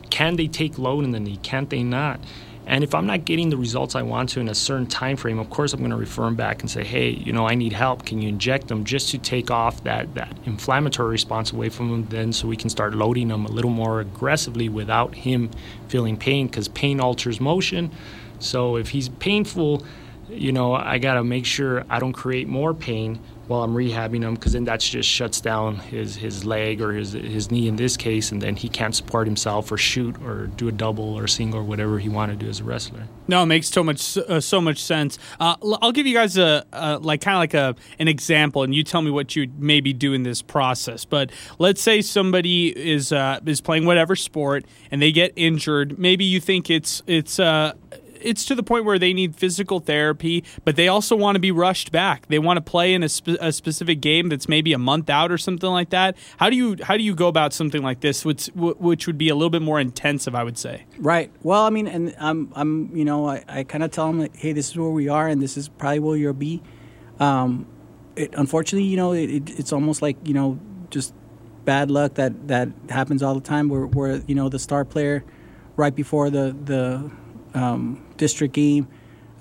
[SPEAKER 9] can they take load in the knee? Can't they not? And if I'm not getting the results I want to in a certain time frame, of course I'm going to refer them back and say, hey, you know, I need help. Can you inject them just to take off that, that inflammatory response away from them then so we can start loading them a little more aggressively without him feeling pain because pain alters motion. So if he's painful, you know, I got to make sure I don't create more pain while I'm rehabbing him because then that just shuts down his, his leg or his, his knee in this case, and then he can't support himself or shoot or do a double or single or whatever he wanted to do as a wrestler.
[SPEAKER 1] No, it makes so much uh, so much sense. Uh, I'll give you guys a, a like kind of like a an example, and you tell me what you maybe do in this process. But let's say somebody is uh, is playing whatever sport and they get injured. Maybe you think it's it's. Uh, it's to the point where they need physical therapy, but they also want to be rushed back. They want to play in a, spe- a specific game that's maybe a month out or something like that. How do you how do you go about something like this, which which would be a little bit more intensive, I would say.
[SPEAKER 8] Right. Well, I mean, and I'm, I'm, you know, I, I kind of tell them like, hey, this is where we are, and this is probably where you'll be. Um, it, unfortunately, you know, it, it, it's almost like you know, just bad luck that that happens all the time. Where where you know the star player, right before the the um, district game,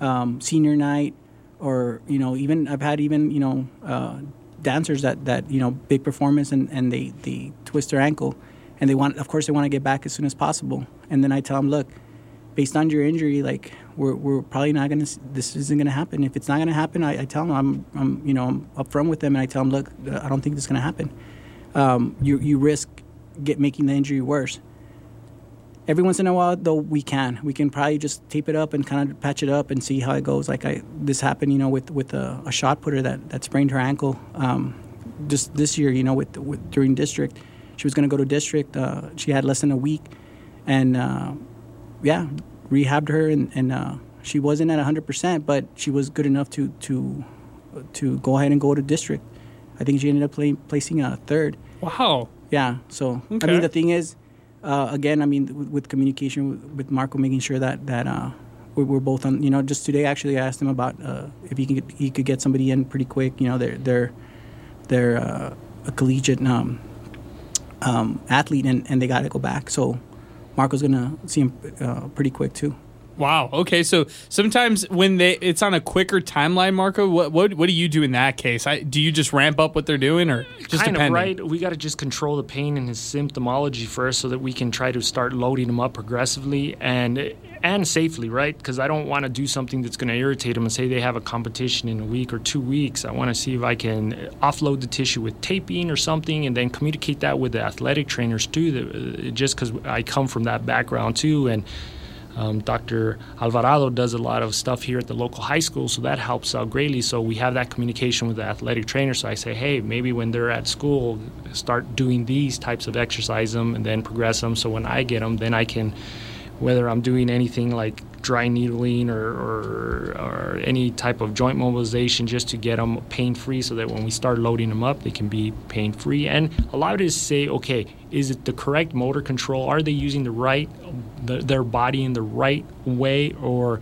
[SPEAKER 8] um, senior night, or you know, even I've had even you know uh, dancers that that you know big performance and and they they twist their ankle, and they want, of course, they want to get back as soon as possible. And then I tell them, look, based on your injury, like we're, we're probably not gonna. This isn't gonna happen. If it's not gonna happen, I, I tell them I'm, I'm, you know, I'm upfront with them, and I tell them, look, I don't think this is gonna happen. Um, you you risk get making the injury worse. Every once in a while, though, we can. We can probably just tape it up and kind of patch it up and see how it goes. Like I, this happened, you know, with with a, a shot putter that, that sprained her ankle. Um, just this year, you know, with, with during district, she was going to go to district. Uh, she had less than a week, and uh, yeah, rehabbed her, and, and uh, she wasn't at 100, percent but she was good enough to to to go ahead and go to district. I think she ended up play, placing a third.
[SPEAKER 1] Wow.
[SPEAKER 8] Yeah. So I mean, the thing is, uh, again, I mean, with, with communication with, with Marco, making sure that that uh, we're, we're both on. You know, just today, actually, I asked him about uh, if he could he could get somebody in pretty quick. You know, they're they're they're uh, a collegiate um, um, athlete, and, and they got to go back. So Marco's gonna see him uh, pretty quick too.
[SPEAKER 1] Wow. Okay. So sometimes when they it's on a quicker timeline, Marco, what what, what do you do in that case? I, do you just ramp up what they're doing, or just
[SPEAKER 9] kind
[SPEAKER 1] depending?
[SPEAKER 9] of right. We got to just control the pain and his symptomology first, so that we can try to start loading him up progressively and and safely, right? Because I don't want to do something that's going to irritate him and say they have a competition in a week or two weeks. I want to see if I can offload the tissue with taping or something, and then communicate that with the athletic trainers too. That, uh, just because I come from that background too, and um, Dr. Alvarado does a lot of stuff here at the local high school, so that helps out greatly. So we have that communication with the athletic trainer. So I say, hey, maybe when they're at school, start doing these types of exercise them and then progress them. So when I get them, then I can whether I'm doing anything like dry needling or, or, or any type of joint mobilization just to get them pain free so that when we start loading them up, they can be pain free. And a lot of it is say, okay, is it the correct motor control? Are they using the right, the, their body in the right way, or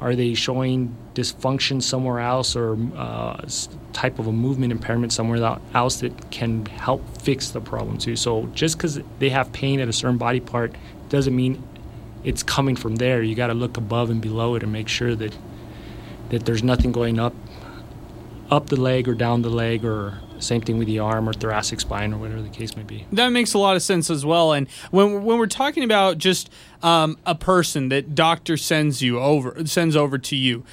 [SPEAKER 9] are they showing dysfunction somewhere else or uh, type of a movement impairment somewhere else that can help fix the problem too? So just because they have pain at a certain body part doesn't mean it's coming from there. You got to look above and below it and make sure that that there's nothing going up up the leg or down the leg or same thing with the arm or thoracic spine or whatever the case may be.
[SPEAKER 1] That makes a lot of sense as well. And when when we're talking about just um, a person that doctor sends you over sends over to you,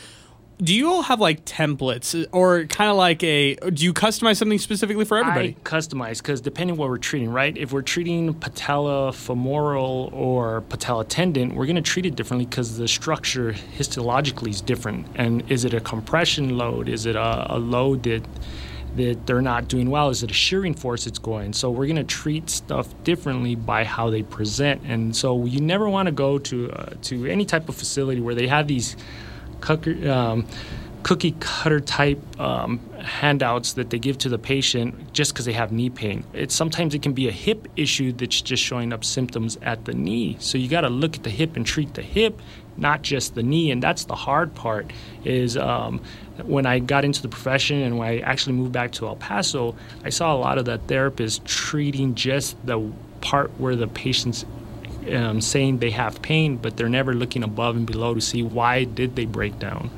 [SPEAKER 1] do you all have like templates or kind of like a? Do you customize something specifically for everybody?
[SPEAKER 9] I customize because depending what we're treating, right? If we're treating patella femoral or patella tendon, we're going to treat it differently because the structure histologically is different. And is it a compression load? Is it a, a load that that they're not doing well? Is it a shearing force that's going? So we're going to treat stuff differently by how they present. And so you never want to go to uh, to any type of facility where they have these cooker, um, cookie cutter type um, handouts that they give to the patient just because they have knee pain. It sometimes it can be a hip issue that's just showing up symptoms at the knee. So you got to look at the hip and treat the hip, not just the knee. And that's the hard part. Is um, when I got into the profession and when I actually moved back to El Paso, I saw a lot of that therapists treating just the part where the patient's um, saying they have pain, but they're never looking above and below to see why did they break down,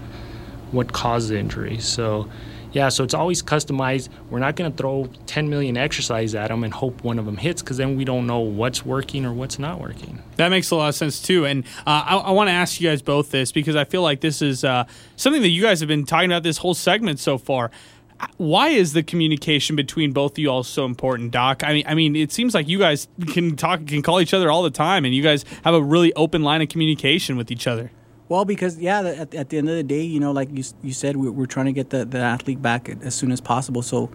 [SPEAKER 9] what caused the injury. So, yeah, so it's always customized. We're not going to throw 10 million exercises at them and hope one of them hits because then we don't know what's working or what's not working.
[SPEAKER 1] That makes a lot of sense too. And uh, I, I want to ask you guys both this because I feel like this is uh, something that you guys have been talking about this whole segment so far. Why is the communication between both of you all so important, Doc? I mean, I mean, it seems like you guys can talk, can call each other all the time, and you guys have a really open line of communication with each other.
[SPEAKER 8] Well, because yeah, at, at the end of the day, you know, like you you said, we're, we're trying to get the, the athlete back as soon as possible. So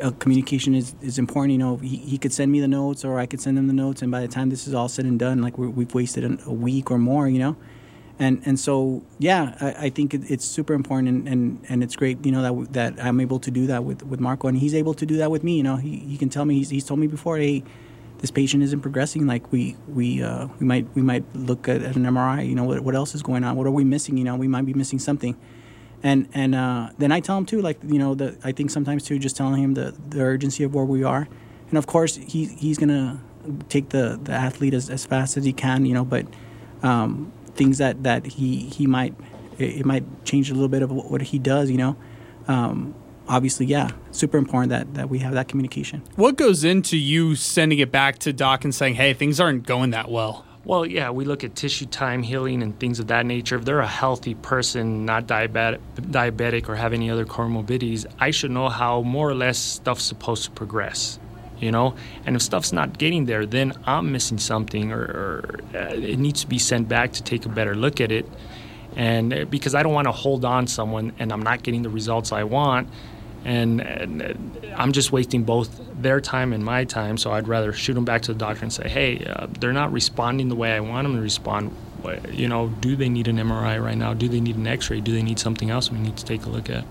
[SPEAKER 8] uh, communication is, is important. You know, he, he could send me the notes, or I could send him the notes, and by the time this is all said and done, like we're, we've wasted an, a week or more. You know, and and so yeah, I, I think it, it's super important, and, and, and it's great. You know that that I'm able to do that with, with Marco, and he's able to do that with me. You know, he, he can tell me he's, he's told me before, hey this patient isn't progressing like we we uh, we might we might look at, at an MRI. You know what what else is going on? What are we missing? You know we might be missing something, and and uh, then I tell him too. Like you know the I think sometimes too just telling him the the urgency of where we are, and of course he he's gonna take the the athlete as, as fast as he can. You know, but um, things that that he he might it, it might change a little bit of what, he does. You know. Um, obviously, yeah, super important that, that we have that communication.
[SPEAKER 1] What goes into you sending it back to Doc and saying, "Hey, things aren't going that well"?
[SPEAKER 9] Well, yeah, we look at tissue time healing and things of that nature. If they're a healthy person, not diabetic, diabetic or have any other comorbidities, I should know how more or less stuff's supposed to progress. You know, and if stuff's not getting there, then I'm missing something, or, or uh, it needs to be sent back to take a better look at it. And uh, because I don't want to hold on someone and I'm not getting the results I want, and, and uh, I'm just wasting both their time and my time. So I'd rather shoot them back to the doctor and say, hey, uh, they're not responding the way I want them to respond. You know, do they need an MRI right now? Do they need an X-ray? Do they need something else we need to take a look at?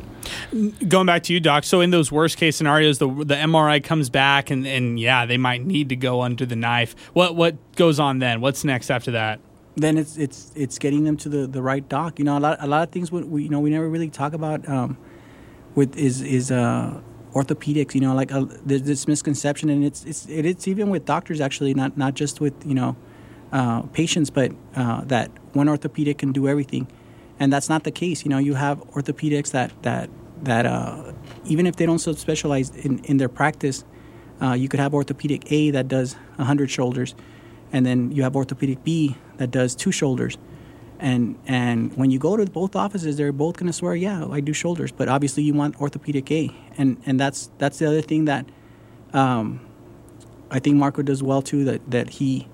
[SPEAKER 1] Going back to you, Doc. So in those worst case scenarios, the the MRI comes back, and, and yeah, they might need to go under the knife. What what goes on then? What's next after that?
[SPEAKER 8] then it's it's it's getting them to the, the right doc. You know, a lot a lot of things we, we you know we never really talk about um, with is is uh, orthopedics. You know, like uh, there's this misconception, and it's it's it, it's even with doctors actually, not not just with you know uh, patients, but uh, that one orthopedic can do everything, and that's not the case. You know, you have orthopedics that that that uh, even if they don't subspecialize in in their practice, uh, you could have orthopedic A that does 100 shoulders, and then you have orthopedic B that does two shoulders. And and when you go to both offices, they're both going to swear, yeah, I do shoulders. But obviously, you want orthopedic A, and and that's that's the other thing that um, I think Marco does well too. That that he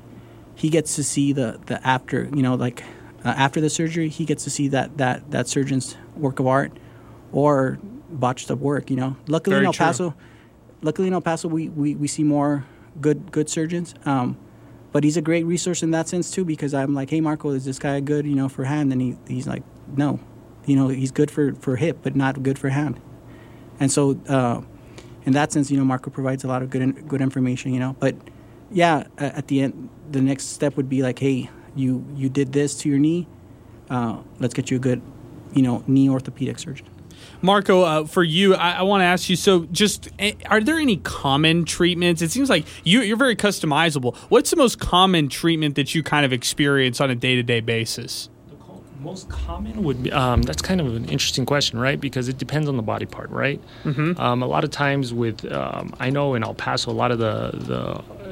[SPEAKER 8] he gets to see the the after, you know, like uh, after the surgery, he gets to see that that that surgeon's work of art or botched up work. You know, luckily
[SPEAKER 1] Very
[SPEAKER 8] in El
[SPEAKER 1] true.
[SPEAKER 8] Paso, luckily in El Paso, we, we, we see more good good surgeons. Um, but he's a great resource in that sense too because I'm like, hey Marco, is this guy good? You know, for hand? And he, he's like, no, you know, he's good for for hip, but not good for hand. And so, uh, in that sense, you know, Marco provides a lot of good good information. You know, but yeah, at the end, the next step would be like, hey, you you did this to your knee. Uh, let's get you a good, you know, knee orthopedic surgeon.
[SPEAKER 1] Marco, uh, for you, I, I want to ask you. So, just eh, are there any common treatments? It seems like you, you're very customizable. What's the most common treatment that you kind of experience on a day to day basis?
[SPEAKER 9] Most common would be um, that's kind of an interesting question right because it depends on the body part right
[SPEAKER 1] Mm-hmm.
[SPEAKER 9] um, a lot of times with um, i know in el paso a lot of the the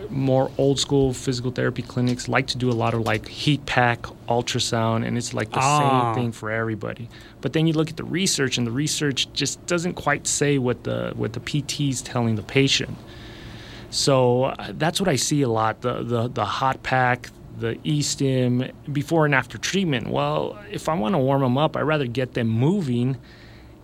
[SPEAKER 9] more old school physical therapy clinics like to do a lot of like heat pack ultrasound and it's like the
[SPEAKER 1] Ah.
[SPEAKER 9] same thing for everybody but then you look at the research and the research just doesn't quite say what the what the pt is telling the patient so uh, that's what I see a lot the, the, the hot pack, the e-stim before and after treatment. Well, if I want to warm them up, I'd rather get them moving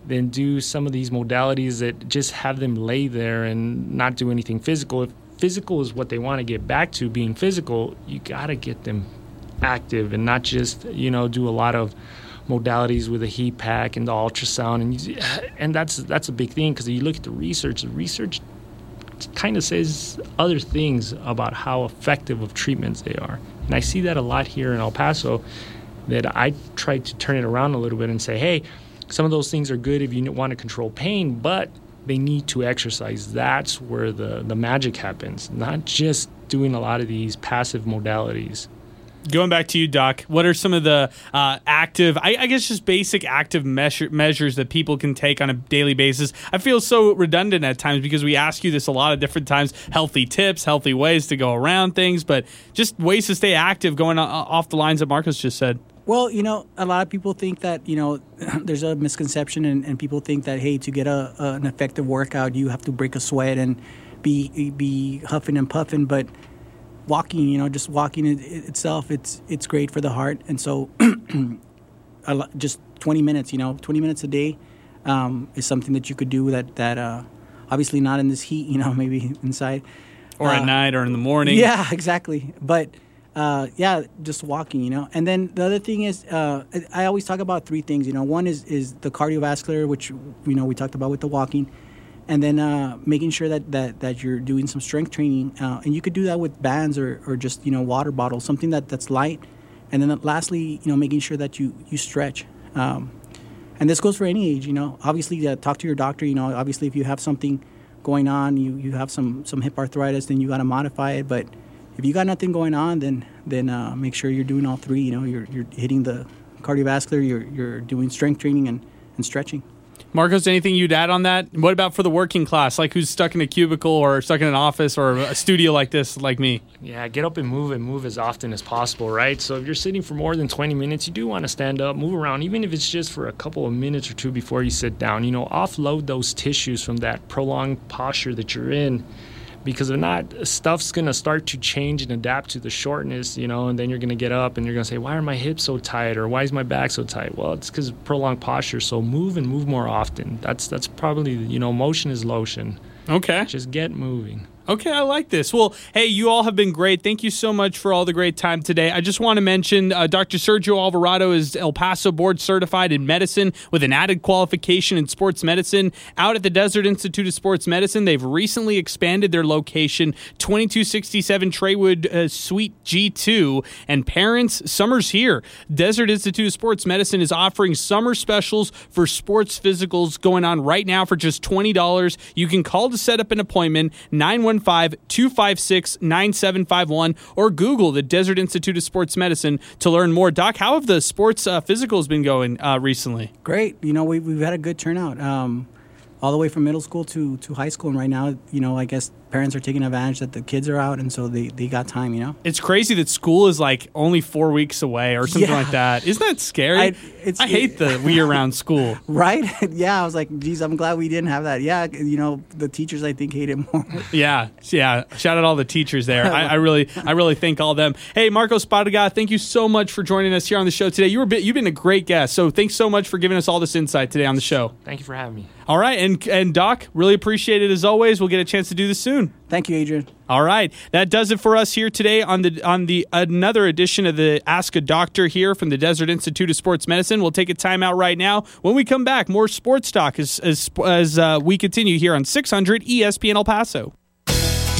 [SPEAKER 9] than do some of these modalities that just have them lay there and not do anything physical. If physical is what they want to get back to, being physical, you got to get them active and not just, you know, do a lot of modalities with the heat pack and the ultrasound and and that's that's a big thing because you look at the research the research kind of says other things about how effective of treatments they are. And I see that a lot here in El Paso that I try to turn it around a little bit and say, hey, some of those things are good if you want to control pain, but they need to exercise. That's where the, the magic happens, not just doing a lot of these passive modalities.
[SPEAKER 1] Going back to you, Doc, what are some of the uh, active, I, I guess just basic active measure, measures that people can take on a daily basis? I feel so redundant at times because we ask you this a lot of different times healthy tips, healthy ways to go around things, but just ways to stay active going off the lines that Marcus just said.
[SPEAKER 8] Well, you know, a lot of people think that you know there's a misconception, and, and people think that hey, to get a, a an effective workout, you have to break a sweat and be be huffing and puffing. But walking, you know, just walking it, it itself, it's it's great for the heart, and so just 20 minutes, you know, 20 minutes a day um, is something that you could do that that uh, obviously not in this heat, you know, maybe inside
[SPEAKER 1] Or at
[SPEAKER 8] Uh,
[SPEAKER 1] night or in the morning.
[SPEAKER 8] yeah, exactly. But uh, yeah, just walking, you know. And then the other thing is, uh, I I always talk about three things. You know, one is is the cardiovascular, which you know we talked about with the walking, and then uh, making sure that, that that you're doing some strength training, uh, and you could do that with bands or, or just you know water bottles, something that that's light. And then lastly, you know, making sure that you you stretch. Um, and this goes for any age, you know. Obviously, uh, talk to your doctor. You know, obviously, if you have something going on, you, you have some some hip arthritis, then you got to modify it. But if you got nothing going on, then then uh, make sure you're doing all three. You know, you're you're hitting the cardiovascular, you're you're doing strength training and, and stretching.
[SPEAKER 1] Marcos, anything you'd add on that? What about for the working class, like who's stuck in a cubicle or stuck in an office or a studio like this, like me?
[SPEAKER 9] Yeah, get up and move and move as often as possible, right? So if you're sitting for more than 20 minutes, you do want to stand up, move around, even if it's just for a couple of minutes or two before you sit down. You know, offload those tissues from that prolonged posture that you're in. Because if not, stuff's gonna start to change and adapt to the shortness, you know, and then you're gonna get up and you're gonna say, Why are my hips so tight? Or why is my back so tight? Well, it's because prolonged posture. So move and move more often. That's that's probably you know, motion is lotion.
[SPEAKER 1] Okay.
[SPEAKER 9] Just get moving.
[SPEAKER 1] Okay, I like this. Well, hey, you all have been great. Thank you so much for all the great time today. I just want to mention uh, Dr. Sergio Alvarado is El Paso board certified in medicine with an added qualification in sports medicine. Out at the Desert Institute of Sports Medicine, they've recently expanded their location 2267 Trawood uh, Suite G2. And parents, summer's here. Desert Institute of Sports Medicine is offering summer specials for sports physicals going on right now for just $20. You can call to set up an appointment 915 256 9751 or Google the Desert Institute of Sports Medicine to learn more. Doc, how have the sports uh, physicals been going uh, recently?
[SPEAKER 8] Great. You know, we, we've had a good turnout. Um, all the way from middle school to, to high school. And right now, you know, I guess parents are taking advantage that the kids are out, and so they, they got time, you know?
[SPEAKER 1] It's crazy that school is like only four weeks away or something
[SPEAKER 8] Yeah.
[SPEAKER 1] like that. Isn't that scary?
[SPEAKER 8] I-
[SPEAKER 1] I,
[SPEAKER 8] it's-
[SPEAKER 1] hate the year round school.
[SPEAKER 8] Right? yeah, I was like, geez, I'm glad we didn't have that. Yeah, you know, the teachers, I think, hate it more.
[SPEAKER 1] Yeah, yeah. Shout out all the teachers there. I, I really, I really thank all them. Hey, Marco Spadaga, thank you so much for joining us here on the show today. You were, bi- you've been a great guest. So thanks so much for giving us all this insight today on the show.
[SPEAKER 9] Thank you for having me.
[SPEAKER 1] All right, and and Doc, really appreciate it as always. We'll get a chance to do this soon. Afternoon.
[SPEAKER 8] Thank you, Adrian.
[SPEAKER 1] All right, that does it for us here today on the on the another edition of the Ask a Doctor here from the Desert Institute of Sports Medicine. We'll take a timeout right now. When we come back, more sports talk as as, as uh, we continue here on 600 ESPN El Paso.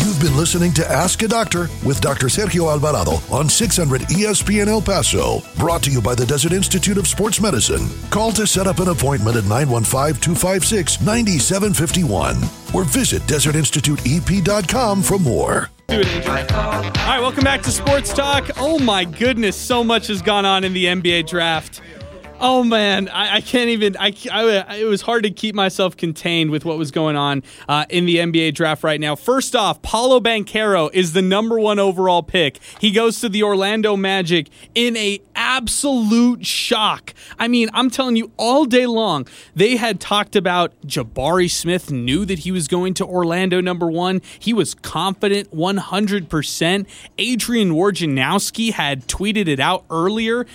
[SPEAKER 7] You've been listening to Ask a Doctor with Dr. Sergio Alvarado on 600 ESPN El Paso. Brought to you by the Desert Institute of Sports Medicine. Call to set up an appointment at 915 256 9751 or visit desertinstituteep.com for more.
[SPEAKER 1] All right, welcome back to Sports Talk. Oh my goodness, so much has gone on in the NBA draft. Oh man, I, I can't even. I, I, it was hard to keep myself contained with what was going on uh, in the NBA draft right now. First off, Paolo Banchero is the number one overall pick. He goes to the Orlando Magic in a absolute shock. I mean, I'm telling you, all day long they had talked about Jabari Smith knew that he was going to Orlando number one. He was confident 100. percent Adrian Wojnarowski had tweeted it out earlier.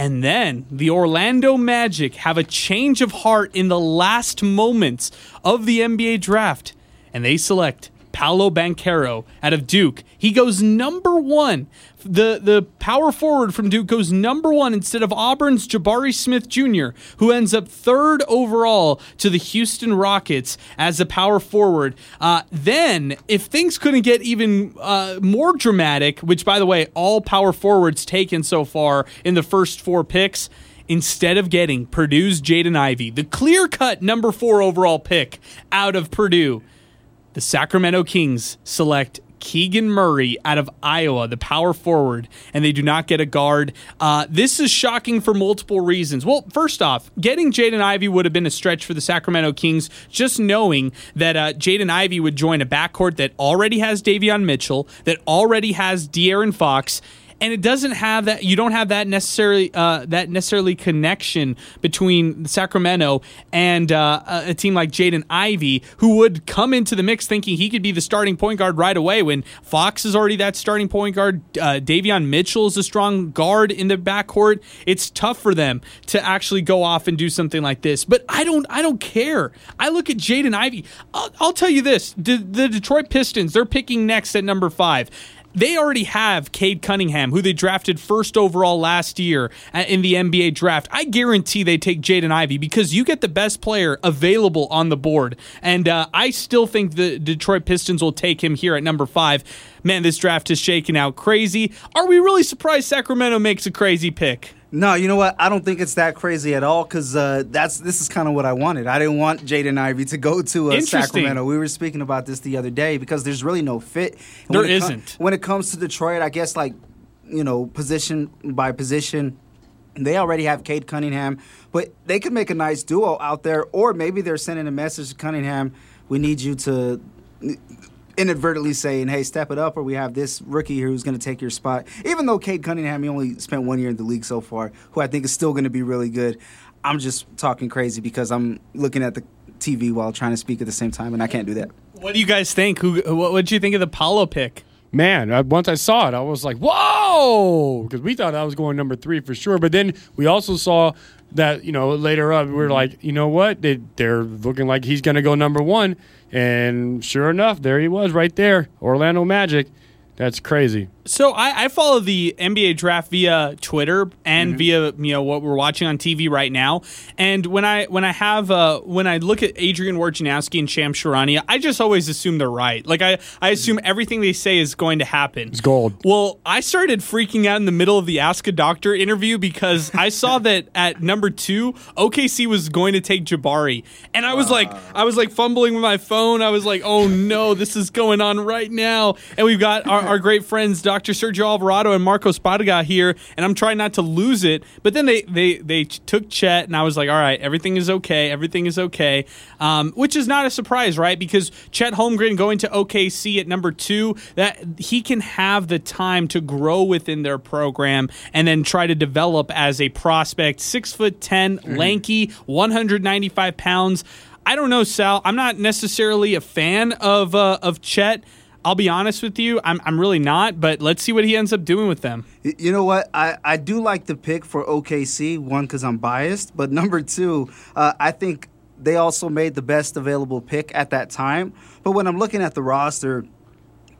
[SPEAKER 1] And then the Orlando Magic have a change of heart in the last moments of the NBA draft, and they select Paolo Banchero out of Duke. He goes number one. The the power forward from Duke goes number one instead of Auburn's Jabari Smith Jr., who ends up third overall to the Houston Rockets as a power forward. Uh, then, if things couldn't get even uh, more dramatic, which by the way, all power forwards taken so far in the first four picks instead of getting Purdue's Jaden Ivey, the clear cut number four overall pick out of Purdue, the Sacramento Kings select Keegan Murray out of Iowa, the power forward, and they do not get a guard. Uh, this is shocking for multiple reasons. Well, first off, getting Jaden Ivey would have been a stretch for the Sacramento Kings, just knowing that uh, Jaden Ivey would join a backcourt that already has Davion Mitchell, that already has De'Aaron Fox and it doesn't have that. You don't have that necessarily uh, that necessarily connection between Sacramento and uh, a team like Jaden Ivey, who would come into the mix thinking he could be the starting point guard right away. When Fox is already that starting point guard, uh, Davion Mitchell is a strong guard in the backcourt. It's tough for them to actually go off and do something like this. But I don't. I don't care. I look at Jaden Ivey. I'll, I'll tell you this: the, the Detroit Pistons. They're picking next at number five they already have Cade Cunningham, who they drafted first overall last year in the NBA draft. I guarantee they take Jaden Ivey because you get the best player available on the board. And uh, I still think the Detroit Pistons will take him here at number five. Man, this draft is shaking out crazy. Are we really surprised Sacramento makes a crazy pick?
[SPEAKER 6] No, you know what? I don't think it's that crazy at all because uh, that's this is kind of what I wanted. I didn't want Jaden Ivey to go to uh, Sacramento. We were speaking about this the other day because there's really no fit.
[SPEAKER 1] And there when isn't.
[SPEAKER 6] Com- when it comes to Detroit, I guess like you know position by position. They already have Cade Cunningham, but they could make a nice duo out there, or maybe they're sending a message to Cunningham: "We need you to inadvertently saying, "Hey, step it up," or we have this rookie here who's going to take your spot. Even though Cade Cunningham, he only spent one year in the league so far, who I think is still going to be really good. I'm just talking crazy because I'm looking at the TV while trying to speak at the same time, and I can't do that.
[SPEAKER 1] What do you guys think? Who? What did you think of the Paolo pick?
[SPEAKER 3] Man, I, once I saw it, I was like, "Whoa!" Because we thought I was going number three for sure. But then we also saw that you know later up, we were like, you know what? They, they're looking like he's going to go number one. And sure enough, there he was right there, Orlando Magic. That's crazy.
[SPEAKER 1] So I, I, follow the NBA draft via Twitter and mm-hmm. via you know what we're watching on TV right now. And when I when I have uh, when I look at Adrian Wojnarowski and Shams Charania, I just always assume they're right. Like I, I assume everything they say is going to happen.
[SPEAKER 3] It's gold.
[SPEAKER 1] Well, I started freaking out in the middle of the Ask a Doctor interview because I saw that at number two, OKC was going to take Jabari, and I was like, I was like fumbling with my phone. I was like, oh no, this is going on right now. And we've got our, our great friends. Dr. Sergio Alvarado and Marco Sparga here, and I'm trying not to lose it. But then they they they took Chet, and I was like, all right, everything is okay, everything is okay, um, which is not a surprise, right? Because Chet Holmgren going to OKC at number two, that he can have the time to grow within their program and then try to develop as a prospect. Six foot 10 mm-hmm. lanky, 195 pounds. I don't know, Sal. I'm not necessarily a fan of uh, of Chet. I'll be honest with you, I'm, I'm really not, but let's see what he ends up doing with them.
[SPEAKER 6] You know what? I, I do like the pick for OKC, one, because I'm biased, but number two, uh, I think they also made the best available pick at that time. But when I'm looking at the roster,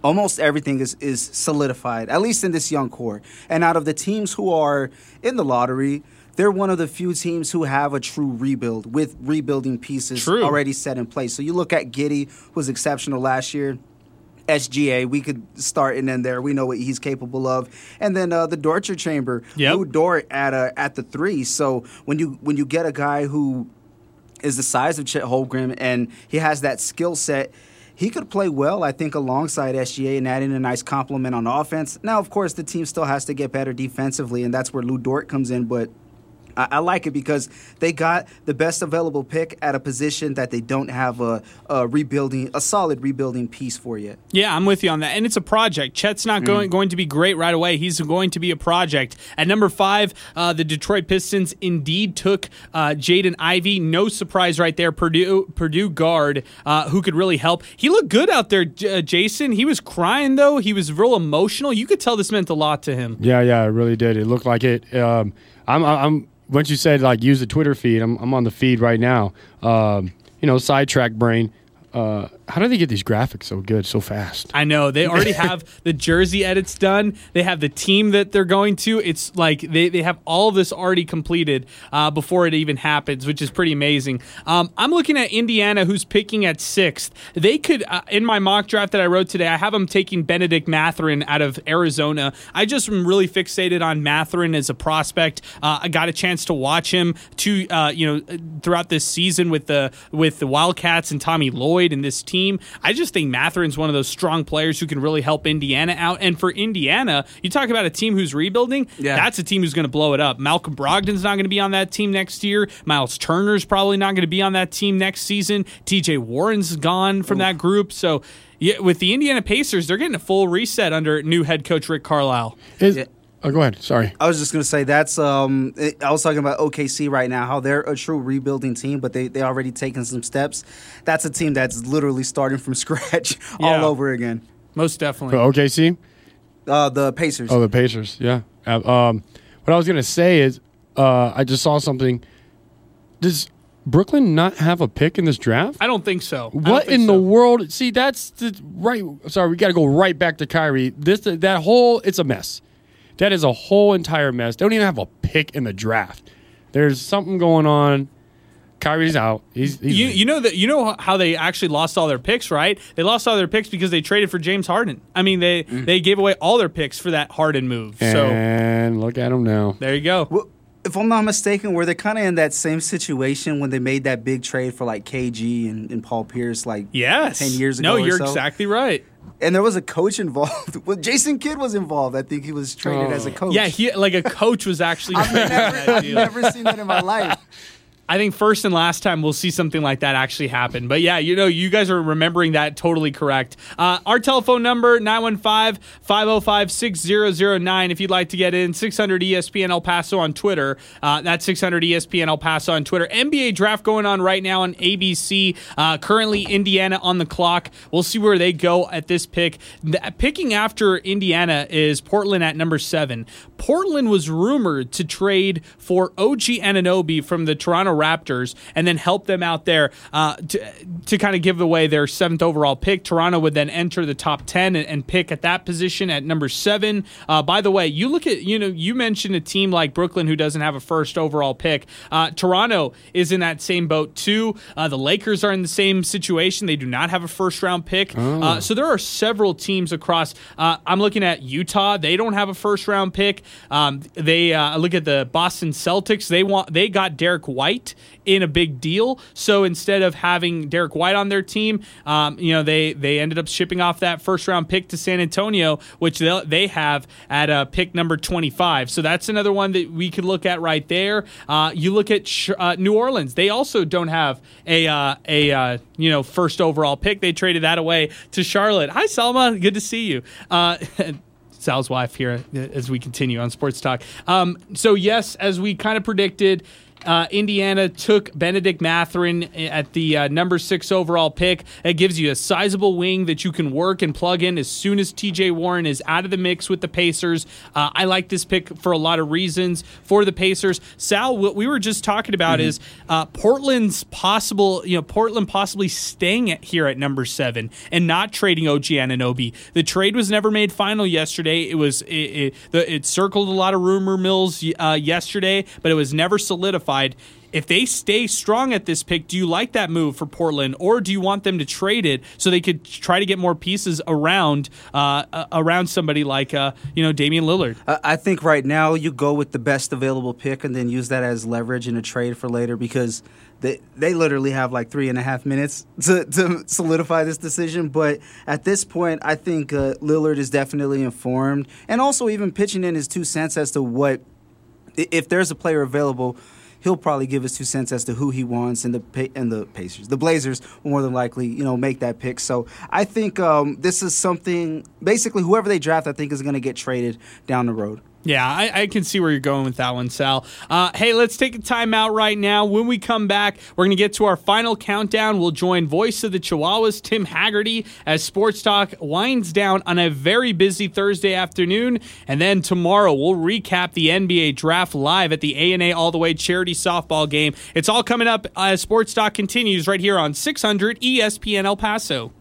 [SPEAKER 6] almost everything is, is solidified, at least in this young core. And out of the teams who are in the lottery, they're one of the few teams who have a true rebuild with rebuilding pieces
[SPEAKER 1] True.
[SPEAKER 6] already set in place. So you look at Giddey, who was exceptional last year. SGA, we could start and end there. We know what he's capable of, and then uh, the Dorture Chamber,
[SPEAKER 1] Yep.
[SPEAKER 6] Lu Dort at uh, at the three. So when you when you get a guy who is the size of Chet Holmgren and he has that skill set. He could play well, I think, alongside SGA and add in a nice complement on offense. Now, of course, the team still has to get better defensively, and that's where Lu Dort comes in. But I, I like it because they got the best available pick at a position that they don't have a, a rebuilding, a solid rebuilding piece for yet.
[SPEAKER 1] Yeah, I'm with you on that. And it's a project. Chet's not going, going to be great right away. He's going to be a project. At number five, uh, the Detroit Pistons indeed took uh, Jaden Ivey. No surprise right there. Purdue Purdue guard uh, who could really help. He looked good out there, J- uh, Jason. He was crying, though. He was real emotional. You could tell this meant a lot to him.
[SPEAKER 3] Yeah, yeah, it really did. It looked like it. Um, I'm, I'm. Once you said like use the Twitter feed, I'm, I'm on the feed right now. Um, you know, sidetrack brain. Uh, how do they get these graphics so good, so fast?
[SPEAKER 1] I know they already have the jersey edits done. They have the team that they're going to. It's like they, they have all this already completed uh, before it even happens, which is pretty amazing. Um, I'm looking at Indiana, who's picking at sixth. They could uh, in my mock draft that I wrote today. I have them taking Benedict Mathurin out of Arizona. I just am really fixated on Mathurin as a prospect. Uh, I got a chance to watch him to uh, you know throughout this season with the with the Wildcats and Tommy Lloyd and this team. I just think Mathurin's one of those strong players who can really help Indiana out. And for Indiana, you talk about a team who's rebuilding.
[SPEAKER 6] Yeah.
[SPEAKER 1] That's a team who's going to blow it up. Malcolm Brogdon's not going to be on that team next year. Myles Turner's probably not going to be on that team next season. TJ Warren's gone from that group. So. Yeah, with the Indiana Pacers, they're getting a full reset under new head coach Rick Carlisle.
[SPEAKER 3] Is,
[SPEAKER 6] Yeah.
[SPEAKER 3] Oh, go ahead. Sorry.
[SPEAKER 6] I was just gonna say that's um it- I was talking about OKC right now, how they're a true rebuilding team, but they they already taken some steps. That's a team that's literally starting from scratch
[SPEAKER 1] Yeah.
[SPEAKER 6] all over again.
[SPEAKER 1] Most definitely.
[SPEAKER 3] For OKC.
[SPEAKER 6] Uh, the Pacers.
[SPEAKER 3] Oh, the Pacers. Yeah. Um, what I was gonna say is, uh, I just saw something. Does Brooklyn not have a pick in this draft?
[SPEAKER 1] I don't think so.
[SPEAKER 3] What
[SPEAKER 1] think
[SPEAKER 3] in
[SPEAKER 1] so.
[SPEAKER 3] the world? See, that's the right. Sorry, we got to go right back to Kyrie. This that whole it's a mess. That is a whole entire mess. They don't even have a pick in the draft. There's something going on. Kyrie's out. He's, he's
[SPEAKER 1] You, you know that you know how they actually lost all their picks, right? They lost all their picks because they traded for James Harden. I mean, they
[SPEAKER 6] Mm.
[SPEAKER 1] they gave away all their picks for that Harden move. So
[SPEAKER 3] and look at him now.
[SPEAKER 1] there you go.
[SPEAKER 6] Well, if I'm not mistaken, were they kind of in that same situation when they made that big trade for like KG and, and Paul Pierce, like
[SPEAKER 1] Yes.
[SPEAKER 6] 10 years ago No,
[SPEAKER 1] you're
[SPEAKER 6] so?
[SPEAKER 1] exactly right.
[SPEAKER 6] And there was a coach involved. well, Jason Kidd was involved. I think he was traded as a oh. coach.
[SPEAKER 1] Yeah, he like a coach was actually.
[SPEAKER 6] I've never, I've never seen that in my life.
[SPEAKER 1] I think first and last time we'll see something like that actually happen. But yeah, you know, you guys are remembering that totally correct. Uh, our telephone number, 915-505-6009 if you'd like to get in. 600 ESPN El Paso on Twitter. Uh, that's 600 ESPN El Paso on Twitter. NBA draft going on right now on ABC. Uh, currently Indiana on the clock. We'll see where they go at this pick. The- picking after Indiana is Portland at number seven. Portland was rumored to trade for OG Anunoby from the Toronto Raptors and then help them out there uh, to, to kind of give away their seventh overall pick. Toronto would then enter the top 10 and, and pick at that position at number seven. Uh, by the way, you look at, you know, you mentioned a team like Brooklyn who doesn't have a first overall pick. Uh, Toronto is in that same boat too. Uh, the Lakers are in the same situation. They do not have a first round pick. Uh, so there are several teams across. Uh, I'm looking at Utah. They don't have a first round pick. Um, they uh, look at the Boston Celtics. They want they got Derrick White in a big deal. So instead of having Derrick White on their team, um, you know they they ended up shipping off that first round pick to San Antonio, which they they have at uh, pick number 25. So that's another one that we could look at right there. Uh, you look at uh, New Orleans; they also don't have a uh, a uh, you know first overall pick. They traded that away to Charlotte. Hi, Selma, Good to see you. Uh, Sal's wife here as we continue on Sports Talk. Um, so, yes, as we kind of predicted, uh, Indiana took Benedict Mathurin at the uh, number six overall pick. It gives you a sizable wing that you can work and plug in as soon as TJ Warren is out of the mix with the Pacers. Uh, I like this pick for a lot of reasons for the Pacers. Sal, what we were just talking about
[SPEAKER 6] Mm-hmm.
[SPEAKER 1] is uh, Portland's possible, you know, Portland possibly staying at, here at number seven and not trading OG Anunoby. The trade was never made final yesterday. It was it, it, the, it circled a lot of rumor mills uh, yesterday, but it was never solidified. If they stay strong at this pick, do you like that move for Portland, or do you want them to trade it so they could try to get more pieces around uh, uh, around somebody like uh, you know Damian Lillard?
[SPEAKER 6] I think right now you go with the best available pick and then use that as leverage in a trade for later because they they literally have like three and a half minutes to, to solidify this decision. But at this point, I think uh, Lillard is definitely informed and also even pitching in his two cents as to what if there's a player available. He'll probably give his two cents as to who he wants, and the and the Pacers, the Blazers, more than likely, you know, make that pick. So I think um, this is something. Basically, whoever they draft, I think, is going to get traded down the road.
[SPEAKER 1] Yeah, I, I can see where you're going with that one, Sal. Uh, hey, let's take a time out right now. When we come back, we're going to get to our final countdown. We'll join voice of the Chihuahuas, Tim Hagerty, as Sports Talk winds down on a very busy Thursday afternoon. And then tomorrow, we'll recap the NBA draft live at the A&A All the Way charity softball game. It's all coming up as Sports Talk continues right here on 600 ESPN El Paso.